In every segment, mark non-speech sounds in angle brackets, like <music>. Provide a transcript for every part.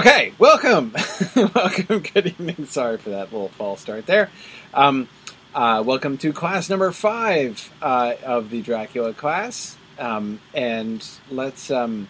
Okay, welcome, <laughs> welcome. Good evening. Sorry for that little false start there. Um, uh, welcome to class number five uh, of the Dracula class, um, and let's um,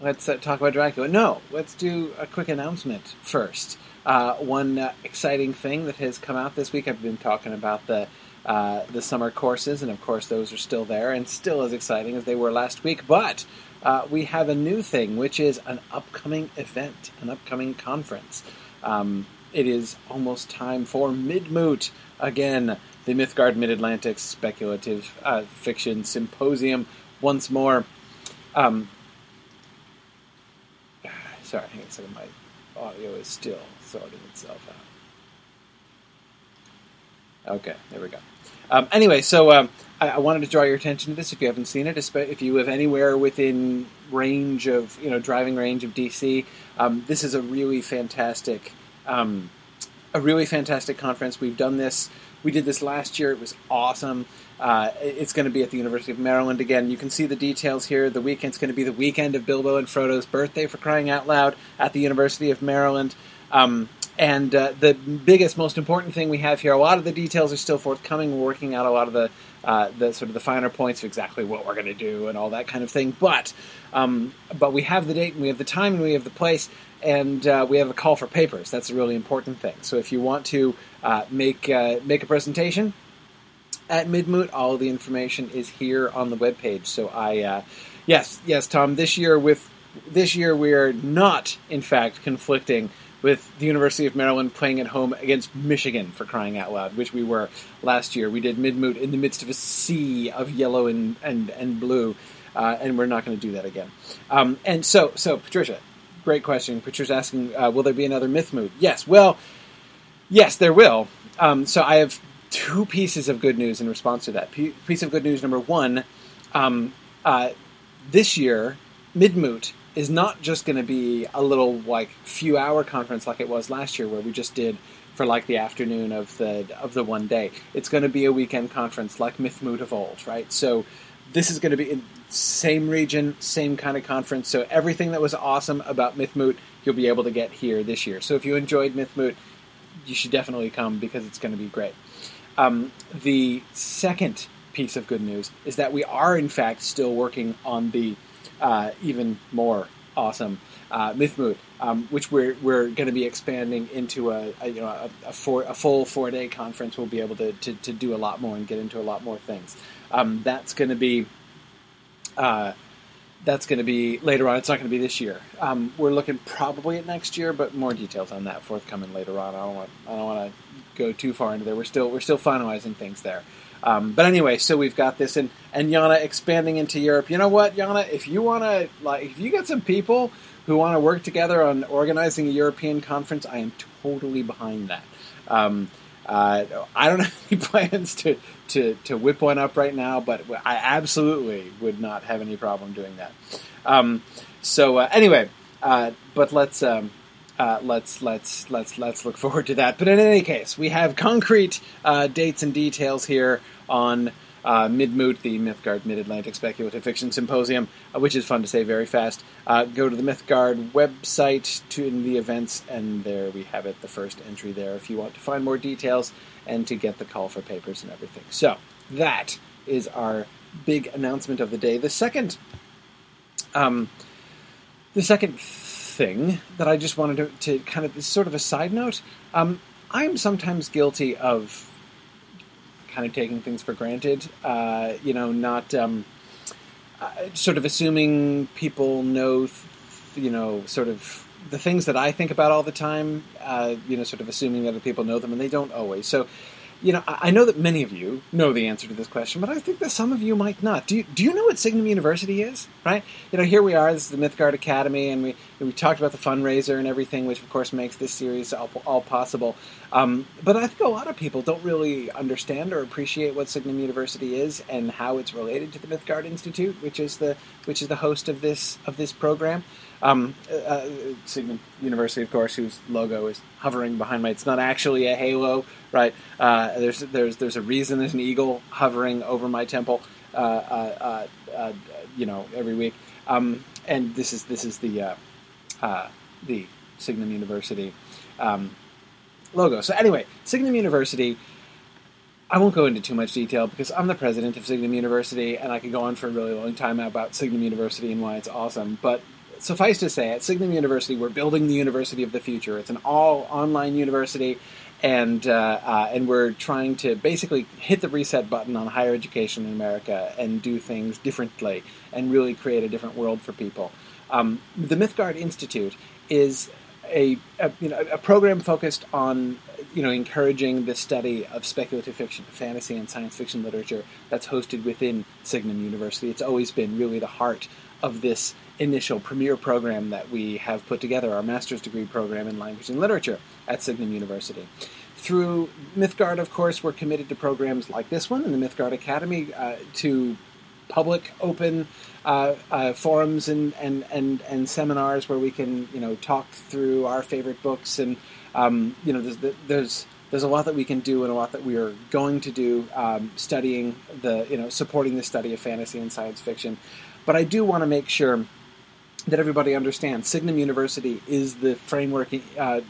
let's uh, talk about Dracula. No, let's do a quick announcement first. Uh, one exciting thing that has come out this week. I've been talking about the uh, the summer courses, and of course, those are still there and still as exciting as they were last week. But uh, we have a new thing, which is an upcoming event, an upcoming conference. Um, it is almost time for Midmoot again, the Mythgard Mid Atlantic Speculative uh, Fiction Symposium once more. Um, <sighs> sorry, hang on a second. My audio is still sorting itself out. Okay, there we go. Um, anyway, so um, I, I, wanted to draw your attention to this. If you haven't seen it, if you live anywhere within range of you know driving range of DC, um, this is a really fantastic, um, a really fantastic conference. We've done this. We did this last year. It was awesome. Uh, it's going to be at the University of Maryland again. You can see the details here. The weekend's going to be the weekend of Bilbo and Frodo's birthday for crying out loud at the University of Maryland. Um, and uh, the biggest, most important thing we have here, a lot of the details are still forthcoming. We're working out a lot of the, uh, the sort of the finer points of exactly what we're going to do and all that kind of thing. But, um, but we have the date and we have the time and we have the place and uh, we have a call for papers. That's a really important thing. So if you want to uh, make uh, make a presentation at Midmoot, all the information is here on the webpage. So I, uh, yes, yes, Tom. This year with this year we are not, in fact, conflicting with the University of Maryland playing at home against Michigan for crying out loud, which we were last year. We did Midmoot in the midst of a sea of yellow and and, and blue, uh, and we're not going to do that again. Um, and so, so Patricia, great question. Patricia's asking, uh, will there be another Mythmoot? Yes. Well, yes, there will. Um, so I have two pieces of good news in response to that. P- piece of good news number one: um, uh, this year, Midmoot is not just going to be a little like few hour conference like it was last year where we just did for like the afternoon of the of the one day. It's going to be a weekend conference like Mythmoot of old, right? So this is going to be in same region, same kind of conference. So everything that was awesome about Mythmoot, you'll be able to get here this year. So if you enjoyed Mythmoot, you should definitely come because it's going to be great. Um, the second piece of good news is that we are in fact still working on the uh, even more awesome uh, um, which we're we're going to be expanding into a, a you know a, a, four, a full four day conference. We'll be able to, to, to do a lot more and get into a lot more things. Um, that's going to be. Uh, that's going to be later on. It's not going to be this year. Um, we're looking probably at next year, but more details on that forthcoming later on. I don't want I don't want to go too far into there. We're still we're still finalizing things there. Um, but anyway, so we've got this, and and Yana expanding into Europe. You know what, Yana? If you want to, like, if you got some people who want to work together on organizing a European conference, I am totally behind that. Um, uh, I don't <laughs> have any plans to, to, to whip one up right now, but I absolutely would not have any problem doing that. Um, so uh, anyway, uh, but let's um, uh, let's let's let's let's look forward to that. But in any case, we have concrete uh, dates and details here on uh, Midmoot, the Mythgard Mid Atlantic Speculative Fiction Symposium, uh, which is fun to say very fast. Uh, go to the Mythgard website to in the events, and there we have it, the first entry there, if you want to find more details and to get the call for papers and everything. So that is our big announcement of the day. The second, um, the second thing that I just wanted to, to kind of sort of a side note. Um, I'm sometimes guilty of kind of taking things for granted. Uh, you know, not um, uh, sort of assuming people know, you know, sort of the things that I think about all the time. Uh, you know, sort of assuming that other people know them, and they don't always. So you know, I know that many of you know the answer to this question, but I think that some of you might not. Do you, do you know what Signum University is? Right? You know, here we are. This is the Mythgard Academy, and we we talked about the fundraiser and everything, which of course makes this series all, all possible. Um, but I think a lot of people don't really understand or appreciate what Signum University is and how it's related to the Mythgard Institute, which is the which is the host of this of this program. Um, uh, uh Signum University, of course, whose logo is hovering behind my. It's not actually a halo right? Uh, there's there's there's a reason there's an eagle hovering over my temple, uh, uh, uh, you know, every week. Um, and this is this is the the Signum University um, logo. So anyway, Signum University. I won't go into too much detail because I'm the president of Signum University, and I could go on for a really long time about Signum University and why it's awesome. But suffice to say, at Signum University, we're building the university of the future. It's an all online university, and uh, uh, and we're trying to basically hit the reset button on higher education in America and do things differently and really create a different world for people. Um, the Mythgard Institute is a, a, you know a program focused on you know encouraging the study of speculative fiction, fantasy, and science fiction literature that's hosted within Signum University. It's always been really the heart of this initial premier program that we have put together, our master's degree program in language and literature at Signum University. Through Mythgard, of course, we're committed to programs like this one in the Mythgard Academy uh, to public, open uh, uh, forums and, and, and, and seminars where we can you know talk through our favorite books and um, you know there's, there's there's a lot that we can do and a lot that we are going to do um, studying the you know supporting the study of fantasy and science fiction but I do want to make sure that everybody understands Signum University is the framework uh,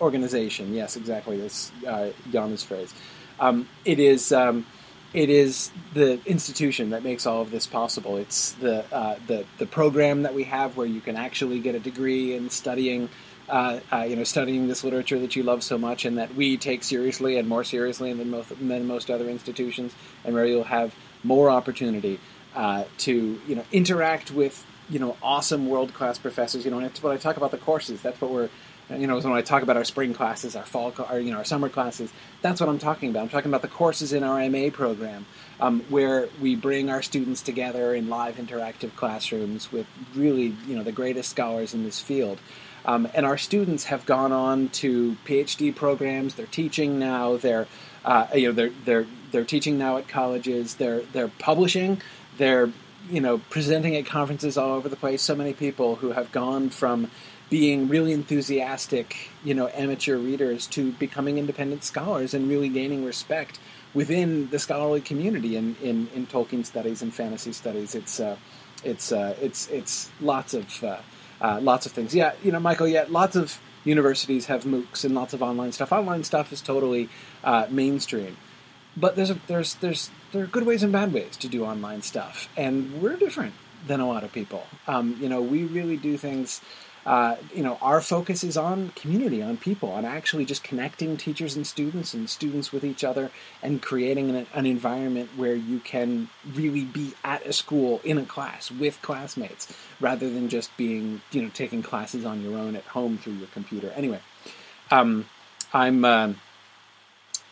organization yes exactly that's uh, Jana's phrase um, it is um, it is the institution that makes all of this possible. It's the uh, the the program that we have where you can actually get a degree in studying, uh, uh, you know, studying this literature that you love so much and that we take seriously and more seriously than most than most other institutions, and where you'll have more opportunity uh, to you know interact with you know awesome world class professors. You know, when I talk about the courses, that's what we're you know, when I talk about our spring classes, our fall, our, you know, our summer classes, that's what I'm talking about. I'm talking about the courses in our MA program, um, where we bring our students together in live interactive classrooms with really, you know, the greatest scholars in this field. Um, and our students have gone on to PhD programs. They're teaching now. They're, uh, you know, they're they're they're teaching now at colleges. They're they're publishing. They're you know presenting at conferences all over the place. So many people who have gone from being really enthusiastic, you know, amateur readers to becoming independent scholars and really gaining respect within the scholarly community in, in, in Tolkien studies and fantasy studies. It's uh, it's uh, it's it's lots of uh, uh, lots of things. Yeah, you know, Michael. Yeah, lots of universities have MOOCs and lots of online stuff. Online stuff is totally uh, mainstream, but there's a, there's there's there are good ways and bad ways to do online stuff, and we're different than a lot of people. Um, you know, we really do things uh, you know, our focus is on community, on people, on actually just connecting teachers and students and students with each other and creating an, an, environment where you can really be at a school in a class with classmates rather than just being, you know, taking classes on your own at home through your computer. Anyway, um, I'm. Uh,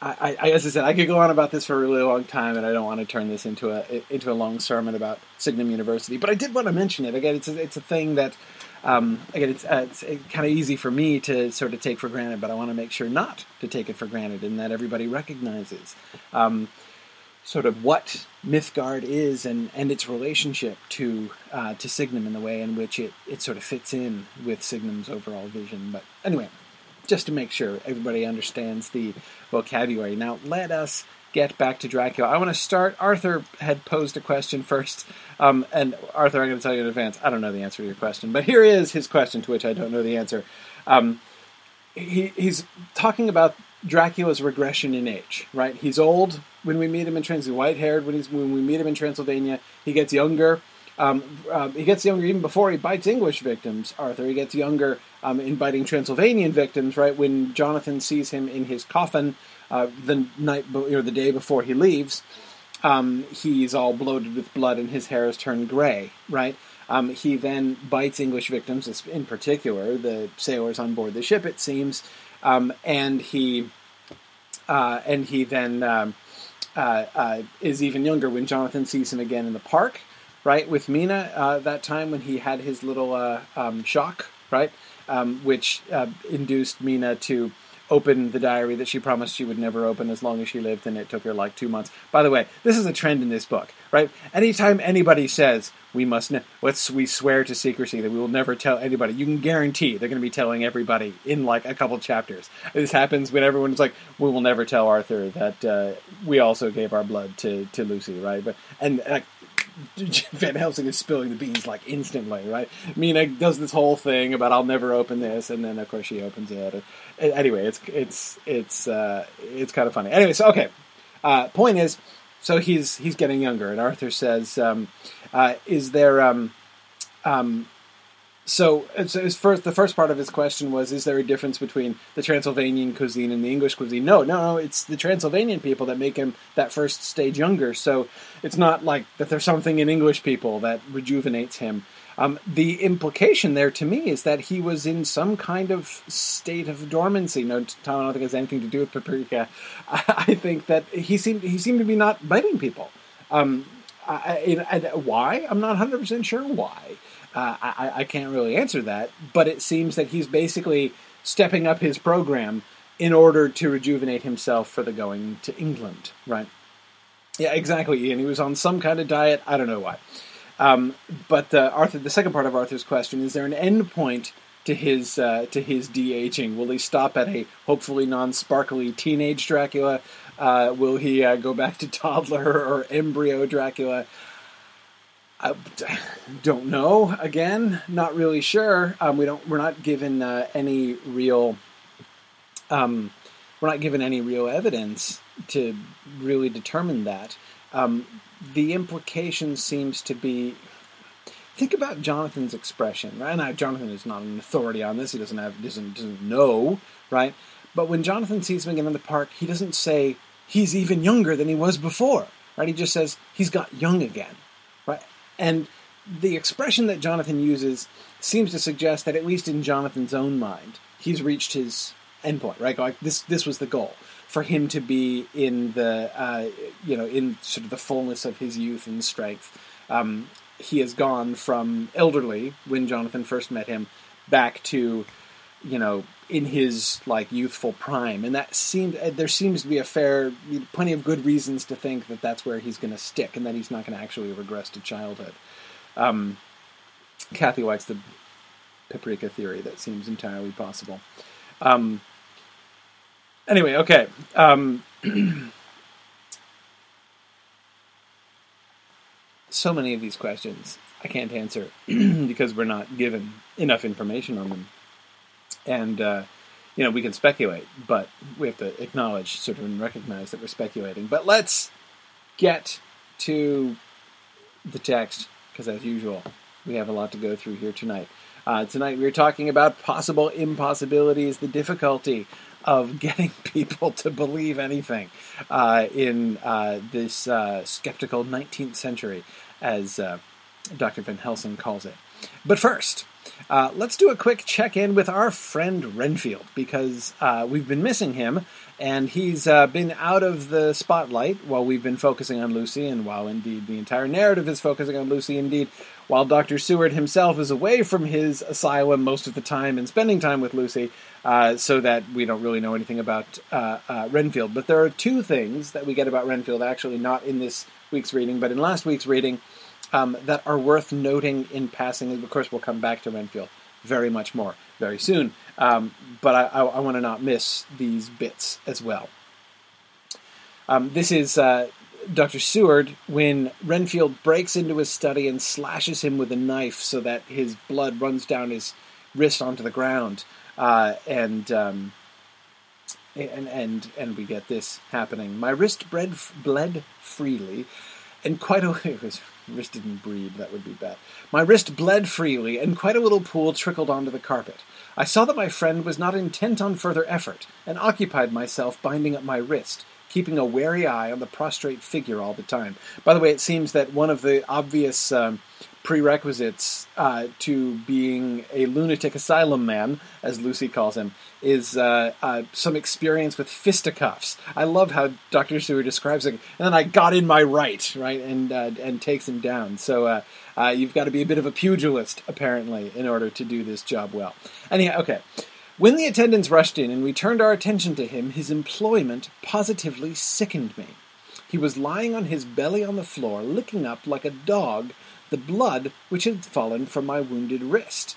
I, I, as I said, I could go on about this for a really long time, and I don't want to turn this into a into a long sermon about Signum University. But I did want to mention it again. It's a, it's a thing that um, again, it's, uh, it's kind of easy for me to sort of take for granted, but I want to make sure not to take it for granted and that everybody recognizes um, sort of what Mythgard is and, and its relationship to uh, to Signum in the way in which it, it sort of fits in with Signum's overall vision. But anyway, just to make sure everybody understands the vocabulary. Now, let us get back to Dracula. I want to start. Arthur had posed a question first, um, and Arthur, I'm going to tell you in advance. I don't know the answer to your question, but here is his question to which I don't know the answer. Um, he, he's talking about Dracula's regression in age. Right? He's old when we meet him in Transylvania. White-haired when he's when we meet him in Transylvania. He gets younger. Um, uh, he gets younger even before he bites English victims. Arthur. He gets younger um, in biting Transylvanian victims. Right when Jonathan sees him in his coffin uh, the night or the day before he leaves, um, he's all bloated with blood and his hair has turned gray. Right. Um, he then bites English victims, in particular the sailors on board the ship. It seems, um, and he uh, and he then um, uh, uh, is even younger when Jonathan sees him again in the park. Right with Mina uh, that time when he had his little uh, um, shock. Right. Um, which uh, induced Mina to open the diary that she promised she would never open as long as she lived, and it took her like two months. By the way, this is a trend in this book, right? Anytime anybody says we must, ne- let's we swear to secrecy that we will never tell anybody, you can guarantee they're going to be telling everybody in like a couple chapters. This happens when everyone's like, we will never tell Arthur that uh, we also gave our blood to to Lucy, right? But and uh, <laughs> Van Helsing is spilling the beans like instantly, right? Mina does this whole thing about I'll never open this, and then of course she opens it. Anyway, it's it's it's uh, it's kind of funny. Anyway, so okay. Uh, point is, so he's he's getting younger, and Arthur says, um, uh, "Is there um, um, so, first, the first part of his question was: Is there a difference between the Transylvanian cuisine and the English cuisine? No, no, no. It's the Transylvanian people that make him that first stage younger. So it's not like that. There's something in English people that rejuvenates him. Um, the implication there to me is that he was in some kind of state of dormancy. No, Tom, I don't think it has anything to do with paprika. <laughs> I, I think that he seemed he seemed to be not biting people. Um, I, I, why? I'm not 100 percent sure why. Uh, I, I can't really answer that, but it seems that he's basically stepping up his program in order to rejuvenate himself for the going to England, right? Yeah, exactly, Ian. He was on some kind of diet. I don't know why. Um, but uh, Arthur, the second part of Arthur's question is: there an end point to his uh, to his de aging? Will he stop at a hopefully non-sparkly teenage Dracula? Uh, will he uh, go back to <laughs> toddler or embryo Dracula? I don't know. Again, not really sure. Um, we don't. We're not given uh, any real. Um, we're not given any real evidence to really determine that. Um, the implication seems to be. Think about Jonathan's expression, right? Now, Jonathan is not an authority on this. He doesn't have doesn't doesn't know, right? But when Jonathan sees him again in the park, he doesn't say he's even younger than he was before, right? He just says he's got young again? And the expression that Jonathan uses seems to suggest that at least in Jonathan's own mind, he's reached his endpoint, right? Like this, this was the goal for him to be in the, uh, you know, in sort of the fullness of his youth and strength. Um, he has gone from elderly when Jonathan first met him back to, you know, in his like youthful prime, and that seemed uh, there seems to be a fair, plenty of good reasons to think that that's where he's going to stick, and that he's not going to actually regress to childhood. Um, Kathy likes the paprika theory. That seems entirely possible. Um, anyway, okay. Um, <clears throat> so many of these questions I can't answer <clears throat> because we're not given enough information on them and uh, you know we can speculate, but we have to acknowledge, sort of, and recognize that we're speculating. But let's get to the text because, as usual, we have a lot to go through here tonight. Uh, tonight we're talking about possible impossibilities, the difficulty of <laughs> getting people to believe anything uh, in uh, this uh, skeptical 19th century, as uh, Dr. Van Helsing calls it. But first, uh, let's do a quick check in with our friend Renfield because uh, we've been missing him and he's uh, been out of the spotlight while we've been focusing on Lucy, and while indeed the entire narrative is focusing on Lucy, indeed, while Dr. Seward himself is away from his asylum most of the time and spending time with Lucy, uh, so that we don't really know anything about uh, uh, Renfield. But there are two things that we get about Renfield, actually, not in this week's reading, but in last week's reading um, that are worth noting in passing. Of course, we'll come back to Renfield very much more very soon, um, but I, I, I want to not miss these bits as well. Um, this is uh, Dr. Seward when Renfield breaks into his study and slashes him with a knife so that his blood runs down his wrist onto the ground, uh, and, um, and and and we get this happening. My wrist bled, bled freely, and quite a <laughs> wrist didn't bleed, that would be bad. My wrist bled freely, and quite a little pool trickled onto the carpet. I saw that my friend was not intent on further effort, and occupied myself binding up my wrist, keeping a wary eye on the prostrate figure all the time. By the way, it seems that one of the obvious um, prerequisites uh, to being a lunatic asylum man, as Lucy calls him, is uh, uh, some experience with fisticuffs. I love how Dr. Seward describes it. And then I got in my right, right, and uh, and takes him down. So uh, uh, you've got to be a bit of a pugilist, apparently, in order to do this job well. Anyhow, okay. When the attendants rushed in and we turned our attention to him, his employment positively sickened me. He was lying on his belly on the floor, licking up like a dog the blood which had fallen from my wounded wrist.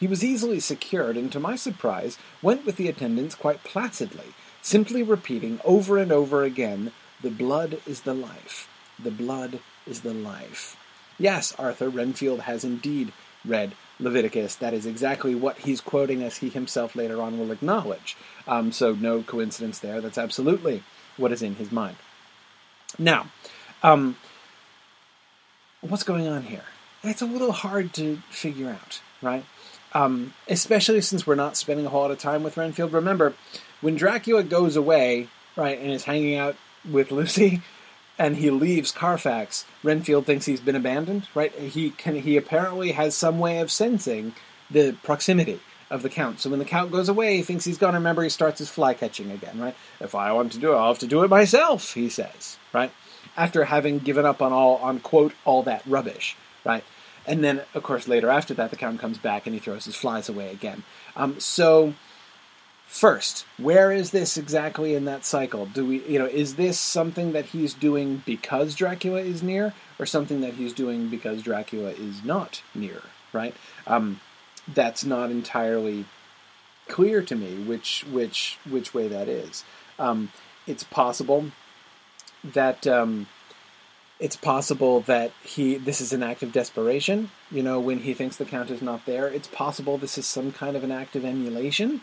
He was easily secured, and to my surprise, went with the attendants quite placidly, simply repeating over and over again, The blood is the life. The blood is the life. Yes, Arthur Renfield has indeed read Leviticus. That is exactly what he's quoting, as he himself later on will acknowledge. Um, so, no coincidence there. That's absolutely what is in his mind. Now, um, what's going on here? It's a little hard to figure out, right? Um, especially since we're not spending a whole lot of time with Renfield. Remember, when Dracula goes away, right, and is hanging out with Lucy, <laughs> and he leaves Carfax, Renfield thinks he's been abandoned, right? He can he apparently has some way of sensing the proximity of the count. So when the count goes away, he thinks he's gone. Remember, he starts his fly catching again, right? If I want to do it, I'll have to do it myself, he says, right? After having given up on all on quote all that rubbish, right? And then, of course, later after that, the count comes back and he throws his flies away again. Um, so First, where is this exactly in that cycle? Do we, you know, is this something that he's doing because Dracula is near, or something that he's doing because Dracula is not near? Right? Um, that's not entirely clear to me which which which way that is. Um, it's possible that um, it's possible that he this is an act of desperation. You know, when he thinks the count is not there, it's possible this is some kind of an act of emulation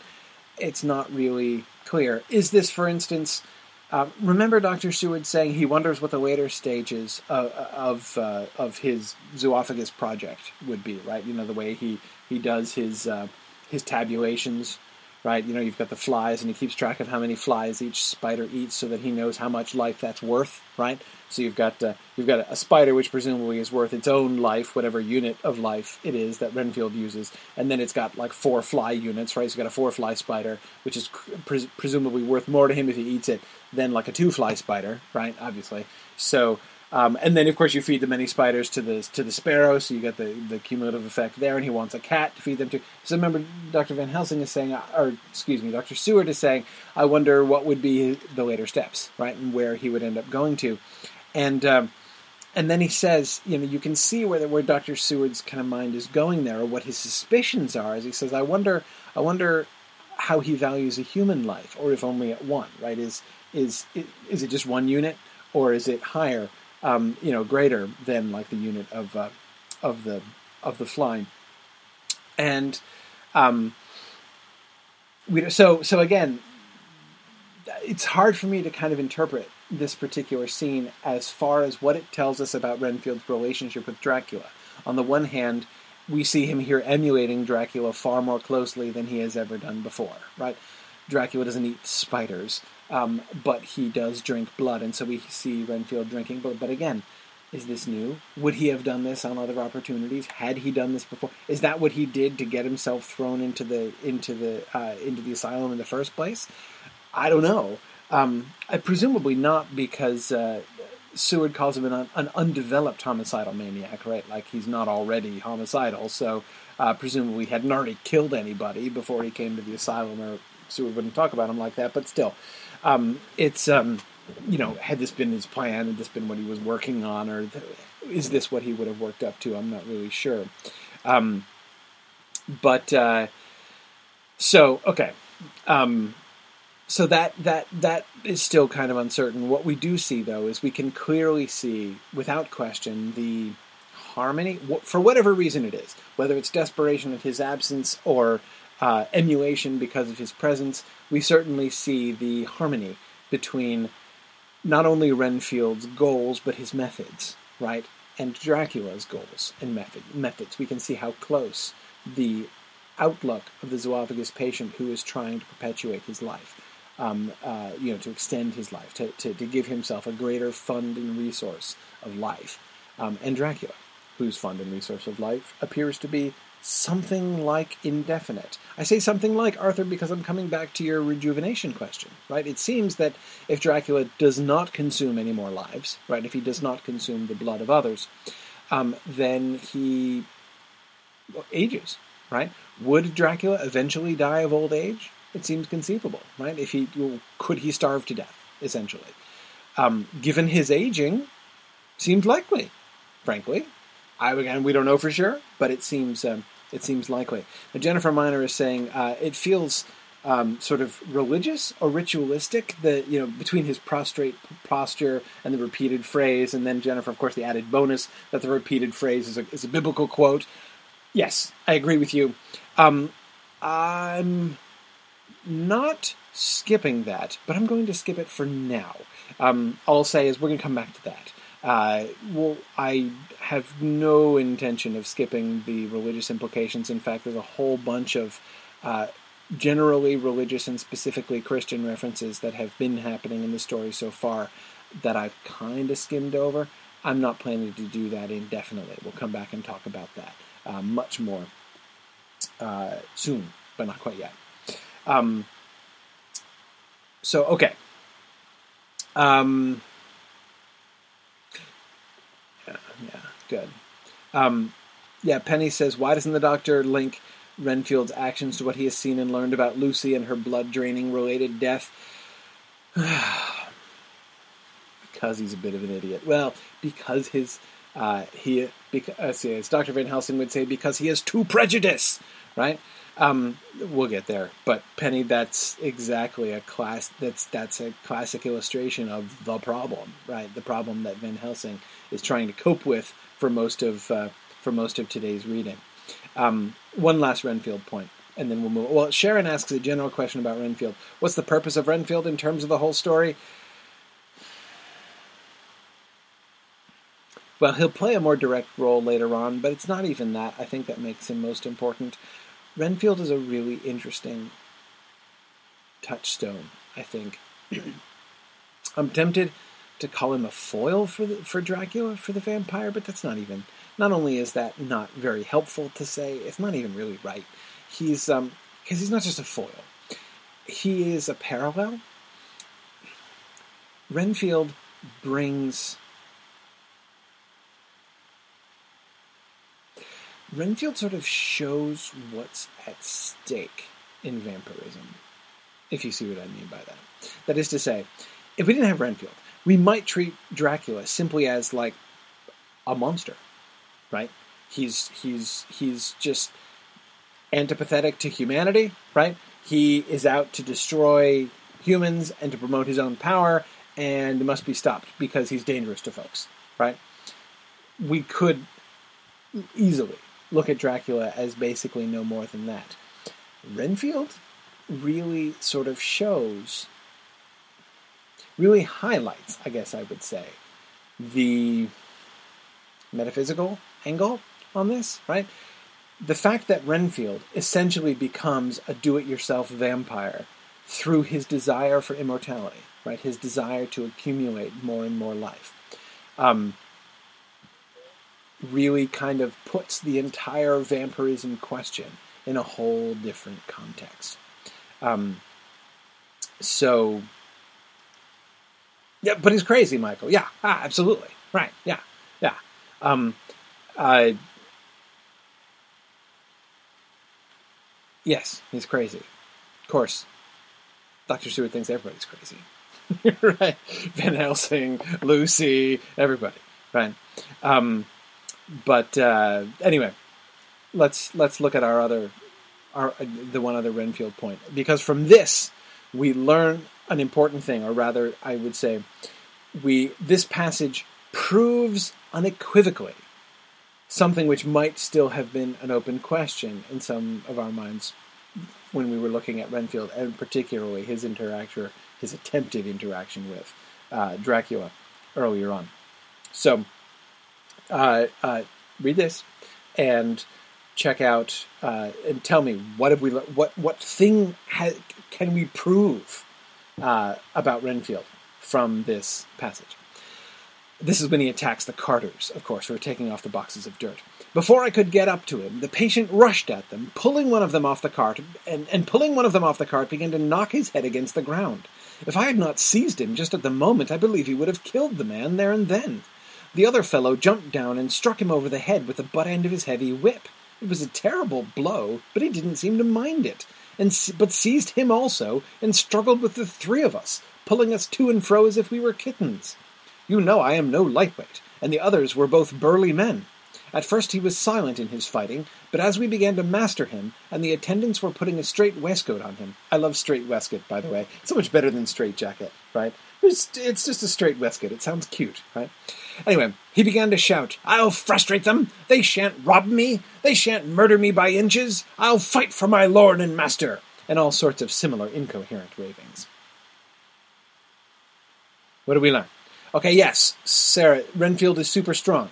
it's not really clear. Is this, for instance, uh, remember Dr. Seward saying he wonders what the later stages of of, uh, of his zoophagous project would be, right? You know the way he he does his uh, his tabulations right? You know, you've got the flies, and he keeps track of how many flies each spider eats, so that he knows how much life that's worth, right? So you've got uh, you've got a spider which presumably is worth its own life, whatever unit of life it is that Renfield uses, and then it's got like four fly units, right? So you've got a four fly spider, which is pres- presumably worth more to him if he eats it than like a two fly spider, right? Obviously, so um, and then, of course, you feed the many spiders to the to the sparrow, so you get the, the cumulative effect there. And he wants a cat to feed them to. So remember, Dr. Van Helsing is saying, or excuse me, Dr. Seward is saying, I wonder what would be the later steps, right, and where he would end up going to. And um, and then he says, you know, you can see where where Dr. Seward's kind of mind is going there, or what his suspicions are. As he says, I wonder, I wonder how he values a human life, or if only at one, right? Is is is it just one unit, or is it higher? Um, you know, greater than like the unit of uh, of the of the flying, and um, we so so again, it's hard for me to kind of interpret this particular scene as far as what it tells us about Renfield's relationship with Dracula. On the one hand, we see him here emulating Dracula far more closely than he has ever done before, right? Dracula doesn't eat spiders. Um, but he does drink blood, and so we see Renfield drinking blood. But again, is this new? Would he have done this on other opportunities? Had he done this before? Is that what he did to get himself thrown into the into the uh, into the asylum in the first place? I don't know. Um, I, presumably not, because uh, Seward calls him an, an, undeveloped homicidal maniac, right? Like he's not already homicidal, so uh, presumably he hadn't already killed anybody before he came to the asylum, or Seward wouldn't talk about him like that. But still, um, it's um, you know, had this been his plan, had this been what he was working on, or th- is this what he would have worked up to? I'm not really sure. Um, but uh, so okay, um, so that that that is still kind of uncertain. What we do see, though, is we can clearly see, without question, the harmony for whatever reason it is, whether it's desperation at his absence or uh, emulation because of his presence, we certainly see the harmony between not only Renfield's goals but his methods, right? And Dracula's goals and method, methods. We can see how close the outlook of the zoophagous patient who is trying to perpetuate his life, um, uh, you know, to extend his life, to, to, to, give himself a greater fund and resource of life. Um, and Dracula, whose fund and resource of life appears to be something like indefinite. I say something like Arthur because I'm coming back to your rejuvenation question, right? It seems that if Dracula does not consume any more lives, right, if he does not consume the blood of others, um, then he ages, right? Would Dracula eventually die of old age? It seems conceivable, right? If he could he starve to death, essentially. Um, given his aging, seems likely, frankly. I again, we don't know for sure, but it seems um, it seems likely. Now, Jennifer Miner is saying uh, it feels um, sort of religious or ritualistic. The you know between his prostrate posture and the repeated phrase, and then Jennifer, of course, the added bonus that the repeated phrase is a, is a biblical quote. Yes, I agree with you. Um, I'm not skipping that, but I'm going to skip it for now. Um, all I'll say is we're going to come back to that. Uh, well, I have no intention of skipping the religious implications. In fact, there's a whole bunch of uh, generally religious and specifically Christian references that have been happening in the story so far that I've kind of skimmed over. I'm not planning to do that indefinitely. We'll come back and talk about that uh, much more uh, soon, but not quite yet. Um, so, okay. Um, yeah, yeah, good. Um, yeah, Penny says, why doesn't the doctor link Renfield's actions to what he has seen and learned about Lucy and her blood draining related death? <sighs> because he's a bit of an idiot. Well, because his uh, he because as Dr. Van Helsing would say, because he has too prejudice, right? Um, we'll get there, but Penny, that's exactly a class. That's that's a classic illustration of the problem, right? The problem that Van Helsing is trying to cope with for most of uh, for most of today's reading. Um, one last Renfield point, and then we'll move. Well, Sharon asks a general question about Renfield. What's the purpose of Renfield in terms of the whole story? Well, he'll play a more direct role later on, but it's not even that. I think that makes him most important. Renfield is a really interesting touchstone, I think. <clears throat> I'm tempted to call him a foil for the, for Dracula for the vampire, but that's not even. Not only is that not very helpful to say, it's not even really right. He's um because he's not just a foil. He is a parallel. Renfield brings Renfield sort of shows what's at stake in vampirism, if you see what I mean by that. That is to say, if we didn't have Renfield, we might treat Dracula simply as like a monster, right? He's he's he's just antipathetic to humanity, right? He is out to destroy humans and to promote his own power and must be stopped because he's dangerous to folks, right? We could easily look at Dracula as basically no more than that. Renfield really sort of shows, really highlights, I guess I would say, the metaphysical angle on this, right? The fact that Renfield essentially becomes a do it yourself vampire through his desire for immortality, right? His desire to accumulate more and more life. Um, really kind of puts the entire vampirism question in a whole different context. Um, so, yeah, but he's crazy, Michael. Yeah, ah, absolutely. Right. Yeah, yeah. Um, uh, yes, he's crazy. Of course, Dr. Seward thinks everybody's crazy. <laughs> right? Van Helsing, Lucy, everybody. Right? Um, but uh, anyway, let's let's look at our other our the one other Renfield point because from this we learn an important thing, or rather, I would say, we this passage proves unequivocally something which might still have been an open question in some of our minds when we were looking at Renfield, and particularly his interaction, his attempted interaction with uh, Dracula earlier on. So uh, uh, read this and check out uh, and tell me what have we what what thing ha- can we prove uh, about Renfield from this passage. This is when he attacks the carters, of course, who are taking off the boxes of dirt. Before I could get up to him, the patient rushed at them, pulling one of them off the cart, and, and pulling one of them off the cart began to knock his head against the ground. If I had not seized him just at the moment, I believe he would have killed the man there and then. The other fellow jumped down and struck him over the head with the butt end of his heavy whip. It was a terrible blow, but he didn't seem to mind it, and but seized him also and struggled with the three of us, pulling us to and fro as if we were kittens. You know I am no lightweight, and the others were both burly men. At first he was silent in his fighting, but as we began to master him, and the attendants were putting a straight waistcoat on him, I love straight waistcoat, by the way. so much better than straight jacket, right? It's, it's just a straight waistcoat. It sounds cute, right? Anyway, he began to shout, I'll frustrate them! They shan't rob me! They shan't murder me by inches! I'll fight for my lord and master! And all sorts of similar incoherent ravings. What do we learn? Okay, yes, Sarah, Renfield is super strong.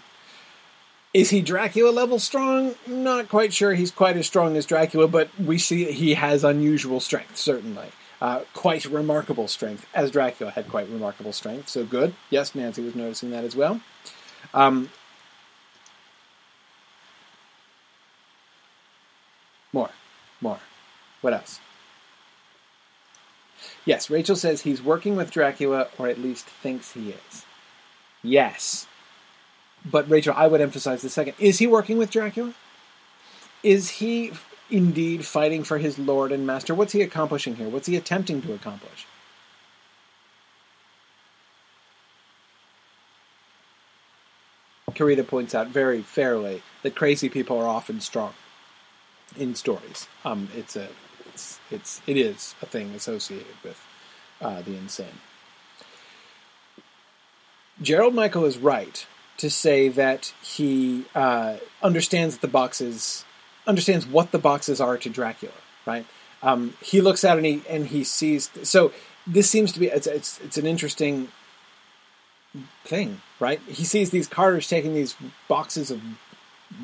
Is he Dracula level strong? Not quite sure he's quite as strong as Dracula, but we see he has unusual strength, certainly. Uh, quite remarkable strength, as Dracula had quite remarkable strength, so good. Yes, Nancy was noticing that as well. Um, more, more. What else? Yes, Rachel says he's working with Dracula, or at least thinks he is. Yes. But Rachel, I would emphasize the second. Is he working with Dracula? Is he indeed fighting for his lord and master? What's he accomplishing here? What's he attempting to accomplish? Karita points out very fairly that crazy people are often strong in stories. Um, it's a, it's, it's, it is a thing associated with uh, the insane. Gerald Michael is right to say that he uh, understands that the boxes, understands what the boxes are to Dracula. Right? Um, he looks it and he and he sees. So this seems to be it's it's, it's an interesting thing, right? He sees these carters taking these boxes of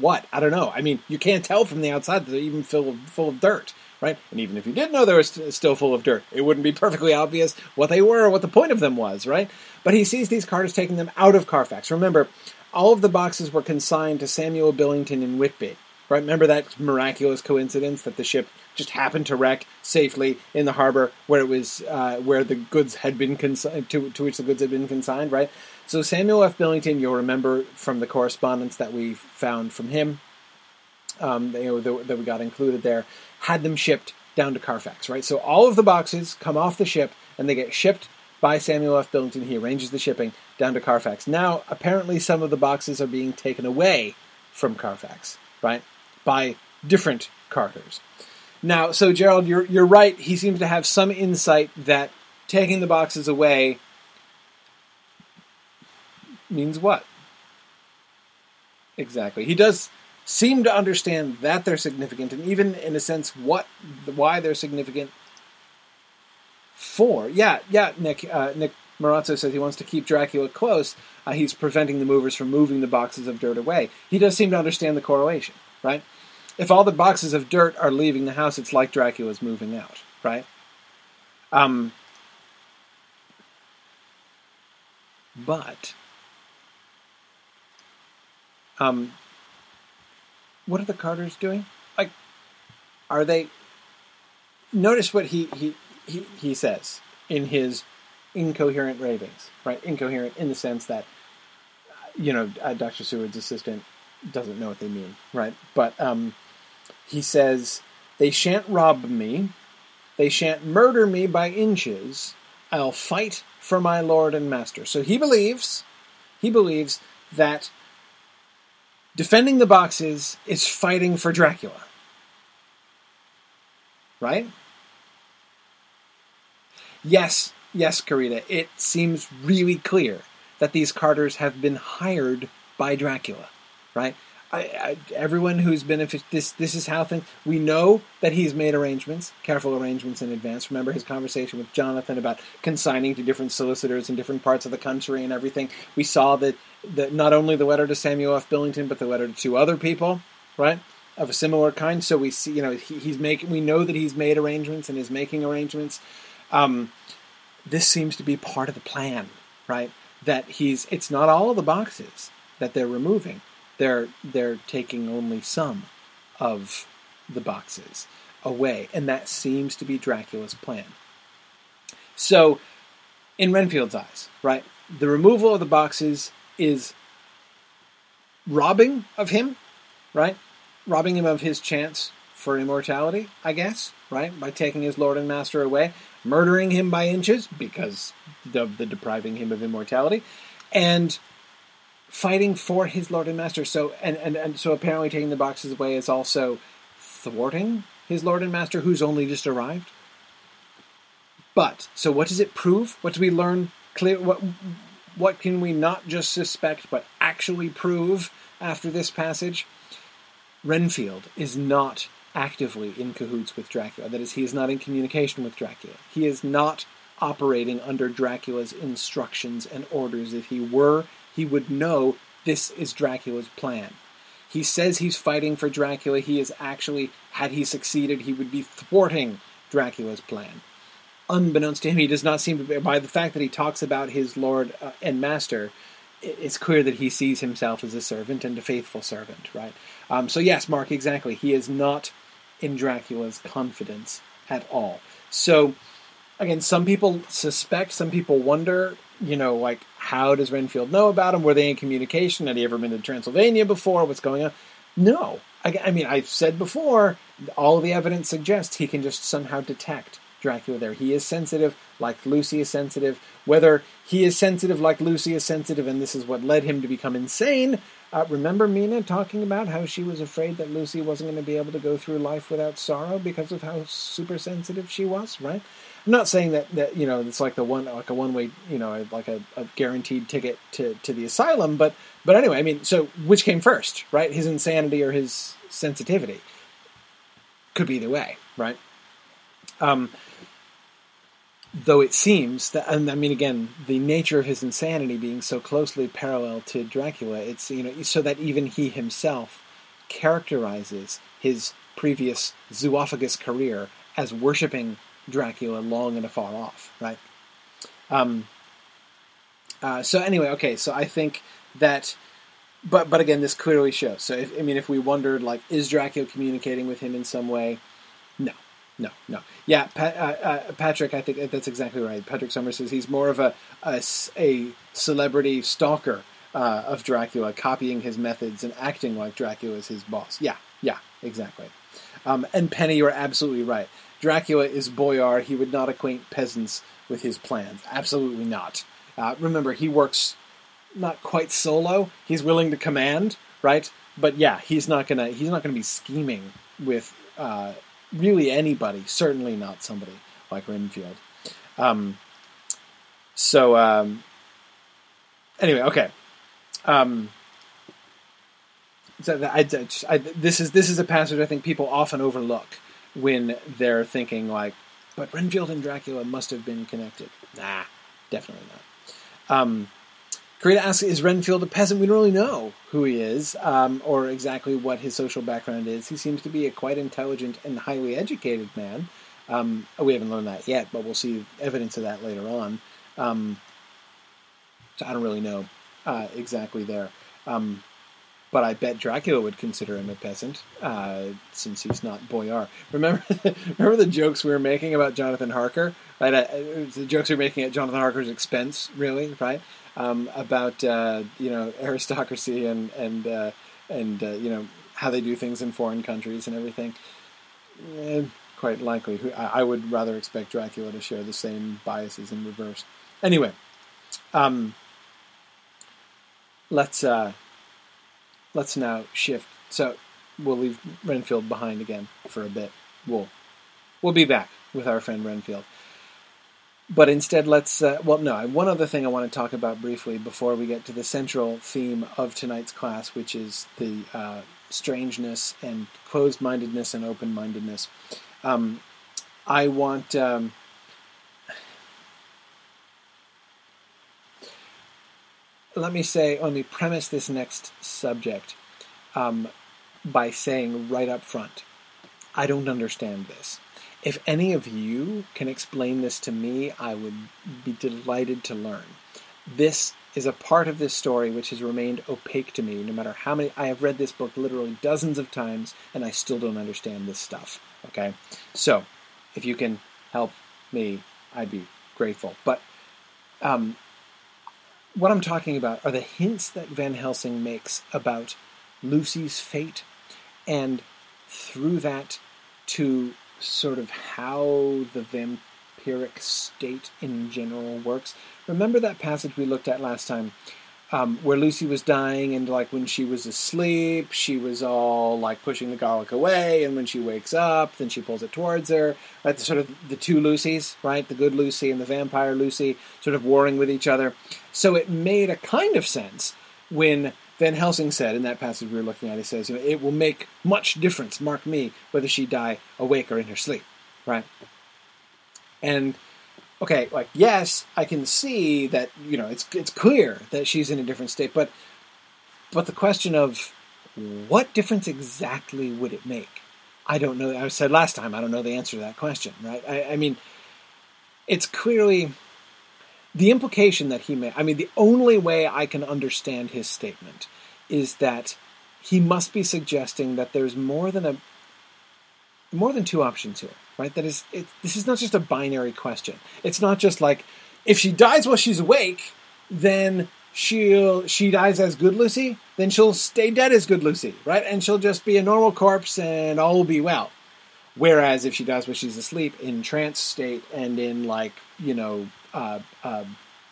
what? I don't know. I mean, you can't tell from the outside that they're even full of, full of dirt, right? And even if you did know they were st- still full of dirt, it wouldn't be perfectly obvious what they were or what the point of them was, right? But he sees these carters taking them out of Carfax. Remember, all of the boxes were consigned to Samuel Billington in Whitby, right? Remember that miraculous coincidence that the ship just happened to wreck safely in the harbor where it was uh, where the goods had been consigned to, to which the goods had been consigned, right? So Samuel F. Billington, you'll remember from the correspondence that we found from him, um, that we got included there, had them shipped down to Carfax, right? So all of the boxes come off the ship and they get shipped by Samuel F. Billington. He arranges the shipping down to Carfax. Now, apparently, some of the boxes are being taken away from Carfax, right, by different carters. Now, so Gerald, you're you're right. He seems to have some insight that taking the boxes away means what? Exactly. He does seem to understand that they're significant, and even in a sense, what why they're significant for. Yeah, yeah. Nick uh, Nick Marazzo says he wants to keep Dracula close. Uh, he's preventing the movers from moving the boxes of dirt away. He does seem to understand the correlation, right? If all the boxes of dirt are leaving the house, it's like Dracula's moving out, right? Um, but um, what are the Carters doing? Like, are they? Notice what he he he, he says in his incoherent ravings, right? Incoherent in the sense that you know uh, Dr. Seward's assistant doesn't know what they mean, right? But um, he says they shan't rob me, they shan't murder me by inches. I'll fight for my lord and master. So he believes, he believes that defending the boxes is fighting for Dracula. Right? Yes, yes, Karita, it seems really clear that these Carters have been hired by Dracula, right? I, I, everyone who's been this this is how things. We know that he's made arrangements, careful arrangements in advance. Remember his conversation with Jonathan about consigning to different solicitors in different parts of the country and everything. We saw that that not only the letter to Samuel F. Billington, but the letter to two other people, right, of a similar kind. So we see, you know, he, he's making. We know that he's made arrangements and is making arrangements. Um, this seems to be part of the plan, right? That he's. It's not all of the boxes that they're removing they're they're taking only some of the boxes away, and that seems to be Dracula's plan. So, in Renfield's eyes, right, the removal of the boxes is robbing of him, right, robbing him of his chance for immortality, I guess, right, by taking his lord and master away, murdering him by inches because of the depriving him of immortality, and fighting for his lord and master. So and, and, and so apparently taking the boxes away is also thwarting his lord and master who's only just arrived. But so what does it prove? What do we learn clear what what can we not just suspect but actually prove after this passage? Renfield is not actively in cahoots with Dracula. That is, he is not in communication with Dracula. He is not operating under Dracula's instructions and orders. If he were, he would know this is Dracula's plan. He says he's fighting for Dracula. He is actually, had he succeeded, he would be thwarting Dracula's plan. Unbeknownst to him, he does not seem to be, by the fact that he talks about his lord uh, and master, it's clear that he sees himself as a servant and a faithful servant, right? Um, so, yes, Mark, exactly. He is not in Dracula's confidence at all. So, again, some people suspect, some people wonder, you know, like, how does Renfield know about him? Were they in communication? Had he ever been to Transylvania before? What's going on? No. I, I mean, I've said before, all the evidence suggests he can just somehow detect Dracula there. He is sensitive, like Lucy is sensitive. Whether he is sensitive like Lucy is sensitive, and this is what led him to become insane. Uh, remember Mina talking about how she was afraid that Lucy wasn't going to be able to go through life without sorrow because of how super sensitive she was, right? I'm not saying that, that you know it's like the one like a one way you know like a, a guaranteed ticket to, to the asylum, but but anyway, I mean, so which came first, right? His insanity or his sensitivity? Could be either way, right? Um, though it seems that, and I mean, again, the nature of his insanity being so closely parallel to Dracula, it's you know, so that even he himself characterizes his previous zoophagous career as worshiping Dracula long and afar off, right? Um, uh, so anyway, okay, so I think that, but but again, this clearly shows. So if, I mean, if we wondered, like, is Dracula communicating with him in some way? No, no, no. Yeah, uh, uh, Patrick, I think that's exactly right. Patrick Summers says he's more of a a, a celebrity stalker uh, of Dracula, copying his methods and acting like Dracula is his boss. Yeah, yeah, exactly. Um, and Penny, you're absolutely right. Dracula is Boyar. He would not acquaint peasants with his plans. Absolutely not. Uh, remember, he works not quite solo. He's willing to command, right? But yeah, he's not gonna he's not gonna be scheming with uh, really anybody, certainly not somebody like Renfield. Um, so um, anyway, okay. Um, so I, I, this is this is a passage I think people often overlook when they're thinking like, but Renfield and Dracula must have been connected. Nah, definitely not. Um, Karita asks, is Renfield a peasant? We don't really know who he is um, or exactly what his social background is. He seems to be a quite intelligent and highly educated man. Um, we haven't learned that yet, but we'll see evidence of that later on. Um, so I don't really know uh, exactly there. Um, but I bet Dracula would consider him a peasant, uh, since he's not Boyar. Remember, <laughs> remember the jokes we were making about Jonathan Harker, right? Uh, the jokes we were making at Jonathan Harker's expense, really, right? um, about uh, you know aristocracy and and uh, and uh, you know how they do things in foreign countries and everything. Eh, quite likely, I, would rather expect Dracula to share the same biases in reverse. Anyway, um, let's uh, let's now shift. So we'll leave Renfield behind again for a bit. We'll we'll be back with our friend Renfield but instead let's uh, well no one other thing i want to talk about briefly before we get to the central theme of tonight's class which is the uh, strangeness and closed-mindedness and open-mindedness um, i want um, let me say let me premise this next subject um, by saying right up front i don't understand this if any of you can explain this to me, I would be delighted to learn. This is a part of this story which has remained opaque to me no matter how many I have read this book literally dozens of times and I still don't understand this stuff. Okay? So, if you can help me, I'd be grateful. But um, what I'm talking about are the hints that Van Helsing makes about Lucy's fate, and through that to sort of how the vampiric state in general works. Remember that passage we looked at last time um, where Lucy was dying, and like when she was asleep, she was all like pushing the garlic away, and when she wakes up, then she pulls it towards her. Right, the, sort of the two Lucys, right, the good Lucy and the vampire Lucy, sort of warring with each other. So it made a kind of sense when Van Helsing said in that passage we were looking at. He says, you know, it will make much difference, mark me, whether she die awake or in her sleep, right? And okay, like yes, I can see that you know it's it's clear that she's in a different state, but but the question of what difference exactly would it make? I don't know. I said last time I don't know the answer to that question, right? I, I mean, it's clearly the implication that he made. I mean, the only way I can understand his statement is that he must be suggesting that there's more than a more than two options here right? That is, it, this is not just a binary question. It's not just like if she dies while she's awake, then she'll she dies as good Lucy, then she'll stay dead as good Lucy, right? And she'll just be a normal corpse and all will be well. Whereas if she dies while she's asleep, in trance state, and in like you know, uh, uh,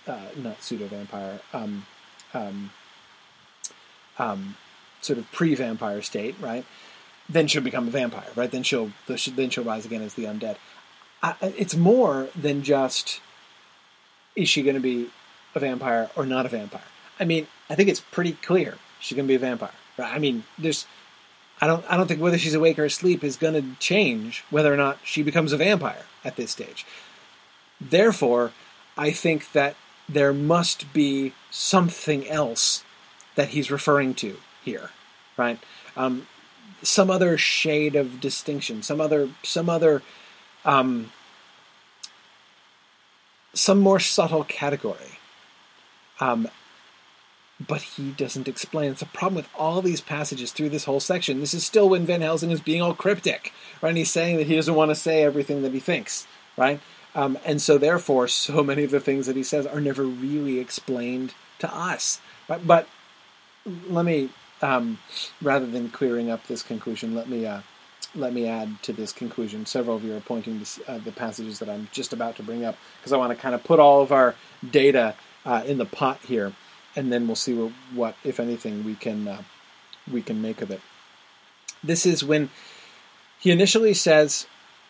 uh, not pseudo vampire, um, um, um, sort of pre vampire state, right? Then she'll become a vampire, right? Then she'll then she'll rise again as the undead. I, it's more than just is she going to be a vampire or not a vampire. I mean, I think it's pretty clear she's going to be a vampire. Right? I mean, there's I don't I don't think whether she's awake or asleep is going to change whether or not she becomes a vampire at this stage. Therefore, I think that there must be something else that he's referring to here, right? Um, some other shade of distinction, some other some other um, some more subtle category. Um, but he doesn't explain. It's a problem with all these passages through this whole section. This is still when Van Helsing is being all cryptic, right? And he's saying that he doesn't want to say everything that he thinks, right? Um, and so, therefore, so many of the things that he says are never really explained to us. Right? But let me um, rather than clearing up this conclusion, let me uh, let me add to this conclusion. Several of you are pointing to uh, the passages that I'm just about to bring up because I want to kind of put all of our data uh, in the pot here, and then we'll see what, what if anything, we can uh, we can make of it. This is when he initially says,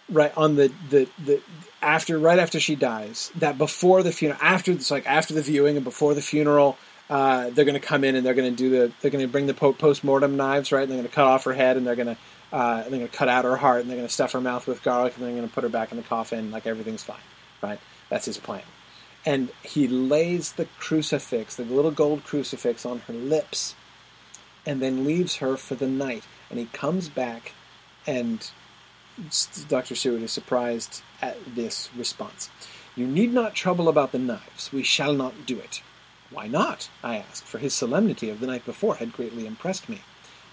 right on the the the after right after she dies, that before the funeral, after it's like after the viewing and before the funeral uh, they're going to come in and they're going to do the they're going to bring the post mortem knives, right? And they're going to cut off her head and they're going to uh, they're going to cut out her heart and they're going to stuff her mouth with garlic and they're going to put her back in the coffin like everything's fine, right? That's his plan. And he lays the crucifix, the little gold crucifix, on her lips, and then leaves her for the night. And he comes back, and Dr. Seward is surprised at this response. You need not trouble about the knives. We shall not do it. Why not? I asked, for his solemnity of the night before had greatly impressed me.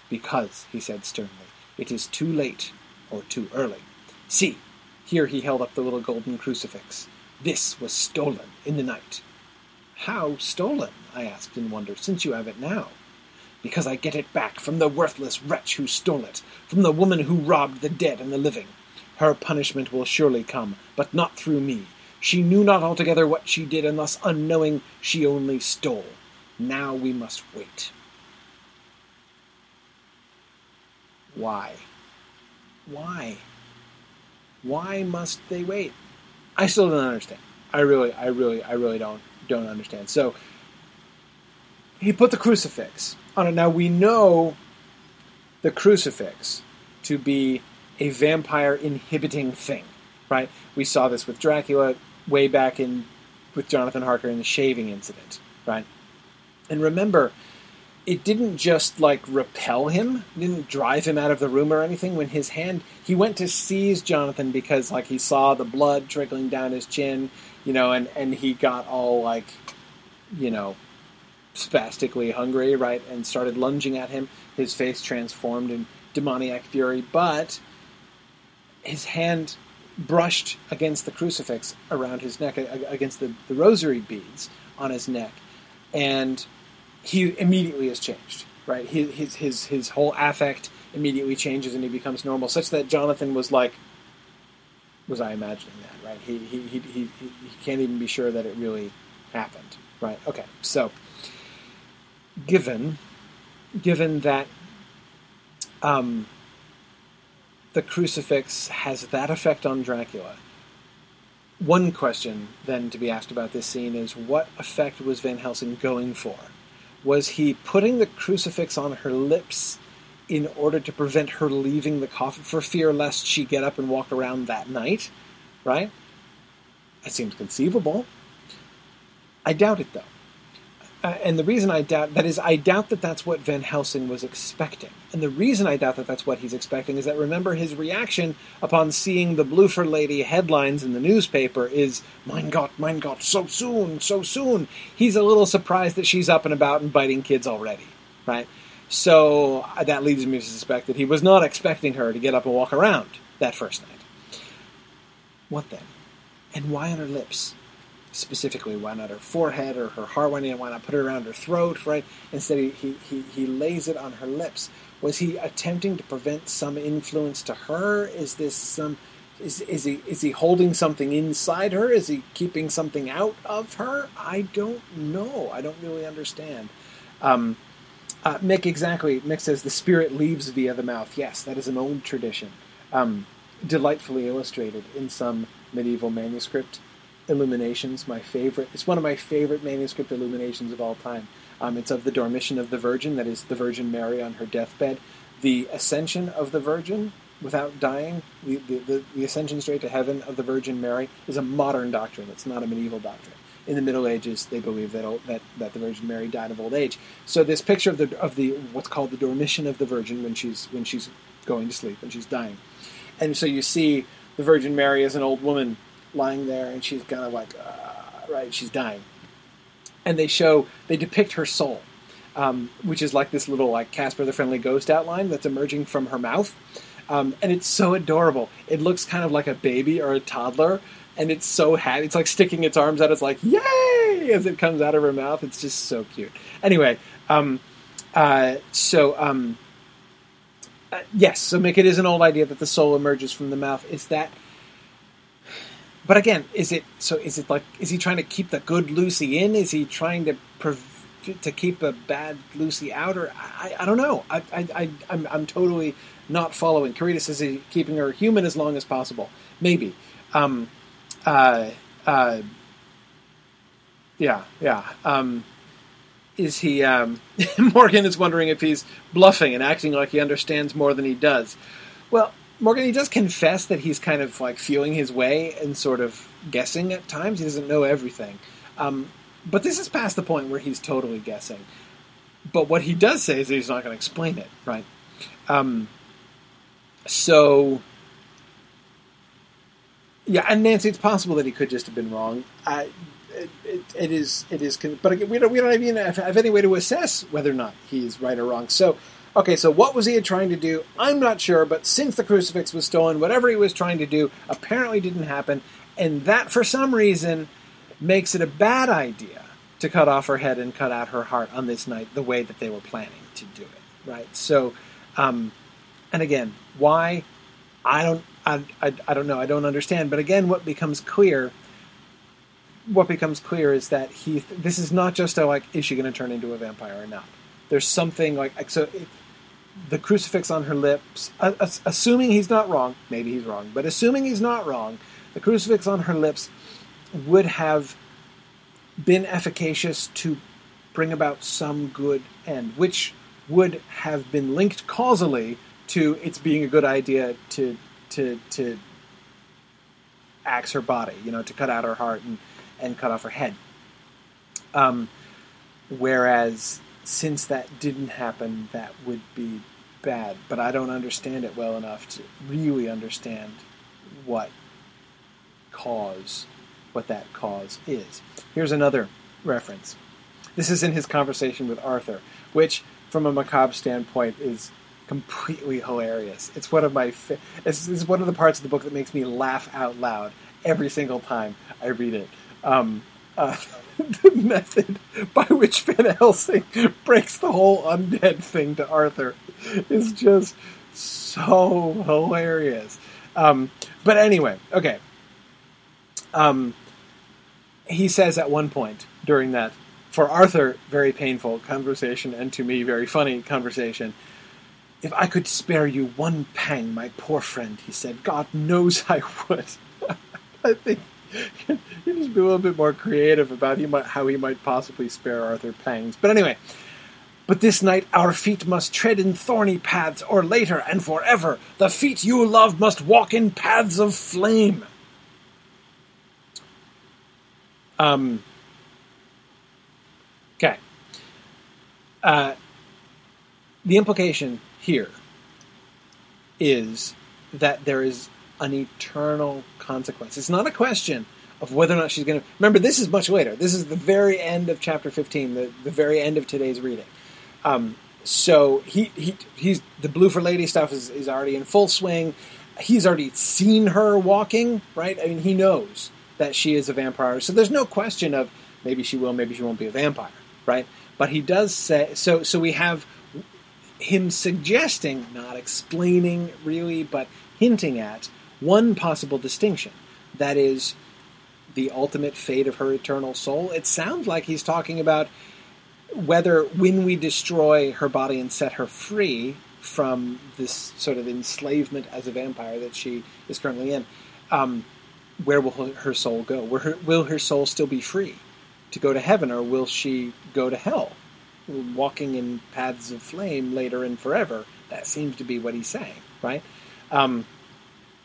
Because, he said sternly, it is too late or too early. See, here he held up the little golden crucifix. This was stolen in the night. How stolen? I asked in wonder, since you have it now. Because I get it back from the worthless wretch who stole it, from the woman who robbed the dead and the living. Her punishment will surely come, but not through me. She knew not altogether what she did, and thus unknowing she only stole. Now we must wait. Why? Why? Why must they wait? I still don't understand. I really, I really, I really don't don't understand. So he put the crucifix on it. Now we know the crucifix to be a vampire inhibiting thing, right? We saw this with Dracula way back in with Jonathan Harker in the shaving incident, right? And remember, it didn't just like repel him, didn't drive him out of the room or anything. When his hand, he went to seize Jonathan because like he saw the blood trickling down his chin, you know, and and he got all like, you know, spastically hungry, right, and started lunging at him. His face transformed in demoniac fury, but his hand brushed against the crucifix around his neck, against the, the rosary beads on his neck, and he immediately is changed. Right, his, his his his whole affect immediately changes, and he becomes normal. Such that Jonathan was like, "Was I imagining that?" Right? He he he he, he can't even be sure that it really happened. Right? Okay, so given given that um, the crucifix has that effect on Dracula. One question then to be asked about this scene is what effect was Van Helsing going for? Was he putting the crucifix on her lips in order to prevent her leaving the coffin for fear lest she get up and walk around that night? Right? That seems conceivable. I doubt it though. Uh, and the reason I doubt that is, I doubt that that's what Van Helsing was expecting. And the reason I doubt that that's what he's expecting is that remember his reaction upon seeing the Bloofer Lady headlines in the newspaper is, "Mein Gott, mein Gott, so soon, so soon." He's a little surprised that she's up and about and biting kids already, right? So uh, that leads me to suspect that he was not expecting her to get up and walk around that first night. What then? And why on her lips? Specifically why not her forehead or her heart why not why not put it around her throat right? Instead he, he, he, he lays it on her lips. Was he attempting to prevent some influence to her? Is this some is, is he is he holding something inside her? Is he keeping something out of her? I don't know. I don't really understand. Um, uh, mick exactly. Mick says the spirit leaves via the mouth. Yes that is an old tradition. Um, delightfully illustrated in some medieval manuscript illuminations, my favorite. It's one of my favorite manuscript illuminations of all time. Um, it's of the Dormition of the Virgin, that is the Virgin Mary on her deathbed. The Ascension of the Virgin without dying, the, the, the, Ascension straight to heaven of the Virgin Mary, is a modern doctrine. It's not a medieval doctrine. In the Middle Ages, they believed that, that, that the Virgin Mary died of old age. So this picture of the of the what's called the Dormition of the Virgin when she's when she's going to sleep when she's dying, and so you see the Virgin Mary as an old woman lying there, and she's kind of like, uh, right, she's dying. And they show, they depict her soul, um, which is like this little like Casper the Friendly Ghost outline that's emerging from her mouth, um, and it's so adorable. It looks kind of like a baby or a toddler, and it's so happy. It's like sticking its arms out. It's like yay as it comes out of her mouth. It's just so cute. Anyway, um, uh, so. Um, uh, yes, so Mick, it is an old idea that the soul emerges from the mouth. Is that but again, is it so? Is it like is he trying to keep the good Lucy in? Is he trying to to keep a bad Lucy out? Or I, I don't know. I, I, I I'm, I'm totally not following. Carita says he's keeping her human as long as possible. Maybe. Um, uh, uh, yeah, yeah. Um, is he? Um, <laughs> Morgan is wondering if he's bluffing and acting like he understands more than he does. Well, Morgan, he does confess that he's kind of like feeling his way and sort of guessing at times. He doesn't know everything. Um, but this is past the point where he's totally guessing. But what he does say is he's not going to explain it, right? Um, so, yeah, and Nancy, it's possible that he could just have been wrong. I, it, it, it is, it is, but we don't, we don't even have any way to assess whether or not he's right or wrong. So, Okay, so what was he trying to do? I'm not sure, but since the crucifix was stolen, whatever he was trying to do apparently didn't happen, and that for some reason makes it a bad idea to cut off her head and cut out her heart on this night the way that they were planning to do it, right? So, um, and again, why? I don't, I, I, I don't know. I don't understand. But again, what becomes clear, what becomes clear is that he. This is not just a like, is she going to turn into a vampire or not? There's something like so. The crucifix on her lips, assuming he's not wrong, maybe he's wrong, but assuming he's not wrong, the crucifix on her lips would have been efficacious to bring about some good end, which would have been linked causally to its being a good idea to to to axe her body, you know, to cut out her heart and, and cut off her head. Um, whereas since that didn't happen, that would be bad. But I don't understand it well enough to really understand what cause, what that cause is. Here's another reference. This is in his conversation with Arthur, which, from a macabre standpoint, is completely hilarious. It's one of my fa- it's, it's, one of the parts of the book that makes me laugh out loud every single time I read it. Um, uh, <laughs> <laughs> the method by which Van Helsing <laughs> breaks the whole undead thing to Arthur is just so hilarious. Um, but anyway, okay. Um, he says at one point during that for Arthur, very painful conversation, and to me, very funny conversation. If I could spare you one pang, my poor friend, he said, God knows I would. <laughs> I think <laughs> you just be a little bit more creative about he might, how he might possibly spare Arthur pangs. But anyway, but this night our feet must tread in thorny paths, or later and forever the feet you love must walk in paths of flame. Um. Okay. Uh, the implication here is that there is an eternal consequence. It's not a question of whether or not she's going to. Remember, this is much later. This is the very end of chapter 15, the, the very end of today's reading. Um, so he, he he's the Bloofer Lady stuff is, is already in full swing. He's already seen her walking, right? I mean, he knows that she is a vampire. So there's no question of maybe she will, maybe she won't be a vampire, right? But he does say so. So we have him suggesting, not explaining really, but hinting at one possible distinction. That is the ultimate fate of her eternal soul. It sounds like he's talking about whether when we destroy her body and set her free from this sort of enslavement as a vampire that she is currently in, um, where will her soul go? Will her, will her soul still be free to go to heaven, or will she go to hell, walking in paths of flame later and forever? That seems to be what he's saying, right? Um,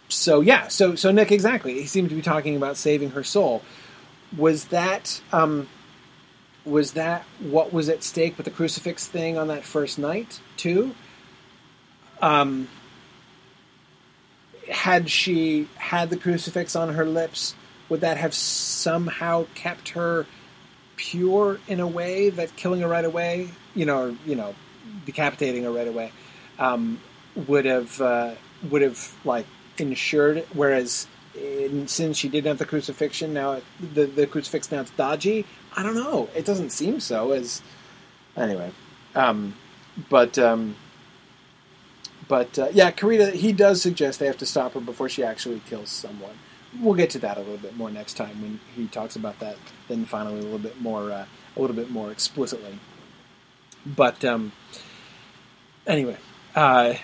so yeah, so so Nick, exactly. He seemed to be talking about saving her soul. Was that um, was that what was at stake with the crucifix thing on that first night too? Um, had she had the crucifix on her lips, would that have somehow kept her pure in a way that killing her right away, you know, or, you know, decapitating her right away, um, would have uh, would have like ensured? Whereas in, since she didn't have the crucifixion, now the the crucifix now it's dodgy. I don't know. It doesn't seem so. As anyway, um, but um, but uh, yeah, Karita he does suggest they have to stop her before she actually kills someone. We'll get to that a little bit more next time when he talks about that. Then finally a little bit more uh, a little bit more explicitly. But um, anyway, uh,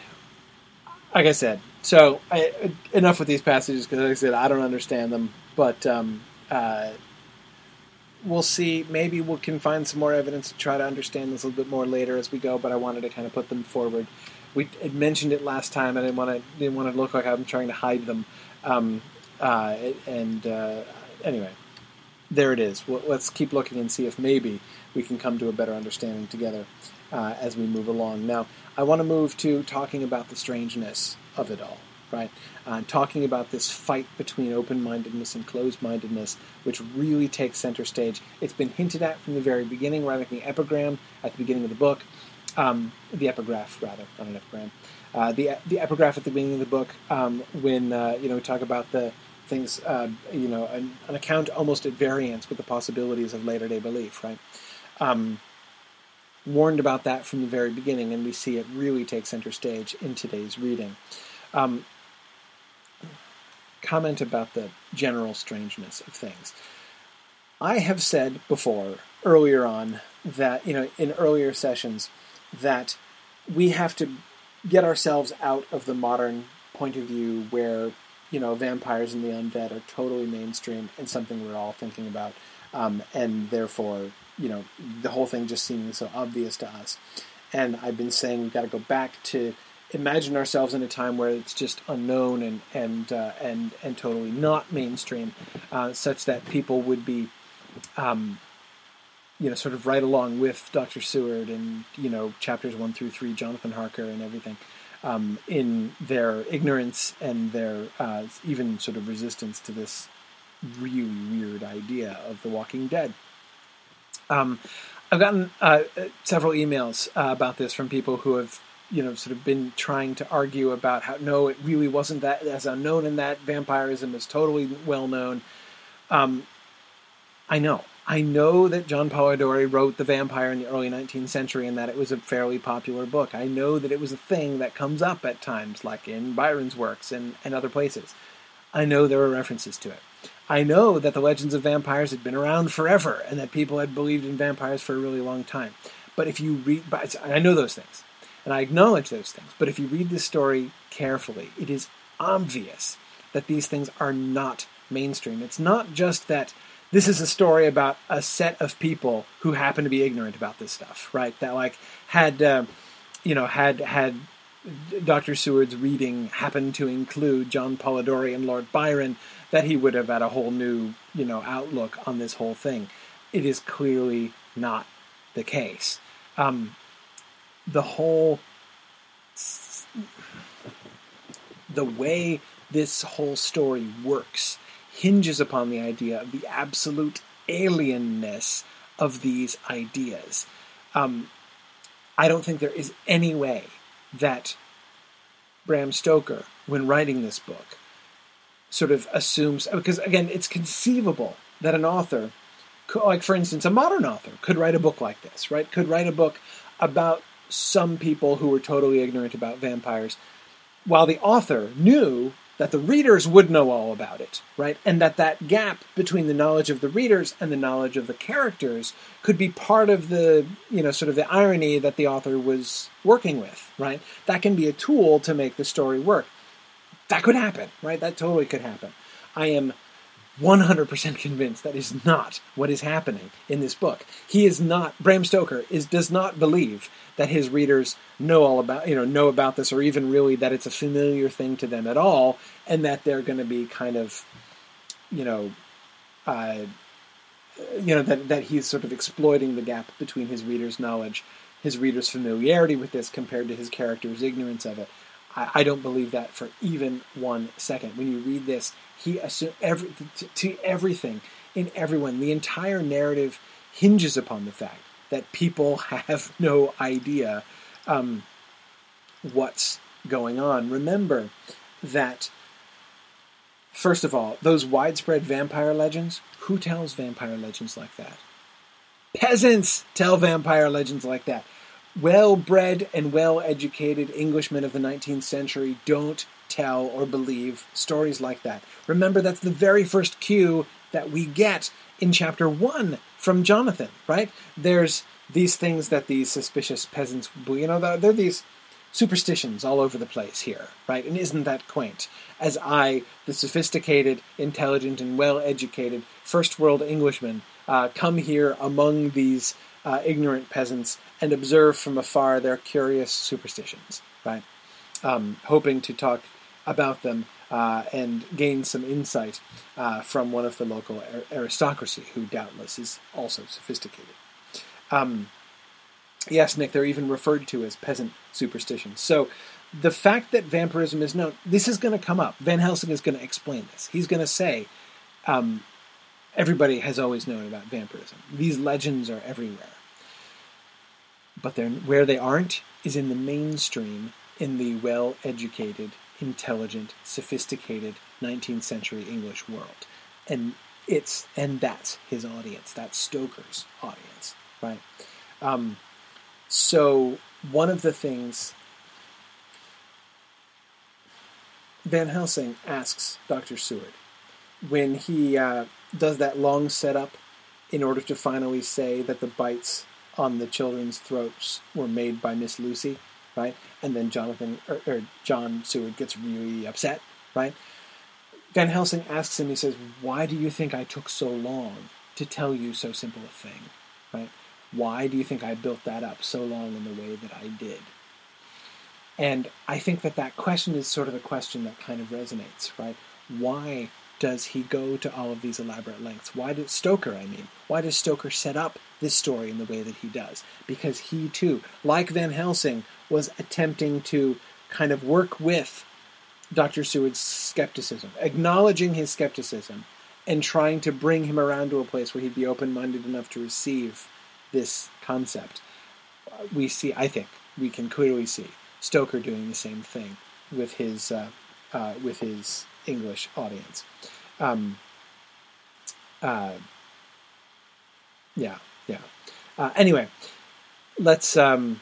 like I said, so I, enough with these passages because, like I said, I don't understand them. But um, uh, we'll see. Maybe we can find some more evidence to try to understand this a little bit more later as we go. But I wanted to kind of put them forward. We mentioned it last time, and I didn't want to didn't want to look like I'm trying to hide them. Um, uh, and uh, anyway, there it is. Let's keep looking and see if maybe we can come to a better understanding together uh, as we move along. Now, I want to move to talking about the strangeness of it all, right? Uh, talking about this fight between open mindedness and closed mindedness, which really takes center stage. It's been hinted at from the very beginning, right at the epigram at the beginning of the book, um, the epigraph, rather, not an epigram. Uh, the the epigraph at the beginning of the book, um, when uh, you know we talk about the things, uh, you know, an, an, account almost at variance with the possibilities of later day belief, right? Um, warned about that from the very beginning, and we see it really take center stage in today's reading. Um, comment about the general strangeness of things. I have said before, earlier on, that, you know, in earlier sessions, that we have to get ourselves out of the modern point of view where, you know, vampires and the undead are totally mainstream and something we're all thinking about, um, and therefore you know the whole thing just seeming so obvious to us. And I've been saying we've got to go back to imagine ourselves in a time where it's just unknown and and uh, and and totally not mainstream, uh, such that people would be, um, you know, sort of right along with Dr. Seward and you know chapters one through three, Jonathan Harker and everything, um, in their ignorance and their uh, even sort of resistance to this really weird idea of the Walking Dead. Um, I've gotten uh, several emails uh, about this from people who have, you know, sort of been trying to argue about how no, it really wasn't that as unknown, and that vampirism is totally well known. Um, I know, I know that John Polidori wrote The Vampire in the early 19th century, and that it was a fairly popular book. I know that it was a thing that comes up at times, like in Byron's works and, and other places. I know there are references to it. I know that the legends of vampires had been around forever and that people had believed in vampires for a really long time. But if you read, I know those things and I acknowledge those things. But if you read this story carefully, it is obvious that these things are not mainstream. It's not just that this is a story about a set of people who happen to be ignorant about this stuff, right? That like had, uh, you know, had had Dr. Seward's reading happened to include John Polidori and Lord Byron, that he would have had a whole new, you know, outlook on this whole thing. It is clearly not the case. Um, the whole the way this whole story works hinges upon the idea of the absolute alienness of these ideas. Um, I don't think there is any way that Bram Stoker, when writing this book, sort of assumes because again, it's conceivable that an author, like for instance, a modern author, could write a book like this, right? Could write a book about some people who were totally ignorant about vampires, while the author knew that the readers would know all about it, right? And that that gap between the knowledge of the readers and the knowledge of the characters could be part of the, you know, sort of the irony that the author was working with, right? That can be a tool to make the story work. That could happen, right? That totally could happen. I am 100% convinced that is not what is happening in this book. He is not Bram Stoker is does not believe that his readers know all about you know know about this or even really that it's a familiar thing to them at all and that they're going to be kind of you know uh, you know that that he's sort of exploiting the gap between his readers' knowledge, his readers' familiarity with this compared to his character's ignorance of it. I, I don't believe that for even one second. When you read this, he assumes every to, to everything in everyone. The entire narrative hinges upon the fact that people <laughs> have no idea um, what's going on. Remember that, first of all, those widespread vampire legends, who tells vampire legends like that? Peasants tell vampire legends like that. Well bred and well educated Englishmen of the 19th century don't tell or believe stories like that. Remember, that's the very first cue that we get in chapter one from Jonathan, right? There's these things that these suspicious peasants, you know, they're, they're these superstitions all over the place here, right? And isn't that quaint? As I, the sophisticated, intelligent, and well educated first world Englishman, uh, come here among these uh, ignorant peasants and observe from afar their curious superstitions, right? Um, hoping to talk about them uh, and gain some insight uh, from one of the local aristocracy, who doubtless is also sophisticated. Um, yes, Nick, they're even referred to as peasant superstitions. So the fact that vampirism is known, this is going to come up. Van Helsing is going to explain this. He's going to say, um, everybody has always known about vampirism. These legends are everywhere. But where they aren't is in the mainstream, in the well educated, intelligent, sophisticated 19th century English world. And it's and that's his audience. That's Stoker's audience, right? Um, so one of the things Van Helsing asks Dr. Seward when he uh, does that long setup in order to finally say that the bites on the children's throats were made by Miss Lucy right? And then Jonathan or, or John Seward gets really upset, right? Van Helsing asks him, he says, Why do you think I took so long to tell you so simple a thing? Right? Why do you think I built that up so long in the way that I did? And I think that that question is sort of a question that kind of resonates, right? Why does he go to all of these elaborate lengths? Why does Stoker, I mean, why does Stoker set up this story in the way that he does? Because he too, like Van Helsing, was attempting to kind of work with Dr. Seward's skepticism, acknowledging his skepticism, and trying to bring him around to a place where he'd be open minded enough to receive this concept. We see, I think, we can clearly see Stoker doing the same thing with his uh, uh, with his English audience. Um, uh, yeah, yeah. Uh, anyway, let's um,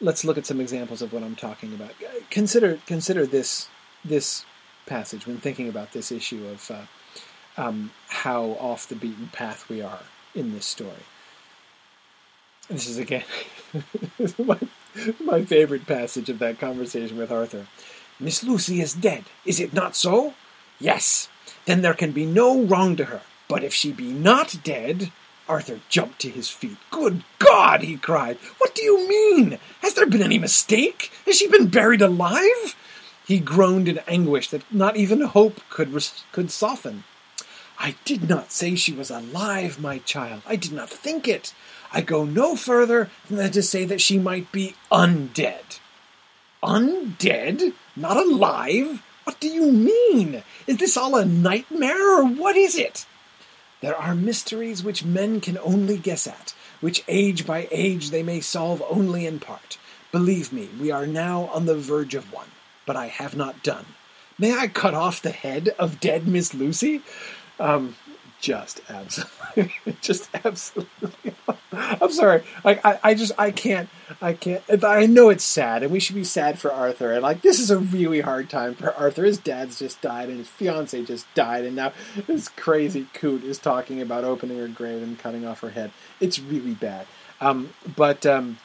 let's look at some examples of what I'm talking about. Consider consider this this passage when thinking about this issue of uh, um, how off the beaten path we are in this story. This is again <laughs> my, my favorite passage of that conversation with Arthur. Miss Lucy is dead, is it not so? Yes. Then there can be no wrong to her. But if she be not dead, Arthur jumped to his feet. Good God! he cried. What do you mean? Has there been any mistake? Has she been buried alive? He groaned in anguish that not even hope could, res- could soften. I did not say she was alive, my child. I did not think it. I go no further than to say that she might be undead. Undead? Not alive? What do you mean? Is this all a nightmare, or what is it? There are mysteries which men can only guess at, which age by age they may solve only in part. Believe me, we are now on the verge of one, but I have not done. May I cut off the head of dead Miss Lucy? Um, just absolutely, <laughs> just absolutely. <laughs> I'm sorry. I, I, I, just, I can't, I can't. I know it's sad, and we should be sad for Arthur. And like, this is a really hard time for Arthur. His dad's just died, and his fiance just died, and now this crazy coot is talking about opening her grave and cutting off her head. It's really bad. Um, but um,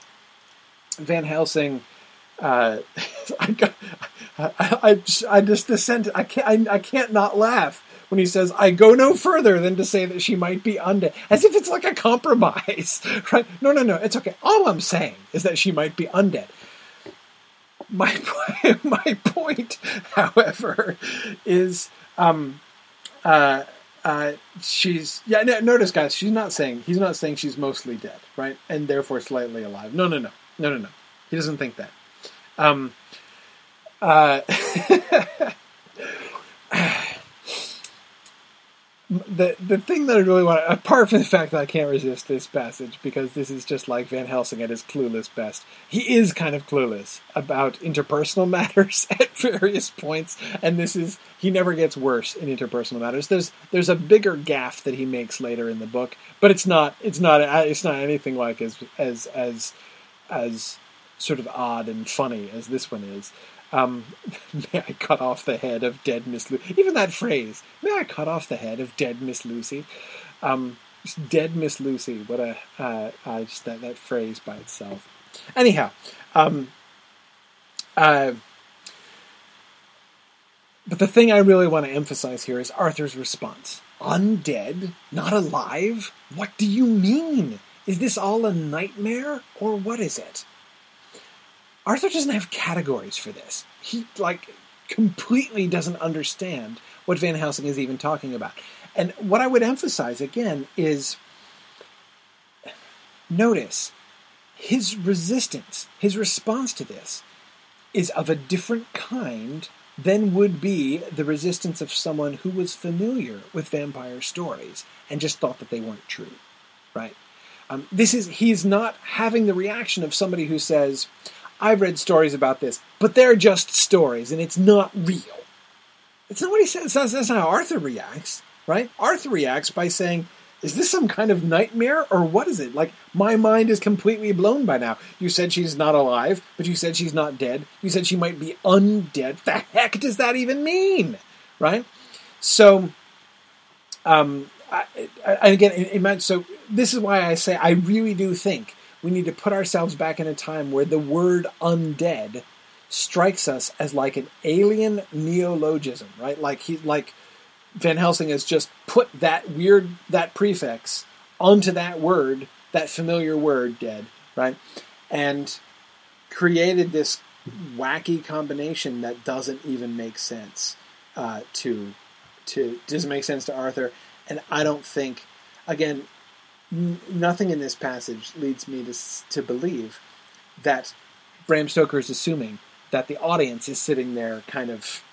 Van Helsing. Uh, <laughs> I, I, I, I just the sentence. I can't. I, I can't not laugh when he says, I go no further than to say that she might be undead, as if it's like a compromise, <laughs> right? No, no, no, it's okay. All I'm saying is that she might be undead. My, <laughs> my point, however, is um, uh, uh, she's yeah. Notice, guys, she's not saying he's not saying she's mostly dead, right, and therefore slightly alive. No, no, no, no, no, no. He doesn't think that. Um, uh, <laughs> <sighs> <sighs> the the thing that I really want, apart from the fact that I can't resist this passage because this is just like Van Helsing at his clueless best. He is kind of clueless about interpersonal <laughs> matters at various points, and this is he never gets worse in interpersonal matters. There's there's a bigger gaffe that he makes later in the book, but it's not it's not it's not anything like as as as as sort of odd and funny as this one is. Um, <laughs> may I cut off the head of dead Miss Lucy? Even that phrase, may I cut off the head of dead Miss Lucy? Um, dead Miss Lucy. What a uh, uh, just that that phrase by itself. Anyhow, um, uh, but the thing I really want to emphasize here is Arthur's response: "Undead, not alive. What do you mean? Is this all a nightmare, or what is it?" Arthur doesn't have categories for this. He like completely doesn't understand what Van Helsing is even talking about. And what I would emphasize again is notice his resistance, his response to this is of a different kind than would be the resistance of someone who was familiar with vampire stories and just thought that they weren't true, right? Um, this is he's not having the reaction of somebody who says, I've read stories about this, but they're just stories and it's not real. It's not what he says. That's, not how Arthur reacts, right? Arthur reacts by saying, Is this some kind of nightmare or what is it? Like, my mind is completely blown by now. You said she's not alive, but you said she's not dead. You said she might be undead. The heck does that even mean? Right? So, um, I, I, again, it, it so this is why I say I really do think we need to put ourselves back in a time where the word undead strikes us as like an alien neologism, right? Like he like Van Helsing has just put that weird that prefix onto that word, that familiar word dead, right? And created this wacky combination that doesn't even make sense uh, to to doesn't make sense to Arthur, and I don't think again nothing in this passage leads me to, to believe that Bram Stoker is assuming that the audience is sitting there kind of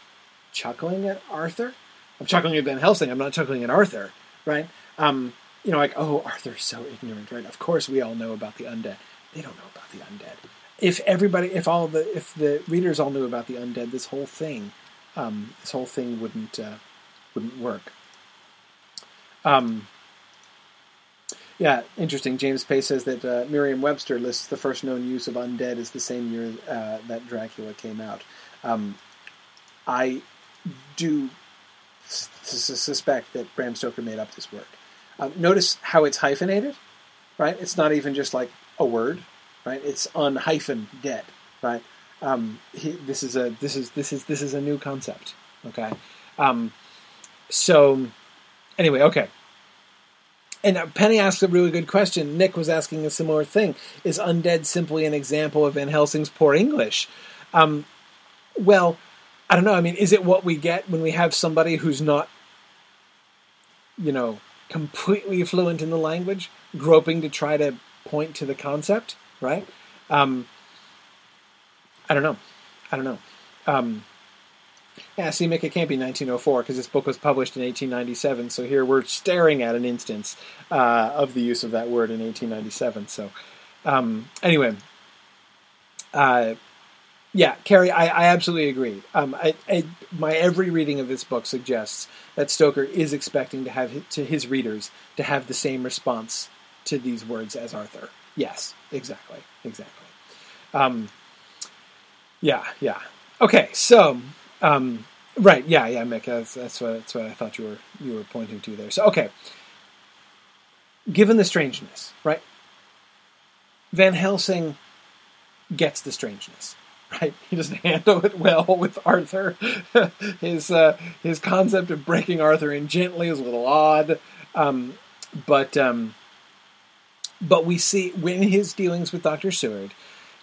chuckling at Arthur. I'm chuckling at Van Helsing. I'm not chuckling at Arthur, right? Um, you know, like, oh, Arthur's so ignorant, right? Of course, we all know about the undead. They don't know about the undead. If everybody, if all the, if the readers all knew about the undead, this whole thing, um, this whole thing wouldn't uh, wouldn't work. Um, yeah, interesting. James Pace says that uh, Merriam-Webster lists the first known use of undead as the same year uh, that Dracula came out. Um, I do s- s- suspect that Bram Stoker made up this word. Um, notice how it's hyphenated, right? It's not even just like a word, right? It's unhyphen dead, right? Um, he, this is a this is this is this is a new concept. Okay, um, so anyway, okay. And Penny asked a really good question. Nick was asking a similar thing. Is undead simply an example of Van Helsing's poor English? Um, well, I don't know. I mean, is it what we get when we have somebody who's not, you know, completely fluent in the language, groping to try to point to the concept, right? Um, I don't know. I don't know. Um, yeah, see, Mick, it can't be 1904 because this book was published in 1897. So here we're staring at an instance uh, of the use of that word in 1897. So um, anyway, uh, yeah, Carrie, I, I absolutely agree. Um, I, I, my every reading of this book suggests that Stoker is expecting to have his, to his readers to have the same response to these words as Arthur. Yes, exactly, exactly. Um, yeah, yeah. Okay, so um, right, yeah, yeah, Mick. That's, that's what that's what I thought you were you were pointing to there. So okay, given the strangeness, right? Van Helsing gets the strangeness, right? He doesn't <laughs> handle it well with Arthur. <laughs> his uh, his concept of breaking Arthur in gently is a little odd, um, but um, but we see when his dealings with Doctor Seward,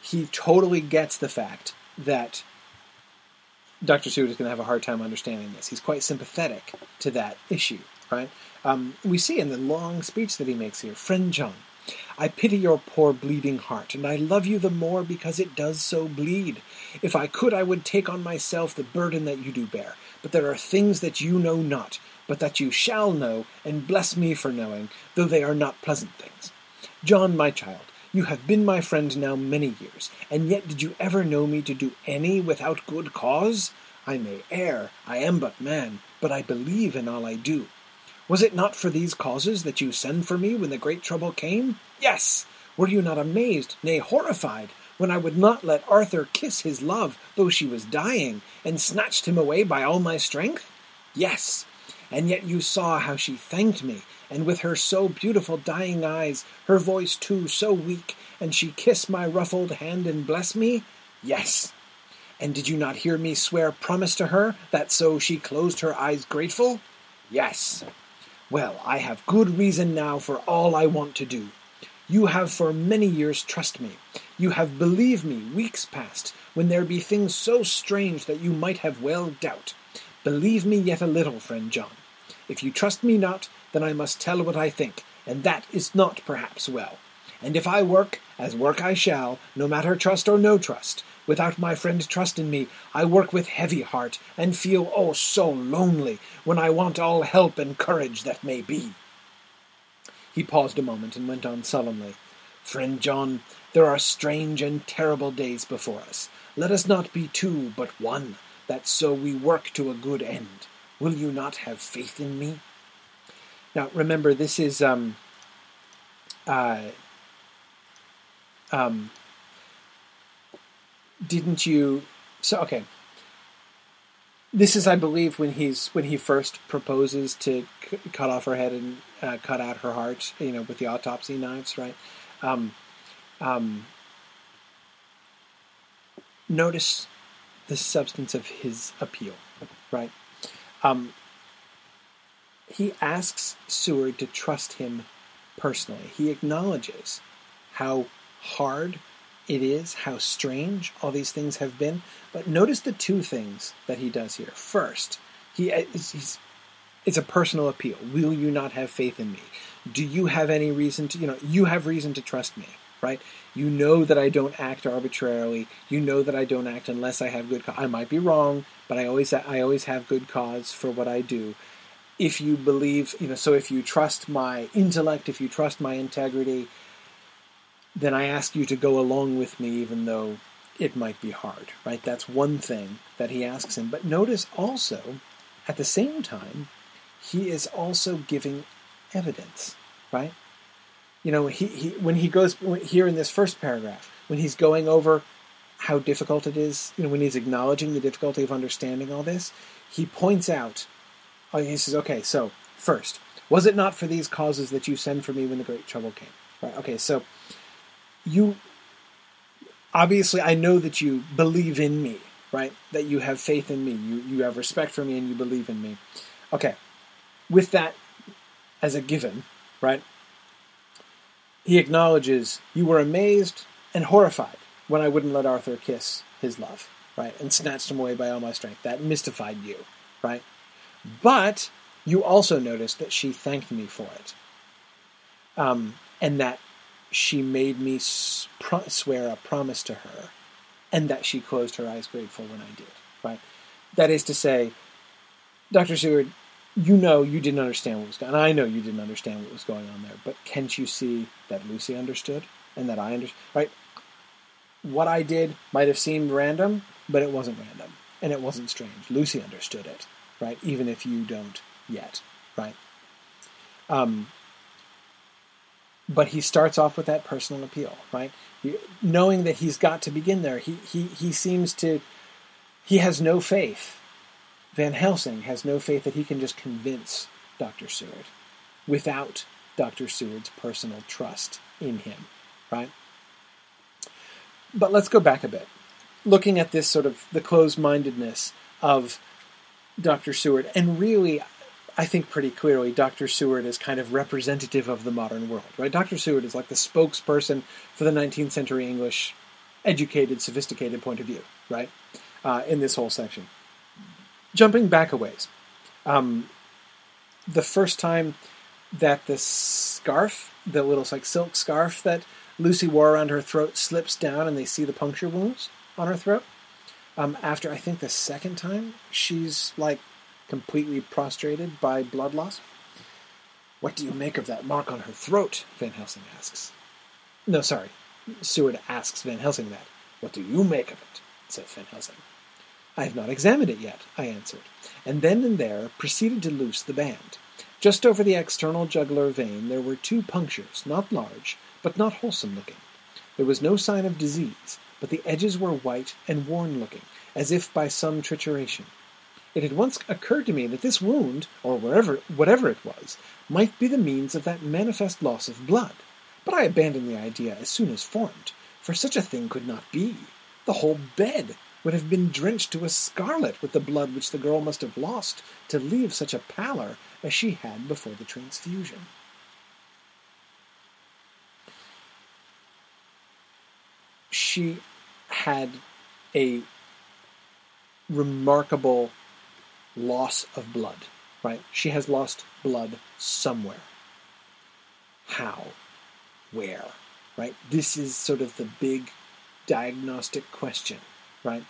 he totally gets the fact that Dr. Seward is going to have a hard time understanding this. He's quite sympathetic to that issue, right? Um, we see in the long speech that he makes here, friend John, I pity your poor bleeding heart, and I love you the more because it does so bleed. If I could, I would take on myself the burden that you do bear. But there are things that you know not, but that you shall know, and bless me for knowing, though they are not pleasant things. John, my child, you have been my friend now many years, and yet did you ever know me to do any without good cause? I may err, I am but man, but I believe in all I do. Was it not for these causes that you sent for me when the great trouble came? Yes. Were you not amazed, nay, horrified, when I would not let Arthur kiss his love, though she was dying, and snatched him away by all my strength? Yes. And yet you saw how she thanked me, and with her so beautiful dying eyes, her voice too so weak, and she kissed my ruffled hand and blessed me? Yes. And did you not hear me swear promise to her, that so she closed her eyes grateful? Yes. Well, I have good reason now for all I want to do. You have for many years trust me. You have believed me weeks past, when there be things so strange that you might have well doubt. Believe me yet a little, friend John. If you trust me not, then I must tell what I think, and that is not perhaps well. And if I work, as work I shall, no matter trust or no trust, without my friend trust in me, I work with heavy heart, and feel oh so lonely, when I want all help and courage that may be. He paused a moment and went on solemnly. Friend John, there are strange and terrible days before us. Let us not be two, but one, that so we work to a good end. Will you not have faith in me? Now, remember, this is um, uh, um, didn't you? So okay, this is, I believe, when he's when he first proposes to c- cut off her head and uh, cut out her heart, you know, with the autopsy knives, right? Um, um, notice the substance of his appeal, right? Um, he asks Seward to trust him personally. He acknowledges how hard it is, how strange all these things have been. But notice the two things that he does here. First, he uh, he's, it's a personal appeal. Will you not have faith in me? Do you have any reason to, you know, you have reason to trust me, right? You know that I don't act arbitrarily. You know that I don't act unless I have good. Co- I might be wrong, but I always I always have good cause for what I do. If you believe, you know, so if you trust my intellect, if you trust my integrity, then I ask you to go along with me, even though it might be hard, right? That's one thing that he asks him. But notice also, at the same time, he is also giving evidence, right? You know, he, he when he goes here in this first paragraph, when he's going over how difficult it is, you know, when he's acknowledging the difficulty of understanding all this, he points out, Oh, he says, okay, so first, was it not for these causes that you send for me when the great trouble came? Right. Okay. So you obviously, I know that you believe in me, right? That you have faith in me. You you have respect for me, and you believe in me. Okay. With that as a given, right? He acknowledges you were amazed and horrified when I wouldn't let Arthur kiss his love, right? And snatched him away by all my strength. That mystified you, right? But you also noticed that she thanked me for it. Um, and that she made me swear a promise to her, and that she closed her eyes grateful when I did. Right? That is to say, Dr. Seward, you know you didn't understand what was going on. I know you didn't understand what was going on there, but can't you see that Lucy understood and that I understood? Right? What I did might have seemed random, but it wasn't random, and it wasn't strange. Lucy understood it, right? Even if you don't yet, right? Um, but he starts off with that personal appeal, right? Knowing that he's got to begin there, he he he seems to he has no faith. Van Helsing has no faith that he can just convince Dr. Seward without Dr. Seward's personal trust in him, right? But let's go back a bit. Looking at this sort of the closed-mindedness of Dr. Seward, and really, I think pretty clearly Dr. Seward is kind of representative of the modern world, right? Dr. Seward is like the spokesperson for the 19th century English educated, sophisticated point of view, right? Uh, in this whole section. Jumping back a ways, um, the first time that the scarf, the little like silk scarf that Lucy wore around her throat, slips down and they see the puncture wounds on her throat. Um, after I think the second time, she's like completely prostrated by blood loss. What do you make of that mark on her throat? Van Helsing asks. No, sorry. Seward asks Van Helsing that. What do you make of it? says Van Helsing. I have not examined it yet, I answered, and then and there proceeded to loose the band. Just over the external jugular vein there were two punctures, not large, but not wholesome looking. There was no sign of disease, but the edges were white and worn looking, as if by some trituration. It had once occurred to me that this wound, or wherever, whatever it was, might be the means of that manifest loss of blood. But I abandoned the idea as soon as formed, for such a thing could not be. The whole bed would have been drenched to a scarlet with the blood which the girl must have lost to leave such a pallor as she had before the transfusion. She had a remarkable loss of blood, right? She has lost blood somewhere. How? Where? Right? This is sort of the big diagnostic question, right?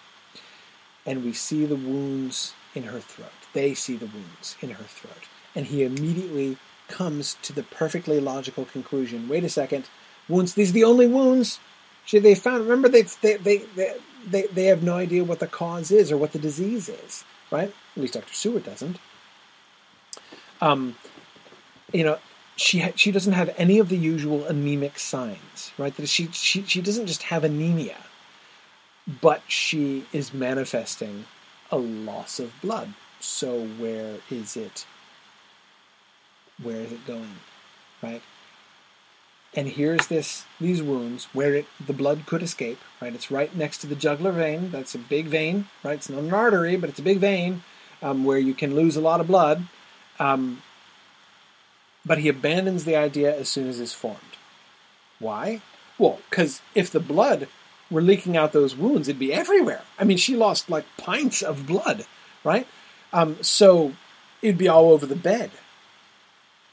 And we see the wounds in her throat. They see the wounds in her throat. And he immediately comes to the perfectly logical conclusion wait a second, wounds, these are the only wounds they found. Remember, they, they, they, they, they have no idea what the cause is or what the disease is right? At least Dr. Seward doesn't. Um, you know, she ha- she doesn't have any of the usual anemic signs, right? That she she she doesn't just have anemia, but she is manifesting a loss of blood. So where is it? Where is it going, right? And here's this these wounds where it the blood could escape, right? It's right next to the jugular vein. That's a big vein, right? It's not an artery, but it's a big vein um, where you can lose a lot of blood. Um, but he abandons the idea as soon as it's formed. Why? Well, because if the blood were leaking out those wounds, it'd be everywhere. I mean, she lost like pints of blood, right? Um, so it'd be all over the bed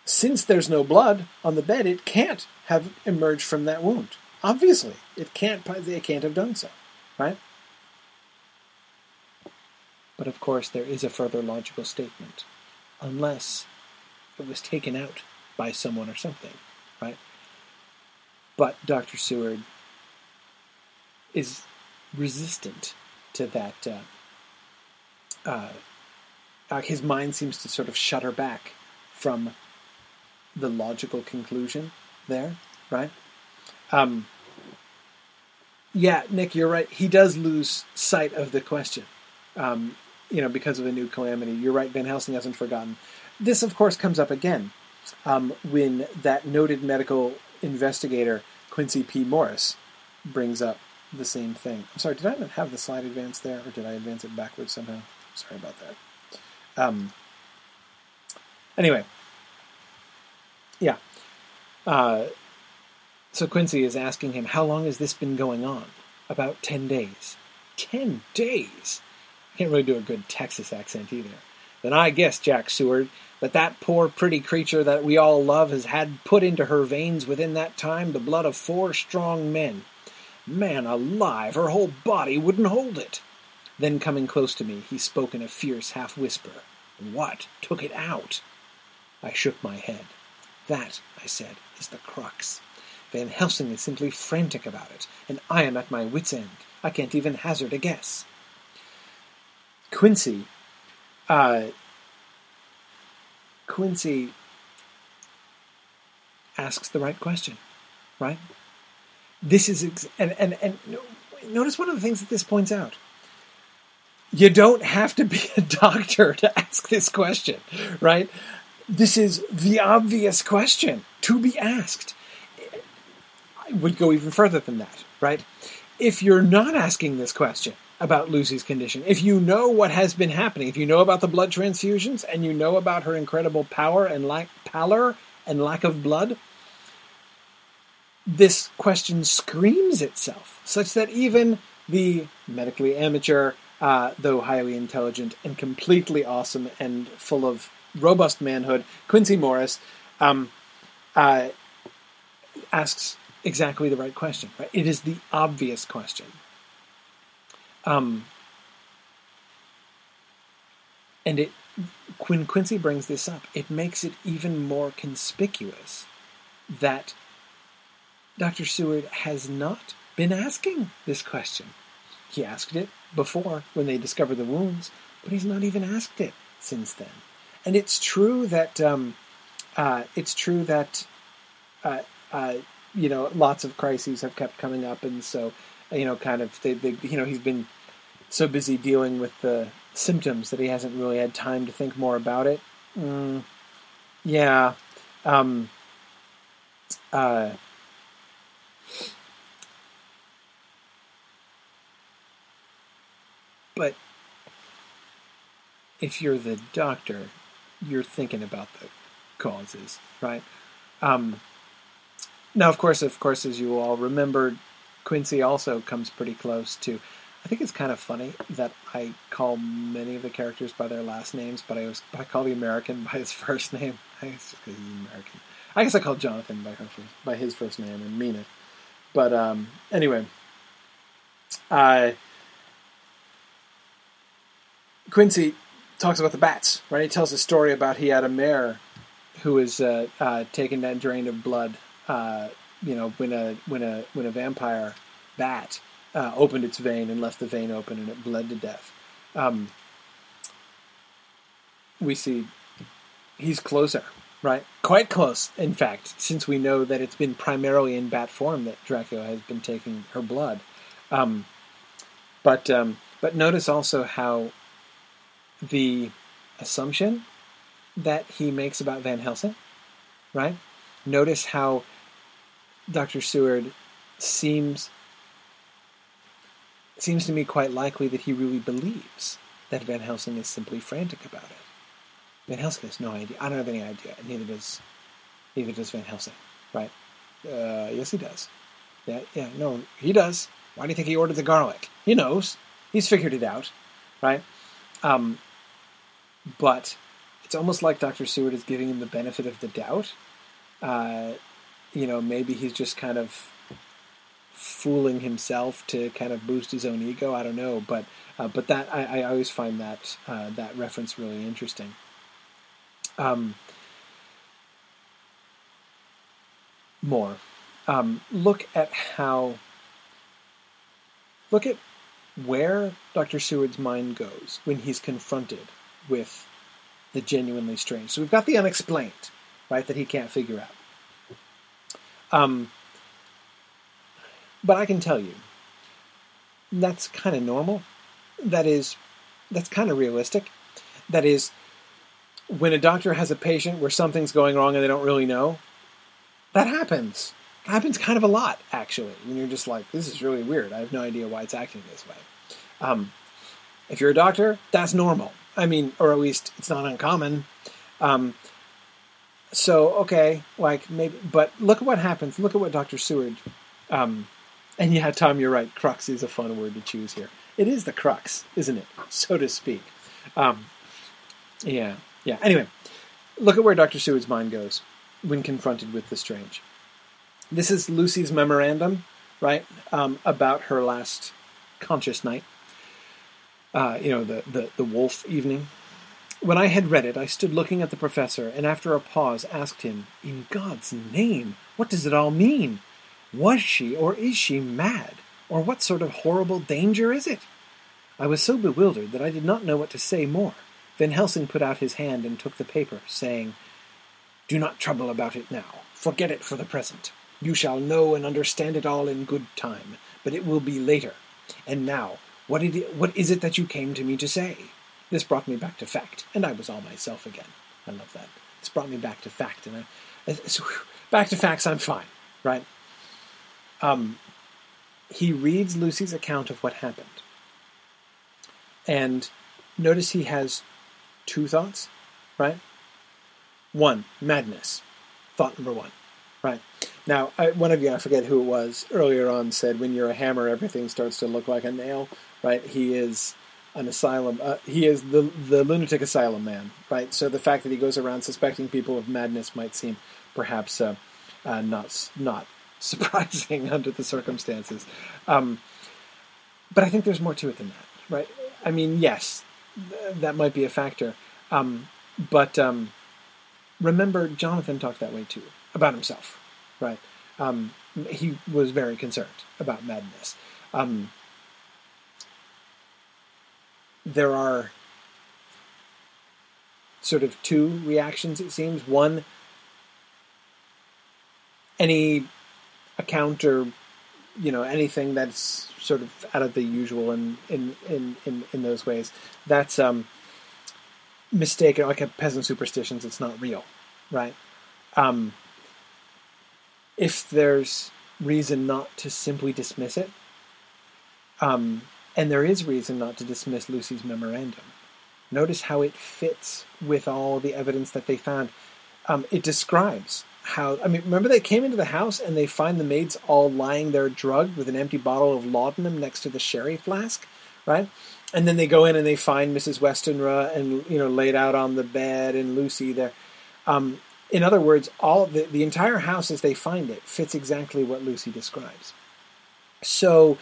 since there's no blood on the bed, it can't have emerged from that wound. Obviously, it can't. It can't have done so, right? But of course, there is a further logical statement, unless it was taken out by someone or something, right? But Dr. Seward is resistant to that. Uh, uh, uh, his mind seems to sort of shudder back from the logical conclusion there, right? Um, yeah, Nick, you're right. He does lose sight of the question, um, you know, because of a new calamity. You're right. Van Helsing hasn't forgotten. This, of course, comes up again um, when that noted medical investigator Quincy P. Morris brings up the same thing. I'm sorry, did I not have the slide advance there, or did I advance it backwards somehow? Sorry about that. Um, anyway, yeah. Uh, so Quincy is asking him, How long has this been going on? About 10 days. 10 days? Can't really do a good Texas accent either. Then I guess, Jack Seward, that that poor pretty creature that we all love has had put into her veins within that time the blood of four strong men. Man alive, her whole body wouldn't hold it. Then coming close to me, he spoke in a fierce half whisper. What took it out? I shook my head. That, I said, is the crux. Van Helsing is simply frantic about it, and I am at my wits' end. I can't even hazard a guess. Quincy, uh, Quincy asks the right question, right? This is ex- and and and notice one of the things that this points out. You don't have to be <laughs> a doctor to ask this question, right? This is the obvious question to be asked. I would go even further than that, right? If you're not asking this question about Lucy's condition, if you know what has been happening, if you know about the blood transfusions and you know about her incredible power and lack pallor and lack of blood, this question screams itself, such that even the medically amateur, uh, though highly intelligent and completely awesome and full of robust manhood, Quincy Morris, um, uh, asks exactly the right question. Right? It is the obvious question. Um, and it, when Quincy brings this up, it makes it even more conspicuous that Dr. Seward has not been asking this question. He asked it before when they discovered the wounds, but he's not even asked it since then. And it's true that um, uh, it's true that uh, uh, you know lots of crises have kept coming up, and so you know, kind of they, they you know he's been so busy dealing with the symptoms that he hasn't really had time to think more about it. Mm, yeah. Um, uh, but if you're the doctor, you're thinking about the causes, right? Um, now, of course, of course, as you all remember, Quincy also comes pretty close to. I think it's kind of funny that I call many of the characters by their last names, but I was I call the American <laughs> by his first name. I guess he's American. I guess I call Jonathan by her first, by his first name and Mina. But um, anyway, uh, Quincy talks about the bats, right? He tells a story about he had a mare who was uh, uh, taken and drained of blood. Uh, you know, when a when a when a vampire bat uh, opened its vein and left the vein open and it bled to death. Um, we see he's closer, right? Quite close, in fact, since we know that it's been primarily in bat form that Dracula has been taking her blood. Um, but um, but notice also how the assumption that he makes about Van Helsing, right? Notice how Dr. Seward seems seems to me quite likely that he really believes that Van Helsing is simply frantic about it. Van Helsing has no idea. I don't have any idea. Neither does neither does Van Helsing, right? Uh, yes, he does. Yeah, yeah, no, he does. Why do you think he ordered the garlic? He knows. He's figured it out, right? Um, but it's almost like Dr. Seward is giving him the benefit of the doubt. Uh, you know, maybe he's just kind of fooling himself to kind of boost his own ego. I don't know, but uh, but that I, I, always find that uh, that reference really interesting. Um, more, um, look at how look at where Dr. Seward's mind goes when he's confronted with the genuinely strange. So we've got the unexplained, right, that he can't figure out. Um, but I can tell you that's kind of normal. That is, that's kind of realistic. That is, when a doctor has a patient where something's going wrong and they don't really know, that happens. It happens kind of a lot, actually. When you're just like, this is really weird. I have no idea why it's acting this way. Um, if you're a doctor, that's normal. I mean, or at least it's not uncommon. Um, so okay, like maybe, but look at what happens. Look at what Doctor Seward. Um, and yeah, Tom, you're right. Crux is a fun word to choose here. It is the crux, isn't it, <laughs> so to speak? Um, yeah, yeah. Anyway, look at where Doctor Seward's mind goes when confronted with the strange. This is Lucy's memorandum, right, um, about her last conscious night. Uh, you know, the, the, the wolf evening. When I had read it, I stood looking at the professor, and after a pause asked him, In God's name, what does it all mean? Was she or is she mad? Or what sort of horrible danger is it? I was so bewildered that I did not know what to say more. Van Helsing put out his hand and took the paper, saying, Do not trouble about it now. Forget it for the present. You shall know and understand it all in good time, but it will be later. And now, what, it, what is it that you came to me to say? This brought me back to fact, and I was all myself again. I love that. It's brought me back to fact, and I, so, back to facts. I'm fine, right? Um, he reads Lucy's account of what happened, and notice he has two thoughts, right? One, madness. Thought number one, right? Now, I, one of you, I forget who it was, earlier on said, when you're a hammer, everything starts to look like a nail, right? He is an asylum. Uh, he is the the lunatic asylum man, right? So the fact that he goes around suspecting people of madness might seem perhaps uh, uh, not not <laughs> surprising under the circumstances. Um, but I think there's more to it than that, right? I mean, yes, th- that might be a factor. Um, but um, remember, Jonathan talked that way too about himself, right? Um, he was very concerned about madness. Um, there are sort of two reactions, it seems. One, any account or you know anything that's sort of out of the usual in in in in, in those ways that's um mistaken like a peasant superstitions it's not real right um if there's reason not to simply dismiss it um and there is reason not to dismiss lucy's memorandum notice how it fits with all the evidence that they found um, it describes how I mean, remember they came into the house and they find the maids all lying there drugged with an empty bottle of laudanum next to the sherry flask, right? And then they go in and they find Mrs. Westenra and you know laid out on the bed and Lucy there. Um, in other words, all the, the entire house as they find it fits exactly what Lucy describes. So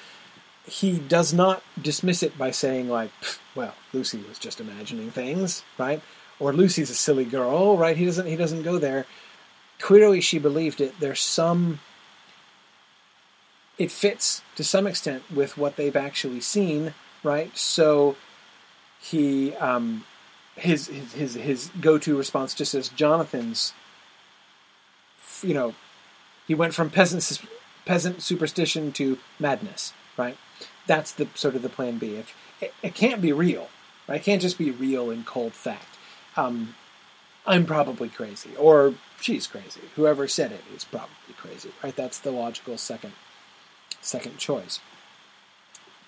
he does not dismiss it by saying like, well, Lucy was just imagining things, right? Or Lucy's a silly girl, right? He doesn't he doesn't go there clearly she believed it. There's some. It fits to some extent with what they've actually seen, right? So he, um, his his his, his go to response just as Jonathan's. You know, he went from peasant peasant superstition to madness, right? That's the sort of the plan B. If it, it can't be real, right? It can't just be real in cold fact. Um, I'm probably crazy, or she's crazy. Whoever said it is probably crazy, right? That's the logical second second choice.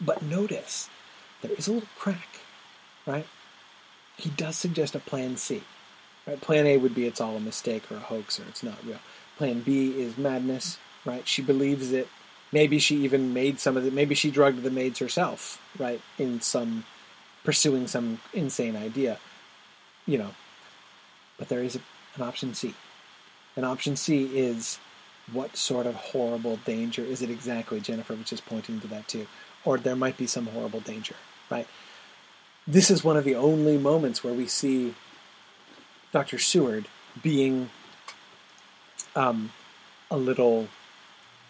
But notice there is a little crack, right? He does suggest a plan C. Right? Plan A would be it's all a mistake or a hoax or it's not real. Plan B is madness, right? She believes it. Maybe she even made some of it. Maybe she drugged the maids herself, right? In some pursuing some insane idea. You know, but there is an option C. And option C is what sort of horrible danger is it exactly? Jennifer was just pointing to that too. Or there might be some horrible danger, right? This is one of the only moments where we see Dr. Seward being um, a little, a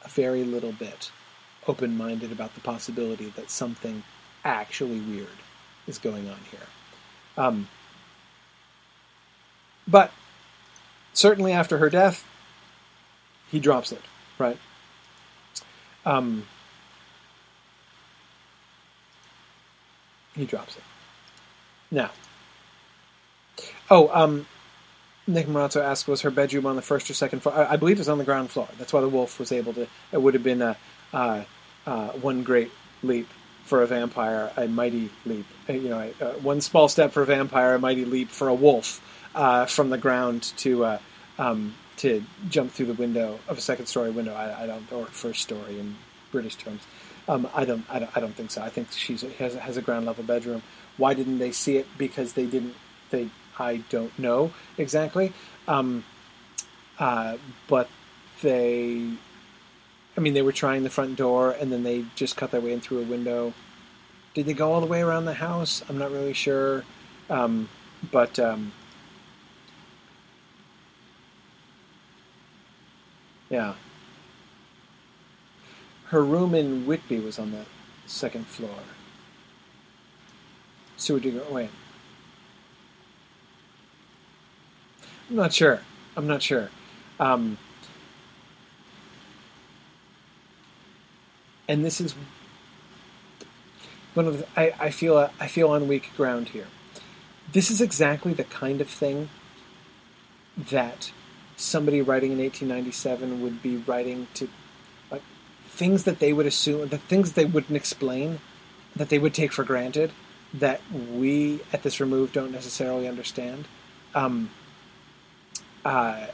very little bit open minded about the possibility that something actually weird is going on here. Um, but certainly after her death, he drops it, right? Um, he drops it. Now, oh, um, Nick Morazzo asked, was her bedroom on the first or second floor? I, I believe was on the ground floor. That's why the wolf was able to. It would have been a uh, uh, one great leap for a vampire, a mighty leap. Uh, you know, uh, one small step for a vampire, a mighty leap for a wolf uh, from the ground to uh, um, to jump through the window of a second story window. I, I don't, or first story in British terms. Um, I don't, I don't, I don't think so. I think she's has, has a ground level bedroom. Why didn't they see it? Because they didn't. They, I don't know exactly. Um, uh, but they, I mean, they were trying the front door, and then they just cut their way in through a window. Did they go all the way around the house? I'm not really sure. Um, but um, yeah, her room in Whitby was on the second floor. Sewer digger. Wait. I'm not sure. I'm not sure. Um, and this is one of the, I, I feel I feel on weak ground here. This is exactly the kind of thing that somebody writing in 1897 would be writing to like things that they would assume the things they wouldn't explain that they would take for granted that we at this remove don't necessarily understand. Um, uh,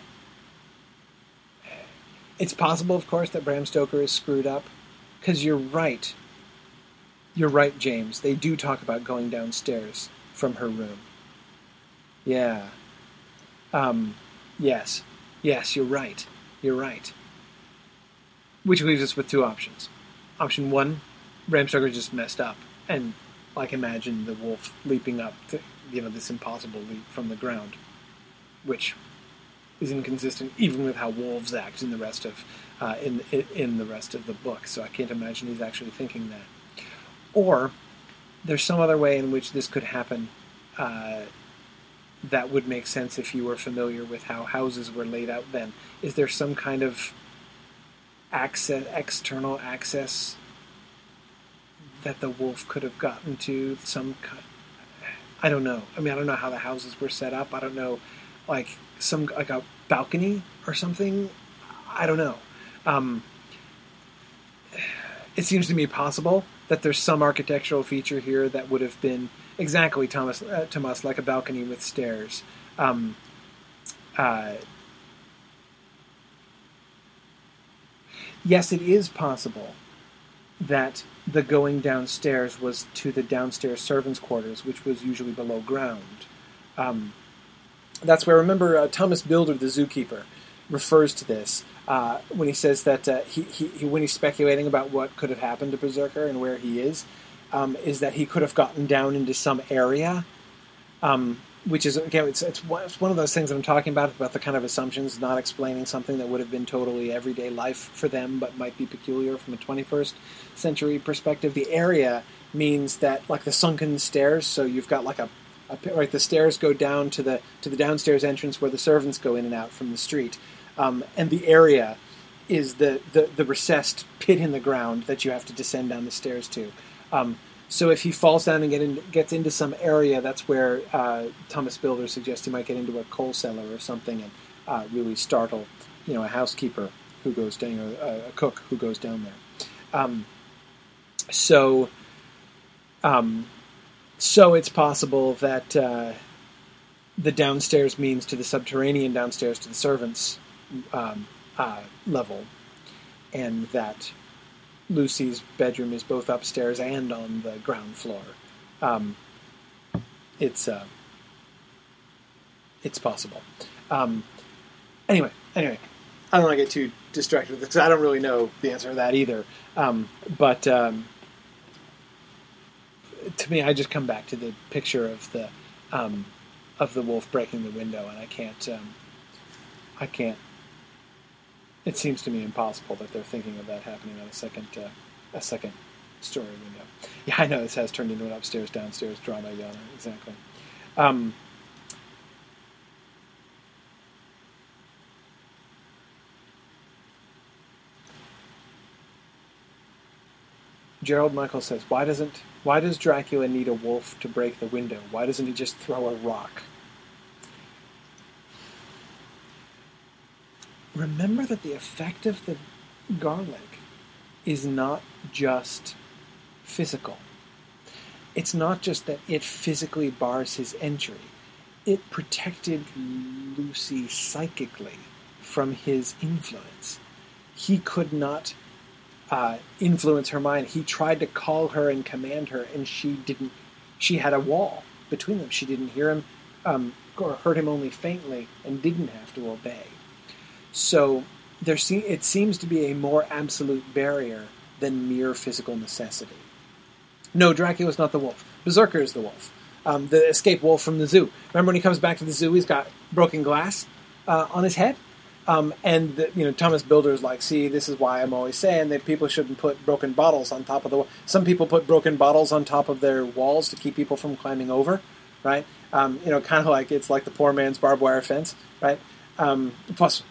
it's possible, of course, that Bram Stoker is screwed up because you're right. You're right, James. They do talk about going downstairs from her room. Yeah. Um, yes. Yes, you're right. You're right. Which leaves us with two options. Option one, Bram Stoker just messed up and like imagine the wolf leaping up to you know this impossible leap from the ground, which is inconsistent even with how wolves act in the rest of uh, in in the rest of the book. So I can't imagine he's actually thinking that. Or there's some other way in which this could happen uh, that would make sense if you were familiar with how houses were laid out then. Is there some kind of access, external access that the wolf could have gotten to some. I don't know. I mean, I don't know how the houses were set up. I don't know, like some like a balcony or something. I don't know. Um, it seems to me possible that there's some architectural feature here that would have been exactly Thomas uh, Thomas like a balcony with stairs. Um, uh, yes, it is possible that the going downstairs was to the downstairs servants' quarters, which was usually below ground. Um, that's where, I remember, uh, Thomas Bilder, the zookeeper, refers to this uh, when he says that uh, he, he, he, when he's speculating about what could have happened to Berserker and where he is, um, is that he could have gotten down into some area um, which is again it's, it's one of those things that I'm talking about about the kind of assumptions not explaining something that would have been totally everyday life for them but might be peculiar from a 21st century perspective. The area means that like the sunken stairs so you've got like a right the stairs go down to the to the downstairs entrance where the servants go in and out from the street um, and the area is the, the the recessed pit in the ground that you have to descend down the stairs to um, so if he falls down and get in, gets into some area, that's where uh, Thomas Bilder suggests he might get into a coal cellar or something and uh, really startle, you know, a housekeeper who goes down, or a, a cook who goes down there. Um, so, um, so it's possible that uh, the downstairs means to the subterranean downstairs to the servants um, uh, level, and that Lucy's bedroom is both upstairs and on the ground floor. Um, it's uh, it's possible. Um, anyway, anyway, I don't want to get too distracted with because I don't really know the answer to that either. Um, but um, to me, I just come back to the picture of the um, of the wolf breaking the window, and I can't um, I can't it seems to me impossible that they're thinking of that happening on a second uh, a second story window. <laughs> Yeah, I know this has turned into an upstairs downstairs drama, Yana. Exactly. Um, Gerald Michael says, "Why doesn't why does Dracula need a wolf to break the window? Why doesn't he just throw a rock?" Remember that the effect of the garlic is not just physical. It's not just that it physically bars his entry. It protected Lucy psychically from his influence. He could not uh, influence her mind. He tried to call her and command her, and she didn't. She had a wall between them. She didn't hear him, um, or heard him only faintly, and didn't have to obey. So there, se- it seems to be a more absolute barrier than mere physical necessity. No, Dracula's not the wolf. Berserker is the wolf. Um, the escape wolf from the zoo. Remember when he comes back to the zoo, he's got broken glass uh, on his head? Um, and the, you know Thomas Bilder's like, see, this is why I'm always saying that people shouldn't put broken bottles on top of the. wall. Some people put broken bottles on top of their walls to keep people from climbing over, right? Um, you know, kind of like it's like the poor man's barbed wire fence, right? Um, plus,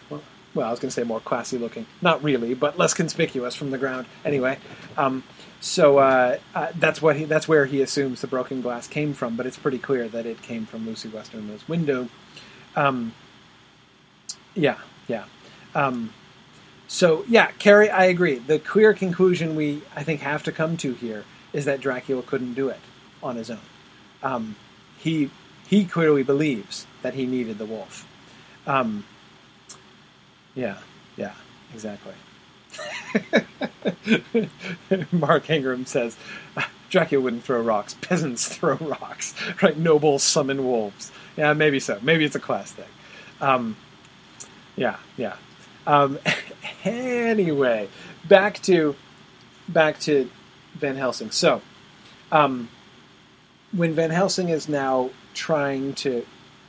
well, I was going to say more classy looking, not really, but less conspicuous from the ground. Anyway, um, so uh, uh, that's what he, that's where he assumes the broken glass came from, but it's pretty clear that it came from Lucy Westenra's window. Um, yeah, yeah. Um, so yeah, Carrie, I agree. The clear conclusion we I think have to come to here is that Dracula couldn't do it on his own. Um, he he clearly believes that he needed the wolf. Um, yeah, yeah, exactly. <laughs> Mark Ingram says Dracula wouldn't throw rocks. Peasants throw rocks, <laughs> right? Nobles summon wolves. Yeah, maybe so. Maybe it's a class thing. Um, yeah, yeah. Um, <laughs> anyway, back to back to Van Helsing. So, um, when Van Helsing is now trying to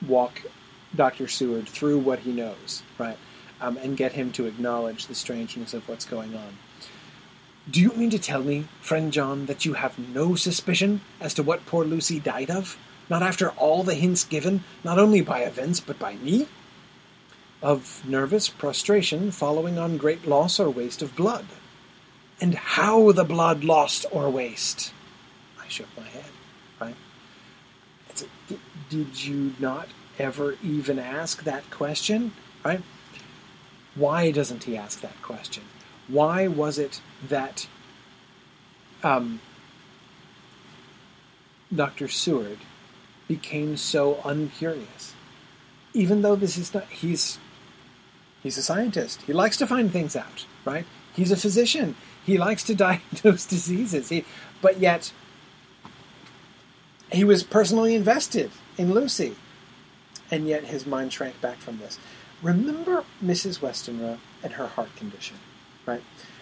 walk Doctor Seward through what he knows, right, um, and get him to acknowledge the strangeness of what's going on. Do you mean to tell me, friend John, that you have no suspicion as to what poor Lucy died of? Not after all the hints given, not only by events, but by me? Of nervous prostration following on great loss or waste of blood. And how the blood lost or waste? I shook my head, right? A, did you not ever even ask that question, right? Why doesn't he ask that question? Why was it that um, Dr. Seward became so uncurious? Even though this is not, he's he's a scientist. He likes to find things out, right? He's a physician. He likes to <laughs> diagnose diseases. He, but yet, he was personally invested in Lucy, and yet his mind shrank back from this. Remember Mrs. Westenra and her heart condition, right?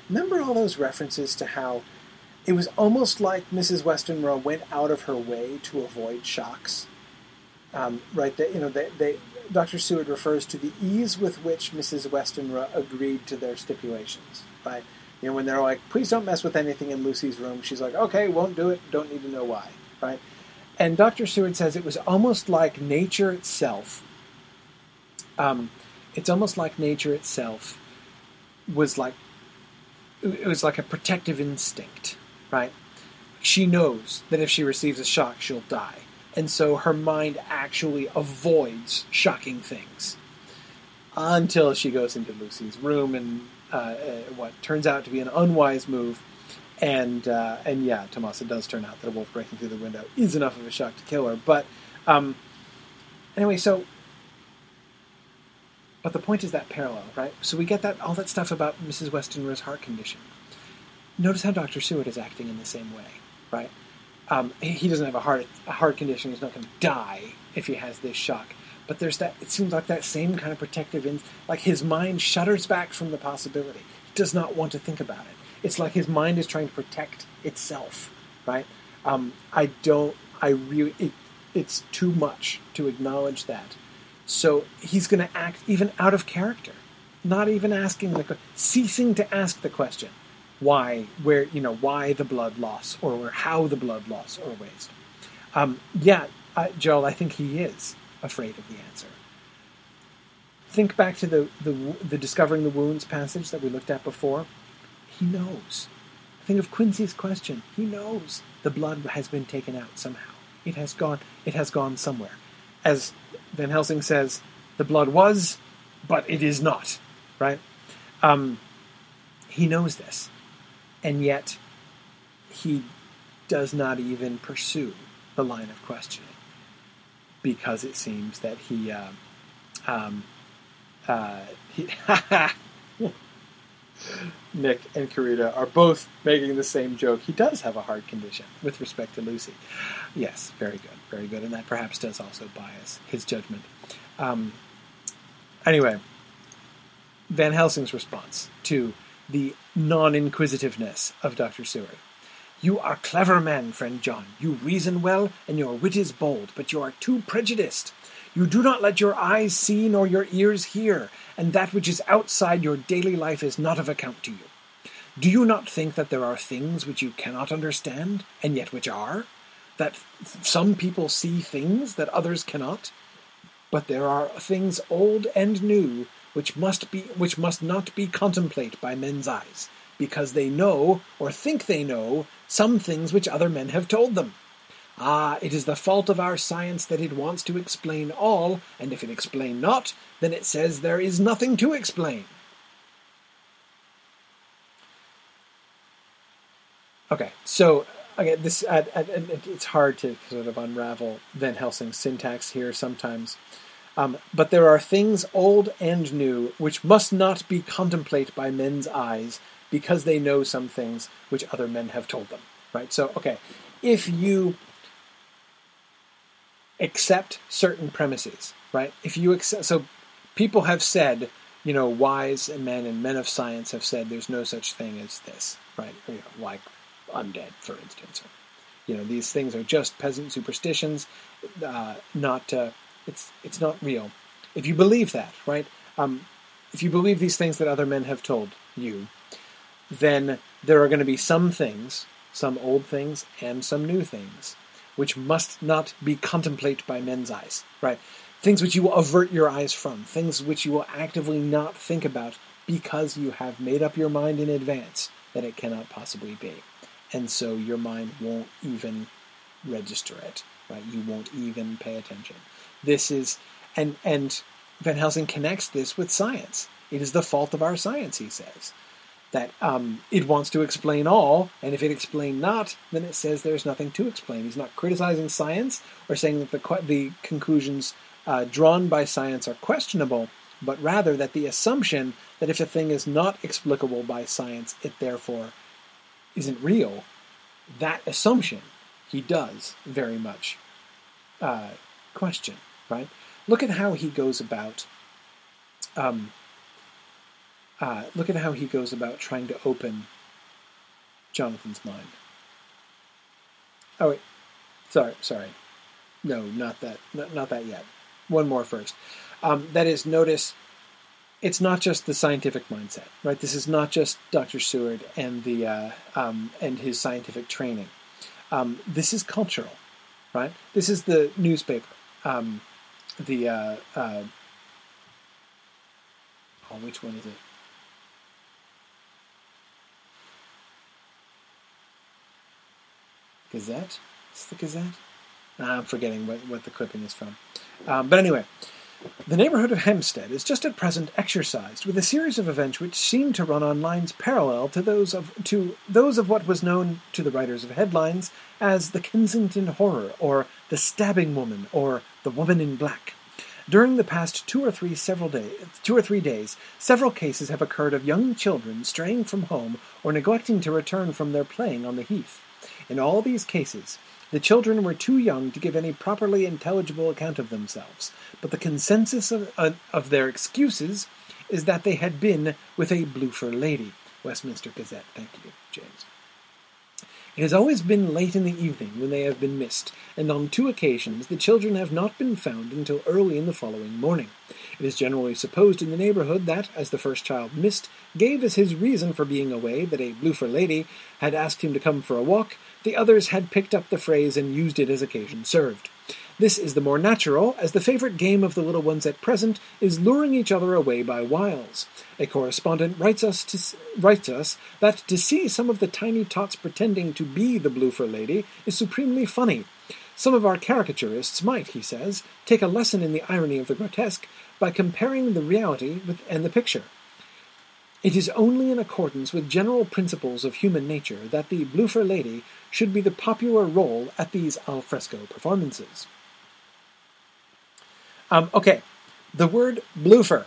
Remember all those references to how it was almost like Mrs. Westenra went out of her way to avoid shocks, um, right? That you know, they, they, Dr. Seward refers to the ease with which Mrs. Westenra agreed to their stipulations, right? You know, when they're like, "Please don't mess with anything in Lucy's room," she's like, "Okay, won't do it. Don't need to know why," right? And Dr. Seward says it was almost like nature itself. Um, it's almost like nature itself was like it was like a protective instinct, right? She knows that if she receives a shock, she'll die. And so her mind actually avoids shocking things until she goes into Lucy's room and uh, uh, what turns out to be an unwise move. And uh, and yeah, Tomas, it does turn out that a wolf breaking through the window is enough of a shock to kill her. But um, anyway, so but the point is that parallel, right? So we get that all that stuff about Mrs. Westenra's heart condition. Notice how Dr. Seward is acting in the same way, right? Um, he doesn't have a heart a heart condition. He's not going to die if he has this shock. But there's that. It seems like that same kind of protective, in, like his mind shudders back from the possibility. He does not want to think about it. It's like his mind is trying to protect itself, right? Um, I don't. I really. It, it's too much to acknowledge that so he's going to act even out of character, not even asking the ceasing to ask the question, why, where, you know, why the blood loss or how the blood loss or waste. Um, yeah, uh, Joel, I think he is afraid of the answer. Think back to the, the the discovering the wounds passage that we looked at before. He knows. Think of Quincy's question. He knows the blood has been taken out somehow. It has gone. It has gone somewhere. As Van Helsing says, the blood was, but it is not. Right? Um, he knows this, and yet he does not even pursue the line of questioning because it seems that he, uh, um, uh, he <laughs> Nick and Karita are both making the same joke. He does have a heart condition with respect to Lucy. Yes, very good, very good, and that perhaps does also bias his judgment. Um, anyway, Van Helsing's response to the non-inquisitiveness of Dr. Seward. You are clever men, friend John. You reason well, and your wit is bold, but you are too prejudiced. You do not let your eyes see nor your ears hear, and that which is outside your daily life is not of account to you. Do you not think that there are things which you cannot understand, and yet which are? That some people see things that others cannot? But there are things old and new which must be which must not be contemplated by men's eyes, because they know, or think they know, some things which other men have told them. Ah, it is the fault of our science that it wants to explain all, and if it explain not, then it says there is nothing to explain. Okay, so again, this uh, uh, it's hard to sort of unravel Van Helsing's syntax here sometimes. Um, but there are things old and new which must not be contemplated by men's eyes because they know some things which other men have told them. Right. So, okay, if you accept certain premises, right? If you accept, so people have said, you know, wise men and men of science have said there's no such thing as this, right? You know, like undead, for instance. Or, you know, these things are just peasant superstitions, uh, not uh, it's it's not real. If you believe that, right? Um, if you believe these things that other men have told you, then there are going to be some things, some old things and some new things which must not be contemplated by men's eyes, right? Things which you will avert your eyes from, things which you will actively not think about because you have made up your mind in advance that it cannot possibly be. And so your mind won't even register it, right? You won't even pay attention. This is, and, and Van Helsing connects this with science. It is the fault of our science, he says that um, it wants to explain all, and if it explain not, then it says there's nothing to explain. He's not criticizing science or saying that the, the conclusions uh, drawn by science are questionable, but rather that the assumption that if a thing is not explicable by science, it therefore isn't real, that assumption he does very much uh, question, right? Look at how he goes about um, uh, look at how he goes about trying to open Jonathan's mind. Oh wait, sorry, sorry, no, not that, not, not that yet. One more first. Um, that is, notice it's not just the scientific mindset, right? This is not just Dr. Seward and the uh, um, and his scientific training. Um, this is cultural, right? This is the newspaper, um, the uh, uh, oh, which one is it? Gazette? It's the Gazette? I'm forgetting what, what the clipping is from. Um, but anyway, the neighborhood of Hampstead is just at present exercised with a series of events which seem to run on lines parallel to those of to those of what was known to the writers of headlines as the Kensington Horror, or the Stabbing Woman, or the Woman in Black. During the past two or three several days, two or three days, several cases have occurred of young children straying from home or neglecting to return from their playing on the heath. In all these cases, the children were too young to give any properly intelligible account of themselves, but the consensus of, uh, of their excuses is that they had been with a Bloofer lady. Westminster Gazette. Thank you, James. It has always been late in the evening when they have been missed, and on two occasions the children have not been found until early in the following morning. It is generally supposed in the neighborhood that, as the first child missed gave as his reason for being away that a Bloofer lady had asked him to come for a walk, the others had picked up the phrase and used it as occasion served. This is the more natural, as the favorite game of the little ones at present is luring each other away by wiles. A correspondent writes us, to, writes us that to see some of the tiny tots pretending to be the Bloofer lady is supremely funny. Some of our caricaturists might, he says, take a lesson in the irony of the grotesque by comparing the reality with, and the picture. It is only in accordance with general principles of human nature that the Bloofer lady should be the popular role at these alfresco performances. Um, okay, the word bloofer.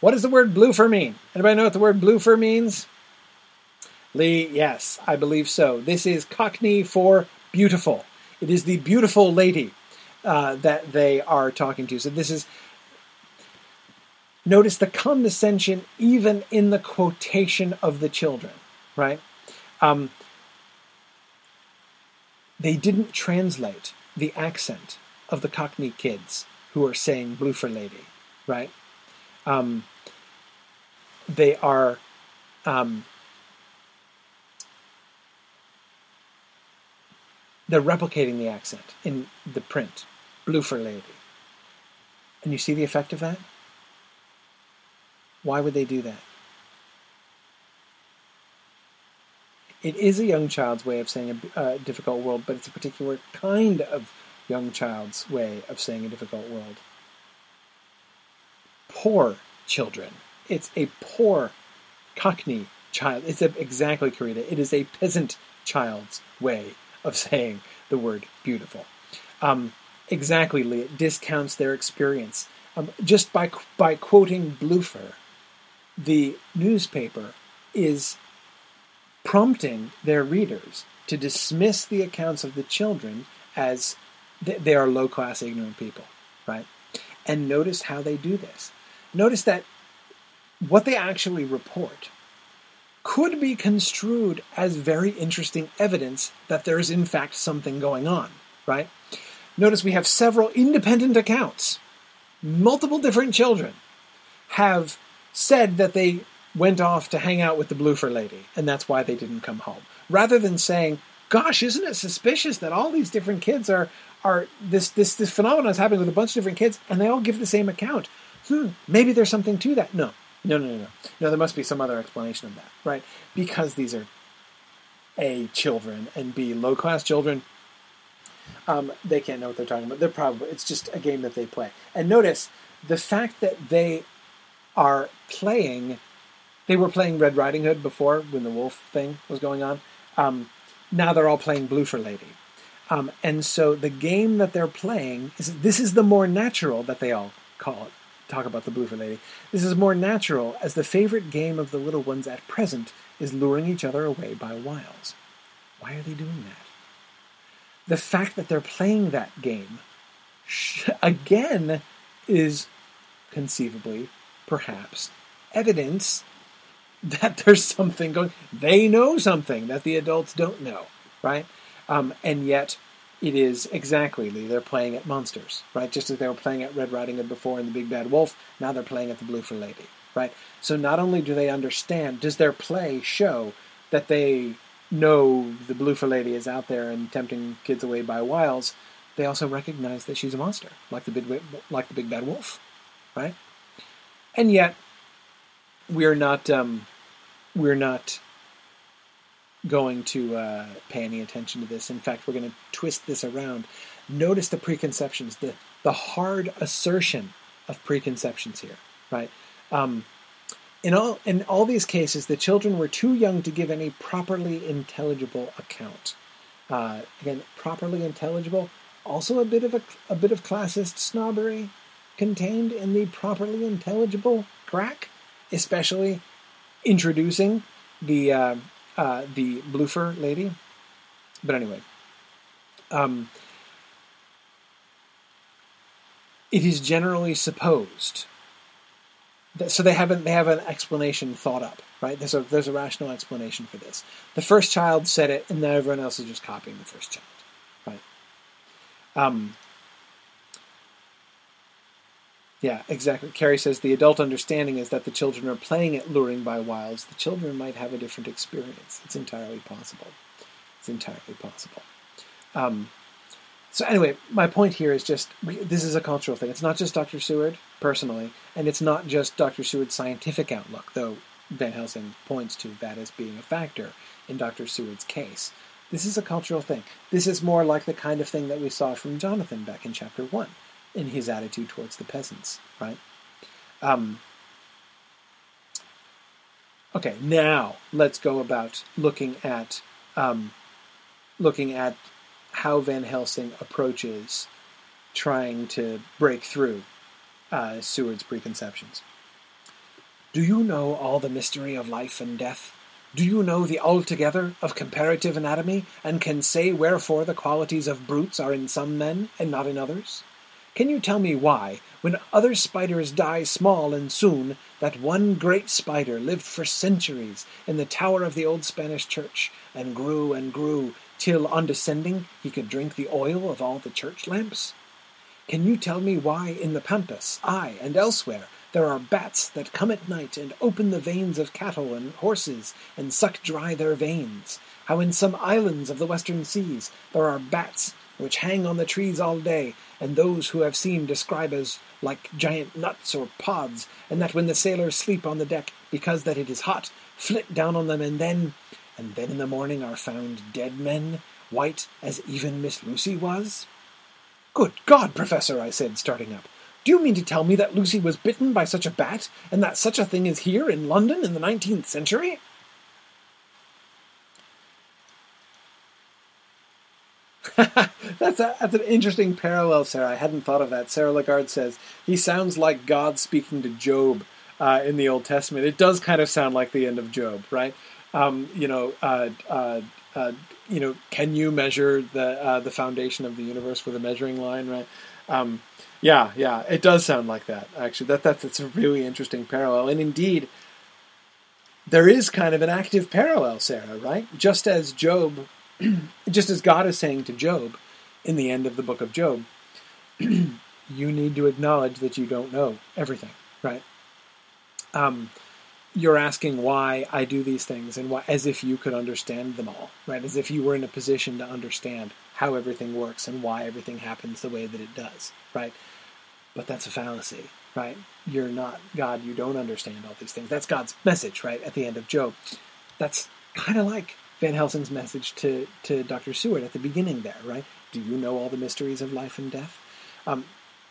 What does the word bloofer mean? Anybody know what the word bloofer means? Lee, yes, I believe so. This is Cockney for beautiful. It is the beautiful lady uh, that they are talking to. So this is. Notice the condescension even in the quotation of the children, right? Um, they didn't translate the accent of the Cockney kids who are saying Bloofer Lady, right? Um, they are um, they're replicating the accent in the print, Bloofer Lady. And you see the effect of that? Why would they do that? It is a young child's way of saying a, a difficult world, but it's a particular kind of young child's way of saying a difficult world. Poor children. It's a poor Cockney child. It's a, exactly, Karita. It is a peasant child's way of saying the word beautiful. Um, exactly, Lee. It discounts their experience. Um, just by, by quoting Bloofer, the newspaper is prompting their readers to dismiss the accounts of the children as they are low class, ignorant people, right? And notice how they do this. Notice that what they actually report could be construed as very interesting evidence that there is, in fact, something going on, right? Notice we have several independent accounts. Multiple different children have said that they went off to hang out with the Bloofer lady, and that's why they didn't come home. Rather than saying, "Gosh, isn't it suspicious that all these different kids are are this this this phenomenon is happening with a bunch of different kids, and they all give the same account? Hmm, maybe there's something to that." No, no, no, no, no. No, there must be some other explanation of that, right? Because these are a children and b low class children. Um, they can't know what they're talking about. They're probably it's just a game that they play. And notice the fact that they are playing they were playing Red Riding Hood before when the wolf thing was going on. Um, now they're all playing Bloofer Lady. Um, and so the game that they're playing is this is the more natural that they all call it. Talk about the Bloofer Lady. This is more natural as the favorite game of the little ones at present is luring each other away by wiles. Why are they doing that? The fact that they're playing that game, again, is conceivably, perhaps, evidence <laughs> that there's something going. They know something that the adults don't know, right? Um, and yet, it is exactly Lee. They're playing at monsters, right? Just as they were playing at Red Riding Hood before in the Big Bad Wolf, now they're playing at the Bloofer Lady, right? So not only do they understand, does their play show that they know the Bloofer Lady is out there and tempting kids away by wiles, they also recognize that she's a monster, like the big, like the Big Bad Wolf, right? And yet, we're not. Um, we're not going to uh, pay any attention to this. In fact, we're going to twist this around. Notice the preconceptions, the the hard assertion of preconceptions here, right? Um, in all in all these cases, the children were too young to give any properly intelligible account. Uh, again, properly intelligible. Also, a bit of a, a bit of classist snobbery contained in the properly intelligible crack, especially introducing the uh, uh, the Bloofer lady. But anyway, um, it is generally supposed that, so they haven't they have an explanation thought up, right? There's a there's a rational explanation for this. The first child said it, and then everyone else is just copying the first child, right? Um, yeah, exactly. Carrie says the adult understanding is that the children are playing at luring by wiles. The children might have a different experience. It's entirely possible. It's entirely possible. Um, so anyway, my point here is just this is a cultural thing. It's not just Dr. Seward personally, and it's not just Dr. Seward's scientific outlook, though Van Helsing points to that as being a factor in Dr. Seward's case. This is a cultural thing. This is more like the kind of thing that we saw from Jonathan back in chapter one, in his attitude towards the peasants, right? Um, okay, now let's go about looking at um, looking at how Van Helsing approaches trying to break through uh, Seward's preconceptions. Do you know all the mystery of life and death? Do you know the altogether of comparative anatomy, and can say wherefore the qualities of brutes are in some men and not in others? Can you tell me why, when other spiders die small and soon, that one great spider lived for centuries in the tower of the old Spanish church, and grew and grew till on descending he could drink the oil of all the church lamps? Can you tell me why in the Pampas, ay, and elsewhere, there are bats that come at night and open the veins of cattle and horses and suck dry their veins? How in some islands of the western seas there are bats which hang on the trees all day, and those who have seen describe as like giant nuts or pods, and that when the sailors sleep on the deck, because that it is hot, flit down on them, and then and then in the morning are found dead men, white as even Miss Lucy was? Good God, Professor, I said, starting up. Do you mean to tell me that Lucy was bitten by such a bat, and that such a thing is here in London in the nineteenth century? <laughs> that's, a, that's an interesting parallel, Sarah. I hadn't thought of that. Sarah Lagarde says, he sounds like God speaking to Job uh, in the Old Testament. It does kind of sound like the end of Job, right? um, you know, uh, uh, uh, you know, can you measure the uh, the foundation of the universe with a measuring line, right? Um, yeah, yeah, it does sound like that. Actually, that that's it's a really interesting parallel, and indeed, there is kind of an active parallel, Sarah, right? Just as Job, <clears throat> just as God is saying to Job in the end of the book of Job, <clears throat> you need to acknowledge that you don't know everything, right? Um, you're asking why I do these things and why, as if you could understand them all, right? As if you were in a position to understand how everything works and why everything happens the way that it does, right? But that's a fallacy, right? You're not God. You don't understand all these things. That's God's message, right? At the end of Job, that's kind of like Van Helsing's message to to Dr. Seward at the beginning there, right? Do you know all the mysteries of life and death? Um,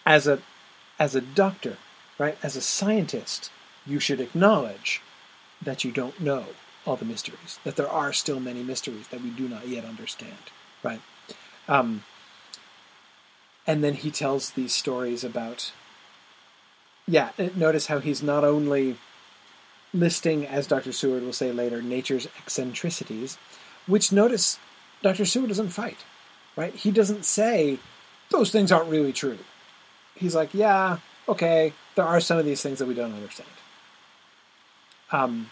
as a as a doctor, right? As a scientist, you should acknowledge that you don't know all the mysteries, that there are still many mysteries that we do not yet understand, right? Um, and then he tells these stories about, yeah, uh, notice how he's not only listing, as Dr. Seward will say later, nature's eccentricities, which notice Dr. Seward doesn't fight, right? He doesn't say, those things aren't really true. He's like, yeah, okay, there are some of these things that we don't understand. Um,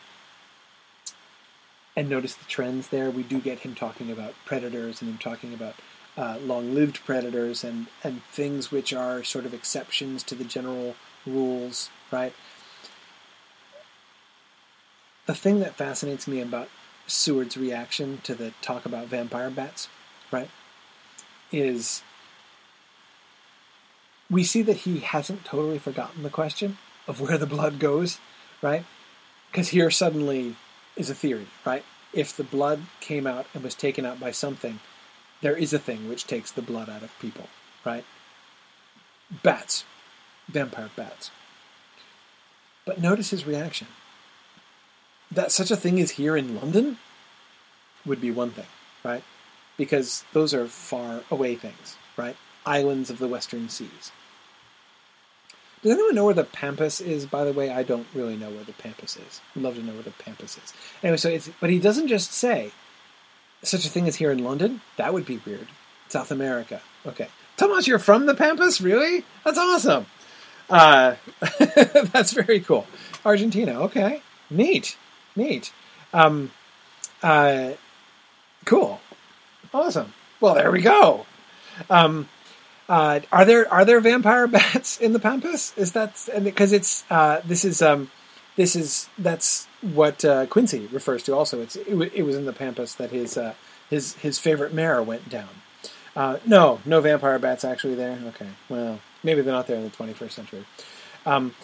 and notice the trends there. We do get him talking about predators and him talking about uh, long-lived predators and and things which are sort of exceptions to the general rules, right? The thing that fascinates me about Seward's reaction to the talk about vampire bats, right, is we see that he hasn't totally forgotten the question of where the blood goes, right? Because here suddenly is a theory, right? If the blood came out and was taken out by something, there is a thing which takes the blood out of people, right? Bats, vampire bats. But notice his reaction. That such a thing is here in London would be one thing, right? Because those are far away things, right? Islands of the Western Seas. Does anyone know where the Pampas is? By the way, I don't really know where the Pampas is. I'd love to know where the Pampas is. Anyway, so it's but he doesn't just say such a thing as here in London. That would be weird. South America. Okay, Tomas, you're from the Pampas, really? That's awesome. Uh, <laughs> that's very cool. Argentina. Okay, neat, neat. Um, uh, cool, awesome. Well, there we go. Um, uh, are there are there vampire <laughs> bats in the pampas? Is that because it's uh, this is um, this is that's what uh, Quincy refers to. Also, it's it, w- it, was in the pampas that his uh, his his favorite mare went down. Uh, no, no vampire bats actually there. Okay, well, maybe they're not there in the 21st century. Um,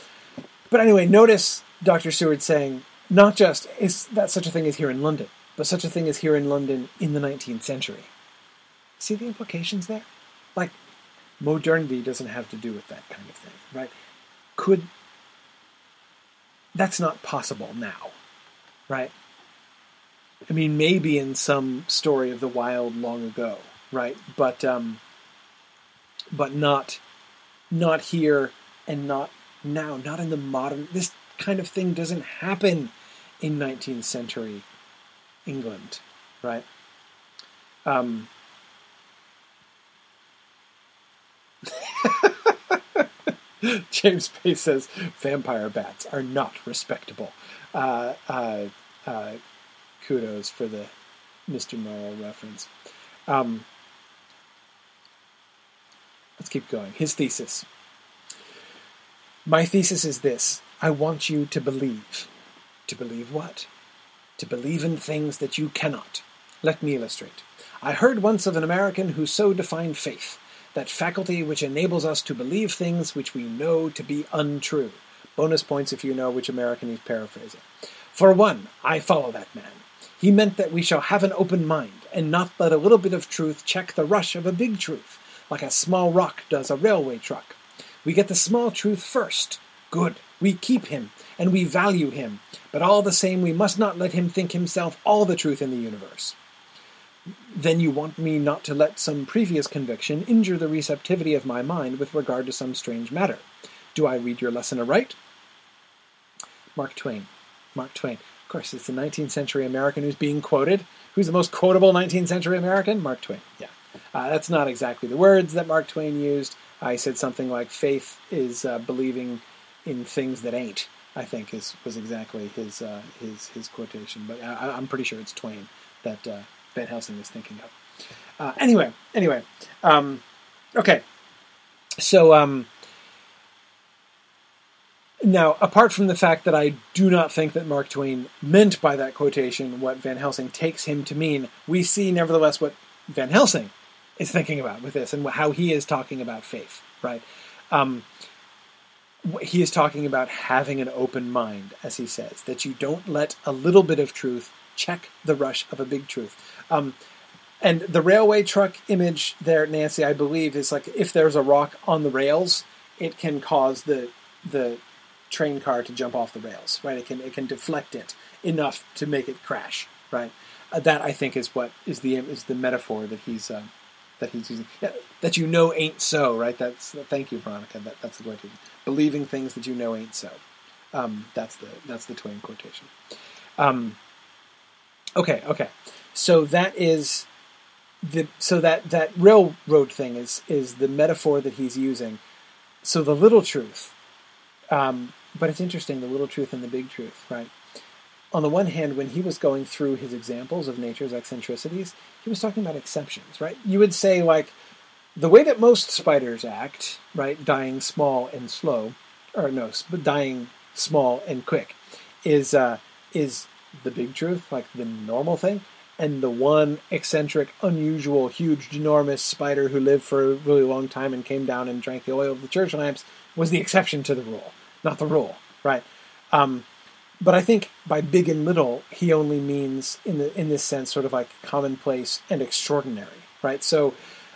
but anyway, notice Dr. Seward saying not just is that such a thing is here in London, but such a thing is here in London in the 19th century. See the implications there? Like, modernity doesn't have to do with that kind of thing, right? Could that's not possible now, right? I mean, maybe in some story of the wild long ago, right? But um, but not not here and not now, not in the modern. This kind of thing doesn't happen in 19th century England, right? Um, <laughs> James Pace says vampire bats are not respectable. Uh, uh, uh, kudos for the Mr. Morrow reference. Um, let's keep going. His thesis. My thesis is this I want you to believe. To believe what? To believe in things that you cannot. Let me illustrate. I heard once of an American who so defined faith that faculty which enables us to believe things which we know to be untrue. Bonus points if you know which American he's paraphrasing. For one, I follow that man. He meant that we shall have an open mind, and not let a little bit of truth check the rush of a big truth, like a small rock does a railway truck. We get the small truth first. Good. We keep him, and we value him, but all the same we must not let him think himself all the truth in the universe. Then you want me not to let some previous conviction injure the receptivity of my mind with regard to some strange matter. Do I read your lesson aright? Mark Twain. Mark Twain. Of course, it's the 19th century American who's being quoted. Who's the most quotable 19th century American? Mark Twain. Yeah. Uh, that's not exactly the words that Mark Twain used. I said something like faith is uh, believing in things that ain't. I think is was exactly his uh, his his quotation, but I, am pretty sure it's Twain that uh, Van Helsing is thinking of. Uh, anyway, anyway, um, okay. So um, now, apart from the fact that I do not think that Mark Twain meant by that quotation what Van Helsing takes him to mean, we see nevertheless what Van Helsing is thinking about with this and how he is talking about faith, right? Um, he is talking about having an open mind, as he says, that you don't let a little bit of truth check the rush of a big truth. Um, and the railway truck image there, Nancy, I believe, is like if there's a rock on the rails, it can cause the the train car to jump off the rails, right? It can it can deflect it enough to make it crash, right? Uh, that I think is what is the is the metaphor that he's uh, that he's using. Yeah, that you know ain't so, right? That's thank you, Veronica. That, that's the to believing things that you know ain't so. Um, that's the that's the Twain quotation. Um, okay, okay. So that is the so that that railroad thing is is the metaphor that he's using. So the little truth um, but it's interesting the little truth and the big truth, right? On the one hand, when he was going through his examples of nature's eccentricities, he was talking about exceptions, right? You would say, like, the way that most spiders act, right, dying small and slow, or no, dying small and quick, is uh, is the big truth, like the normal thing, and the one eccentric, unusual, huge, enormous spider who lived for a really long time and came down and drank the oil of the church lamps was the exception to the rule not the rule, right? Um, but I think by big and little, he only means in the in this sense, sort of like commonplace and extraordinary, right? So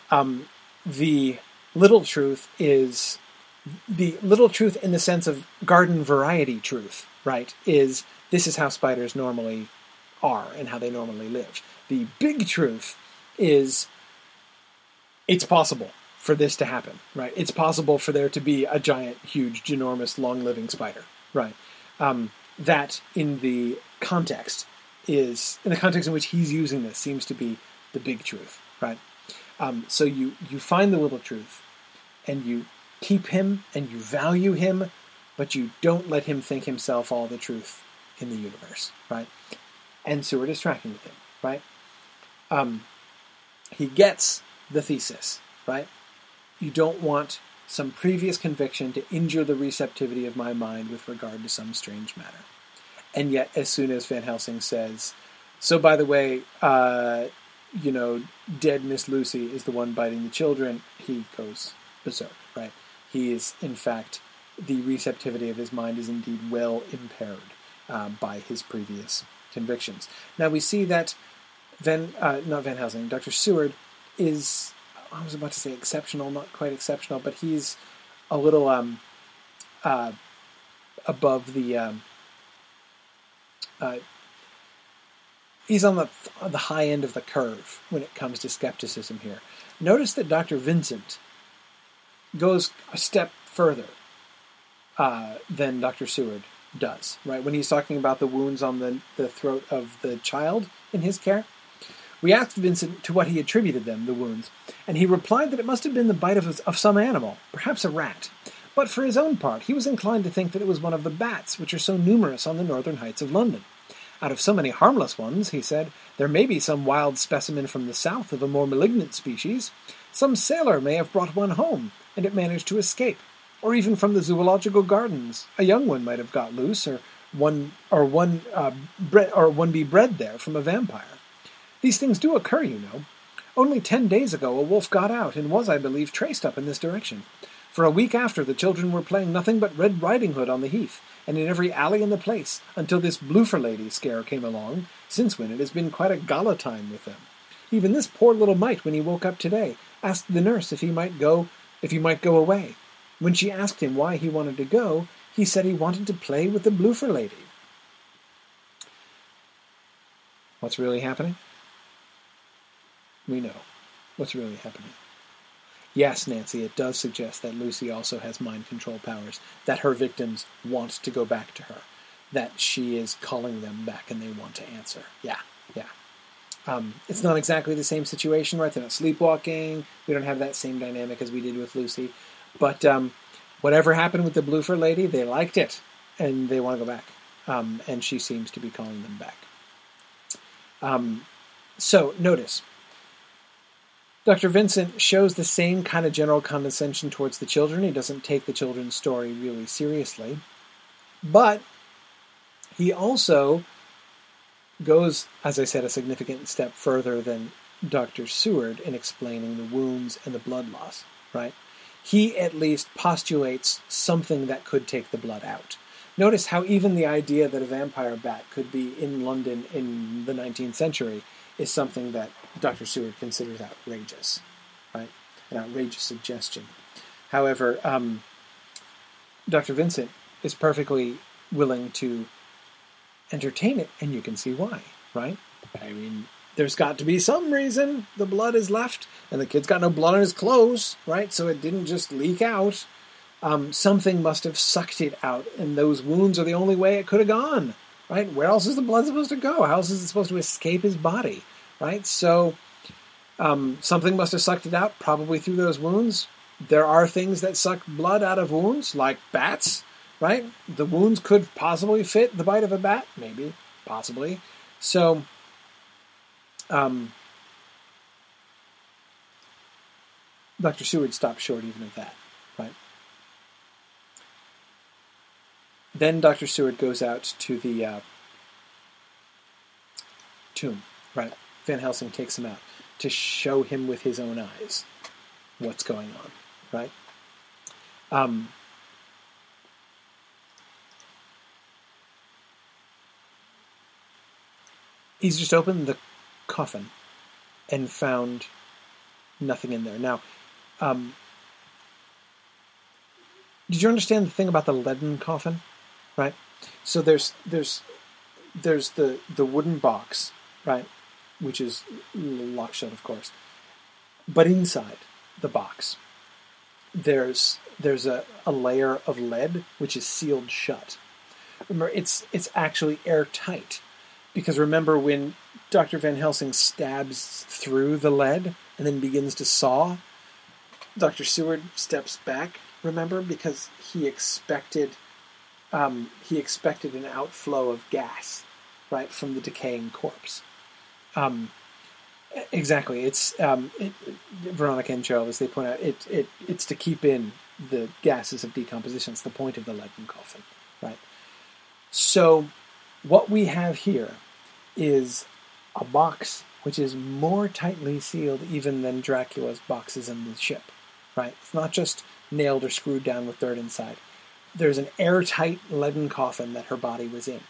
um, the little truth is the little truth in the sense of garden variety truth, right? Is this is how spiders normally are and how they normally live. The big truth is it's possible for this to happen, right? It's possible for there to be a giant, huge, ginormous, long-living spider, right? Um, that in the context is in the context in which he's using this seems to be the big truth, right? Um, so you you find the little truth, and you keep him and you value him, but you don't let him think himself all the truth in the universe, right? And Seward is tracking with him, right? Um, he gets the thesis, right? you don't want some previous conviction to injure the receptivity of my mind with regard to some strange matter. And yet, as soon as Van Helsing says, so by the way, uh, you know, dead Miss Lucy is the one biting the children, he goes berserk, right? He is, in fact, the receptivity of his mind is indeed well impaired uh, by his previous convictions. Now we see that Van, uh, not Van Helsing, Dr. Seward is, I was about to say exceptional, not quite exceptional, but he's a little um, uh, above the. Um, uh, he's on the the high end of the curve when it comes to skepticism here. Notice that Dr. Vincent goes a step further uh, than Dr. Seward does, right? When he's talking about the wounds on the, the throat of the child in his care. We asked Vincent to what he attributed them, the wounds, and he replied that it must have been the bite of, of some animal, perhaps a rat. But for his own part, he was inclined to think that it was one of the bats which are so numerous on the northern heights of London. Out of so many harmless ones, he said, there may be some wild specimen from the south of a more malignant species. Some sailor may have brought one home, and it managed to escape. Or even from the zoological gardens, a young one might have got loose, or one or one uh, bre- or one be bred there from a vampire. These things do occur, you know. Only ten days ago, a wolf got out and was, I believe, traced up in this direction. For a week after, the children were playing nothing but Red Riding Hood on the heath, and in every alley in the place, until this Bloofer lady scare came along, since when it has been quite a gala time with them. Even this poor little mite, when he woke up today, asked the nurse if he might go, if he might go away. When she asked him why he wanted to go, he said he wanted to play with the Bloofer lady. What's really happening? We know what's really happening. Yes, Nancy, it does suggest that Lucy also has mind control powers, that her victims want to go back to her, that she is calling them back and they want to answer. Yeah, yeah. Um, it's not exactly the same situation, right? They're not sleepwalking. We don't have that same dynamic as we did with Lucy. But um, whatever happened with the Bloofer lady, they liked it and they want to go back. Um, and she seems to be calling them back. Um, so notice Dr. Vincent shows the same kind of general condescension towards the children. He doesn't take the children's story really seriously. But he also goes, as I said, a significant step further than Dr. Seward in explaining the wounds and the blood loss, right? He at least postulates something that could take the blood out. Notice how even the idea that a vampire bat could be in London in the 19th century is something that Dr. Seward considers outrageous, right? An outrageous suggestion. However, um, Dr. Vincent is perfectly willing to entertain it, and you can see why, right? I mean, there's got to be some reason the blood is left, and the kid's got no blood on his clothes, right? So it didn't just leak out. Um, something must have sucked it out, and those wounds are the only way it could have gone, right? Where else is the blood supposed to go? How else is it supposed to escape his body? Right? So um, something must have sucked it out, probably through those wounds. There are things that suck blood out of wounds, like bats, right? The wounds could possibly fit the bite of a bat, maybe, possibly. So, um, Dr. Seward stopped short even of that, right? Then Dr. Seward goes out to the uh, tomb, right? Van Helsing takes him out to show him with his own eyes what's going on, right? Um, he's just opened the coffin and found nothing in there. Now, um, did you understand the thing about the leaden coffin? Right. So there's there's there's the the wooden box, right? Which is locked shut, of course. But inside the box, there's there's a, a layer of lead which is sealed shut. Remember, it's it's actually airtight because remember when Dr. Van Helsing stabs through the lead and then begins to saw, Dr. Seward steps back. Remember, because he expected um, he expected an outflow of gas, right, from the decaying corpse. Um, exactly. It's um, it, Veronica and Joe, as they point out, it, it it's to keep in the gases of decomposition. It's the point of the leaden coffin, right? So, what we have here is a box which is more tightly sealed even than Dracula's boxes in the ship. Right? It's not just nailed or screwed down with dirt inside. There's an airtight leaden coffin that her body was in.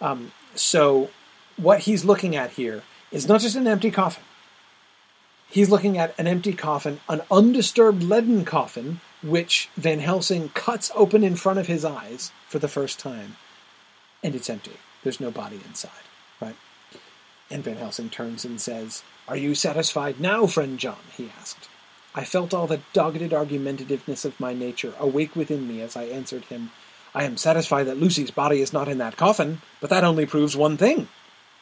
Um, so, what he's looking at here is not just an empty coffin. He's looking at an empty coffin, an undisturbed leaden coffin, which Van Helsing cuts open in front of his eyes for the first time, and it's empty. There's no body inside, right? And Van Helsing turns and says, Are you satisfied now, friend John? he asked. I felt all the dogged argumentativeness of my nature awake within me as I answered him, I am satisfied that Lucy's body is not in that coffin, but that only proves one thing.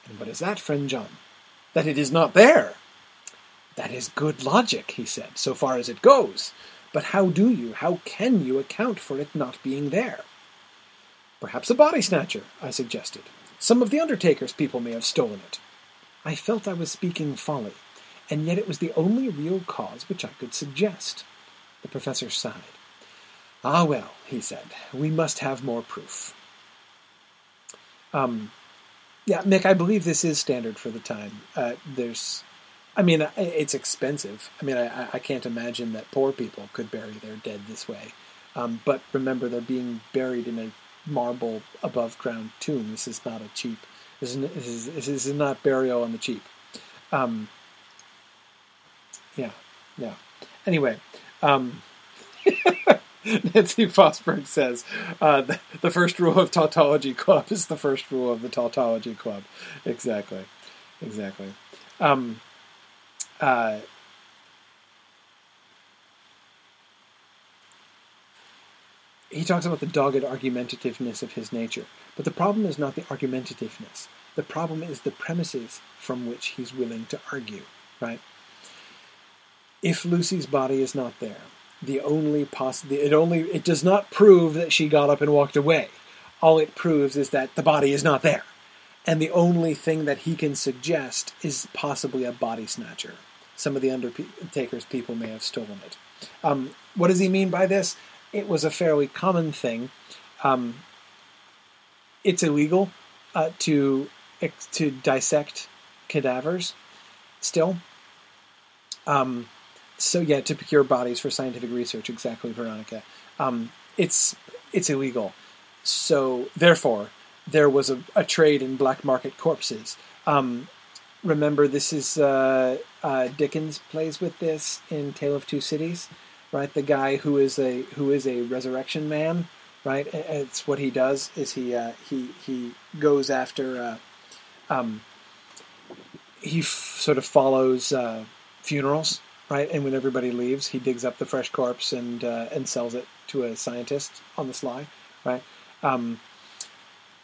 And what is that, friend John? That it is not there. That is good logic, he said, so far as it goes. But how do you, how can you account for it not being there? Perhaps a body snatcher, I suggested. Some of the Undertaker's people may have stolen it. I felt I was speaking folly, and yet it was the only real cause which I could suggest. The professor sighed. Ah, well, he said, we must have more proof. Um, yeah, Mick, I believe this is standard for the time. Uh, there's, I mean, it's expensive. I mean, I, I can't imagine that poor people could bury their dead this way. Um, but remember, they're being buried in a marble above ground tomb. This is not a cheap. This is, this is, not burial on the cheap. Um, yeah, yeah. Anyway, um, <laughs> <laughs> Nancy Fosberg says uh, the, the, first rule of tautology club is the first rule of the tautology club. Exactly, exactly. Um, uh, he talks about the dogged argumentativeness of his nature. But the problem is not the argumentativeness. The problem is the premises from which he's willing to argue, right? If Lucy's body is not there, the only possible it only it does not prove that she got up and walked away. All it proves is that the body is not there. And the only thing that he can suggest is possibly a body snatcher. Some of the Undertaker's people may have stolen it. Um, what does he mean by this? it was a fairly common thing. Um, it's illegal uh, to to dissect cadavers still. Um, so yeah, to procure bodies for scientific research, exactly, Veronica. Um, it's it's illegal. So therefore, there was a, a trade in black market corpses. Um, remember, this is uh, uh, Dickens plays with this in Tale of Two Cities right? The guy who is a who is a resurrection man, right? It's what he does is he uh, he he goes after uh, um, he f- sort of follows uh, funerals, right? And when everybody leaves, he digs up the fresh corpse and uh, and sells it to a scientist on the sly, right? Um,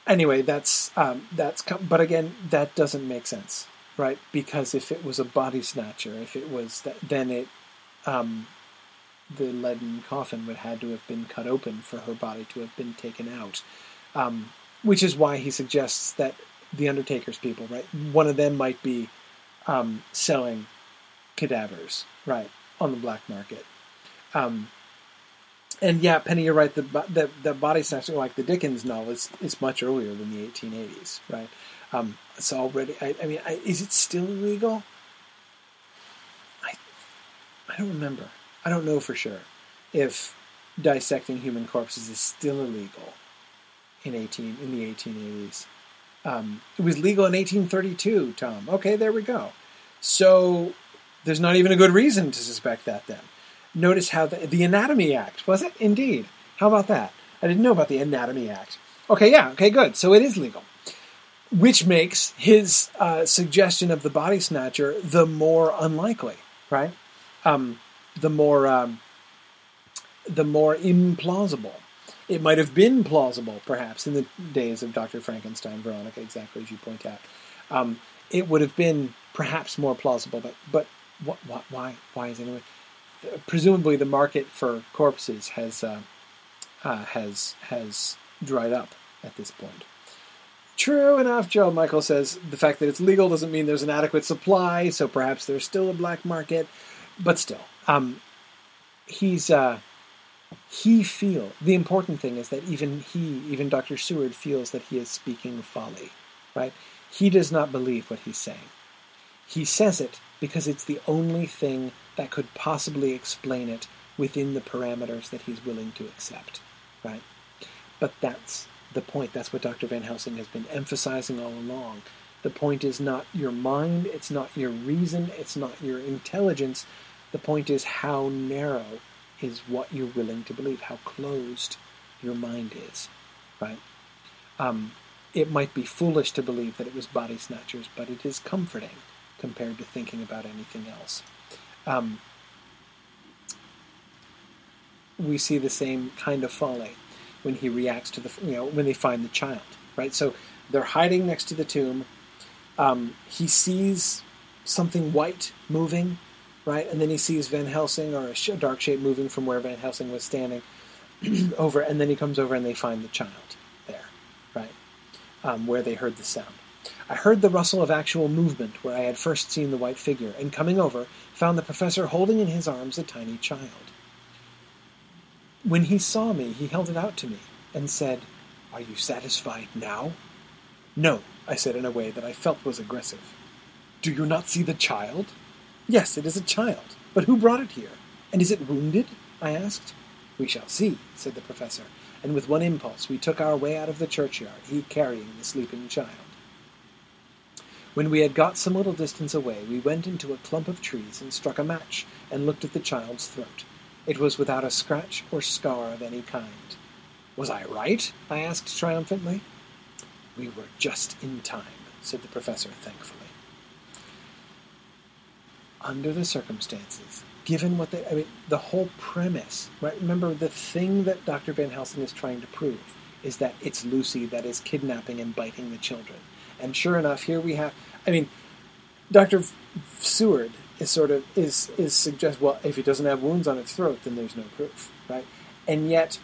anyway, that's um, that's but again, that doesn't make sense, right? Because if it was a body snatcher, if it was that, then it um, the leaden coffin would had to have been cut open for her body to have been taken out. Um, which is why he suggests that the Undertaker's people, right? One of them might be um, selling cadavers, right, on the black market. Um, and yeah, Penny, you're right. The the, the body snatching, like the Dickens novel, is, is much earlier than the 1880s, right? Um, it's already. I, I mean, I, is it still illegal? I I don't remember. I don't know for sure if dissecting human corpses is still illegal in 18 in the 1880s. Um, it was legal in 1832, Tom. Okay, there we go. So there's not even a good reason to suspect that then. Notice how the, the Anatomy Act, was it? Indeed. How about that? I didn't know about the Anatomy Act. Okay, yeah, okay, good. So it is legal. Which makes his uh, suggestion of the body snatcher the more unlikely, right? Um, the more um, the more implausible. It might have been plausible, perhaps, in the days of Dr. Frankenstein, Veronica, exactly as you point out. Um, it would have been perhaps more plausible, but but what, what, why why is anyway? Presumably, the market for corpses has uh, uh, has has dried up at this point. True enough, Joe Michael says the fact that it's legal doesn't mean there's an adequate supply, so perhaps there's still a black market, but still, um, he's uh, he feel the important thing is that even he, even Dr. Seward, feels that he is speaking folly, right? He does not believe what he's saying. He says it because it's the only thing that could possibly explain it within the parameters that he's willing to accept, right? But that's the point. That's what Dr. Van Helsing has been emphasizing all along. The point is not your mind, it's not your reason, it's not your intelligence. The point is how narrow is what you're willing to believe, how closed your mind is, right? Um, it might be foolish to believe that it was body snatchers, but it is comforting compared to thinking about anything else. Um, we see the same kind of folly when he reacts to the, you know, when they find the child, right? So they're hiding next to the tomb. Um, he sees something white moving, right? And then he sees Van Helsing or a dark shape moving from where Van Helsing was standing <clears throat> over, and then he comes over and they find the child there, right? Um, where they heard the sound. I heard the rustle of actual movement where I had first seen the white figure, and coming over, found the professor holding in his arms a tiny child. When he saw me, he held it out to me and said, Are you satisfied now? No, I said in a way that I felt was aggressive. Do you not see the child? Yes, it is a child. But who brought it here? And is it wounded? I asked. We shall see, said the professor, and with one impulse we took our way out of the churchyard, he carrying the sleeping child. When we had got some little distance away, we went into a clump of trees and struck a match and looked at the child's throat. It was without a scratch or scar of any kind. Was I right? I asked triumphantly. We were just in time, said the professor thankfully. Under the circumstances, given what the, I mean, the whole premise, right? Remember, the thing that Dr. Van Helsing is trying to prove is that it's Lucy that is kidnapping and biting the children. And sure enough, here we have, I mean, Dr. Seward is sort of is is suggest well if it doesn't have wounds on its throat then there's no proof right? And yet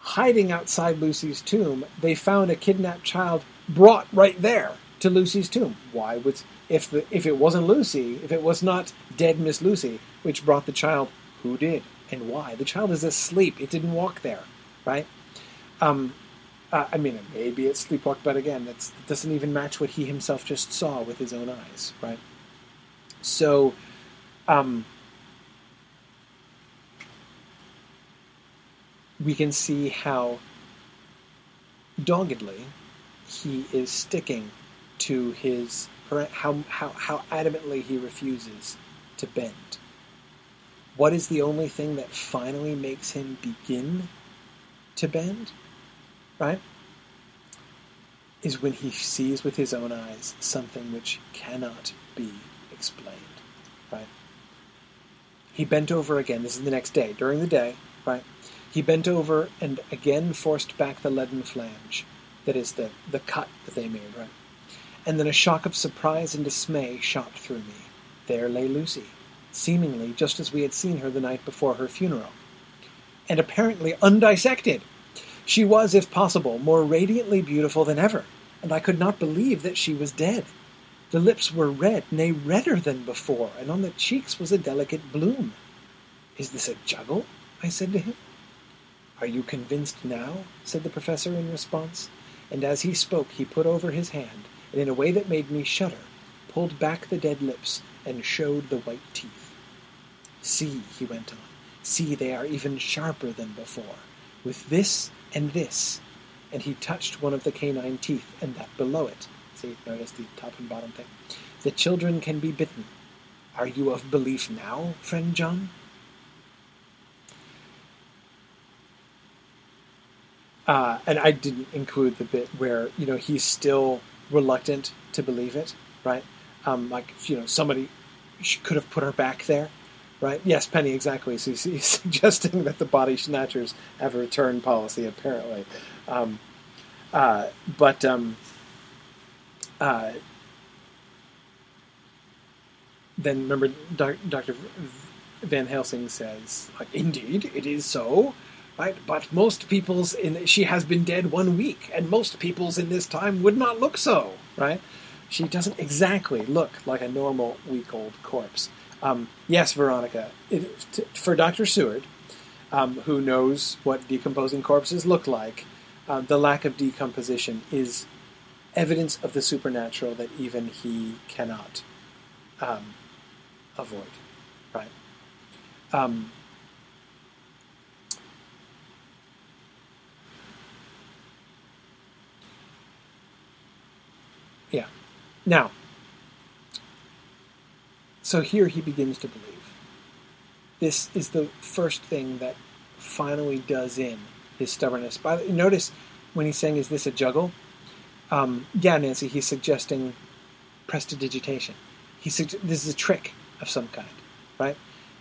hiding outside Lucy's tomb they found a kidnapped child brought right there to Lucy's tomb. Why would if the if it wasn't Lucy if it was not dead Miss Lucy which brought the child who did and why? The child is asleep. It didn't walk there right? Um uh, I mean, maybe it's sleepwalk, but again, that doesn't even match what he himself just saw with his own eyes, right? So, um, we can see how doggedly he is sticking to his how, how, how adamantly he refuses to bend. What is the only thing that finally makes him begin to bend? Right? Is when he sees with his own eyes something which cannot be explained, right? He bent over again. This is the next day. During the day, right? He bent over and again forced back the leaden flange. That is the, the cut that they made, right? And then a shock of surprise and dismay shot through me. There lay Lucy, seemingly just as we had seen her the night before her funeral. And apparently undissected. She was, if possible, more radiantly beautiful than ever, and I could not believe that she was dead. The lips were red, nay, redder than before, and on the cheeks was a delicate bloom. Is this a juggle? I said to him. Are you convinced now? said the professor in response, and as he spoke he put over his hand, and in a way that made me shudder, pulled back the dead lips and showed the white teeth. See, he went on, see, they are even sharper than before, with this and this, and he touched one of the canine teeth and that below it, See, notice the top and bottom thing. The children can be bitten. Are you of belief now, friend John? Uh, and I didn't include the bit where you know he's still reluctant to believe it, right? Um, like you know somebody could have put her back there, right? Yes, Penny, exactly. So he's, <laughs> suggesting that the body snatchers have a return policy, apparently. Um, uh, but um, uh, then remember, Dr. Van Helsing says, "Indeed, it is so." Right, but most people's in she has been dead one week, and most people's in this time would not look so. Right, she doesn't exactly look like a normal week-old corpse. Um, yes, Veronica, it, t- for Doctor Seward, um, who knows what decomposing corpses look like, uh, the lack of decomposition is evidence of the supernatural that even he cannot um, avoid, right? Um, yeah. Now, so here he begins to believe. This is the first thing that finally does in his stubbornness. By the, notice when he's saying, "Is this a juggle?" Um, yeah, Nancy, he's suggesting prestidigitation. He sug- this is a trick of some kind, right?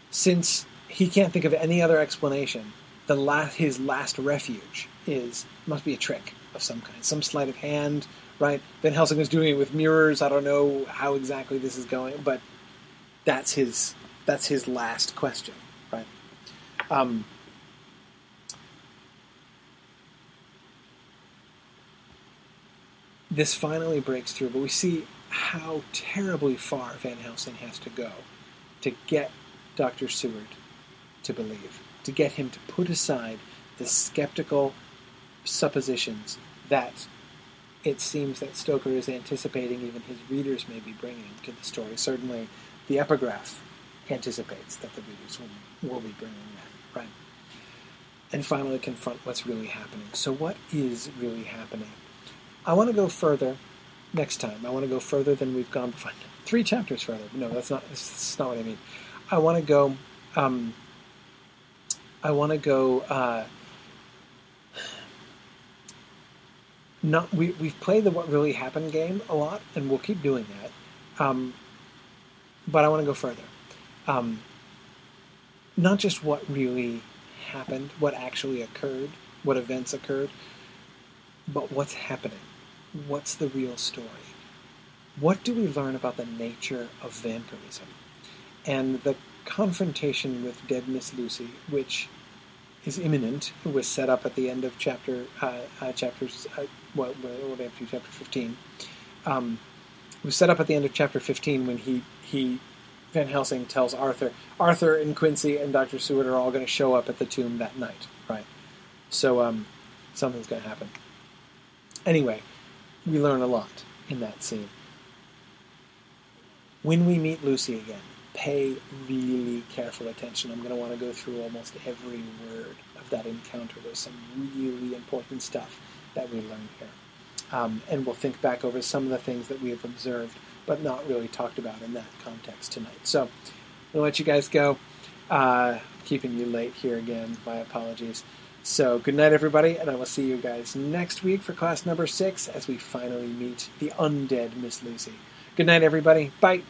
Since he can't think of any other explanation, the last, his last refuge is must be a trick of some kind, some sleight of hand, right? Van Helsing is doing it with mirrors. I don't know how exactly this is going, but that's his that's his last question, right? Um, this finally breaks through, but we see how terribly far Van Helsing has to go to get Dr. Seward to believe, to get him to put aside the skeptical suppositions that it seems that Stoker is anticipating even his readers may be bringing to the story. Certainly, the epigraph anticipates that the readers will, will be bringing that, right? And finally, confront what's really happening. So, what is really happening? I want to go further next time. I want to go further than we've gone before. <laughs> Three chapters further. No, that's not. That's not what I mean. I want to go. Um, I want to go. Uh, not we we've played the what really happened game a lot, and we'll keep doing that. Um, but I want to go further. Um, not just what really happened, what actually occurred, what events occurred, but what's happening what's the real story? What do we learn about the nature of vampirism? And the confrontation with dead Miss Lucy, which is imminent, was set up at the end of chapter uh, uh, chapters uh, what what chapter fifteen. Um, was set up at the end of chapter fifteen when he he Van Helsing tells Arthur Arthur and Quincy and Doctor Seward are all going to show up at the tomb that night, right? So um, something's going to happen. Anyway, we learn a lot in that scene. When we meet Lucy again, pay really careful attention. I'm going to want to go through almost every word of that encounter. There's some really important stuff that we learn here. Um, and we'll think back over some of the things that we have observed, but not really talked about in that context tonight. So I'm going to let you guys go. Uh, keeping you late here again. My apologies. So, good night, everybody, and I will see you guys next week for class number six as we finally meet the undead Miss Lucy. Good night, everybody. Bye.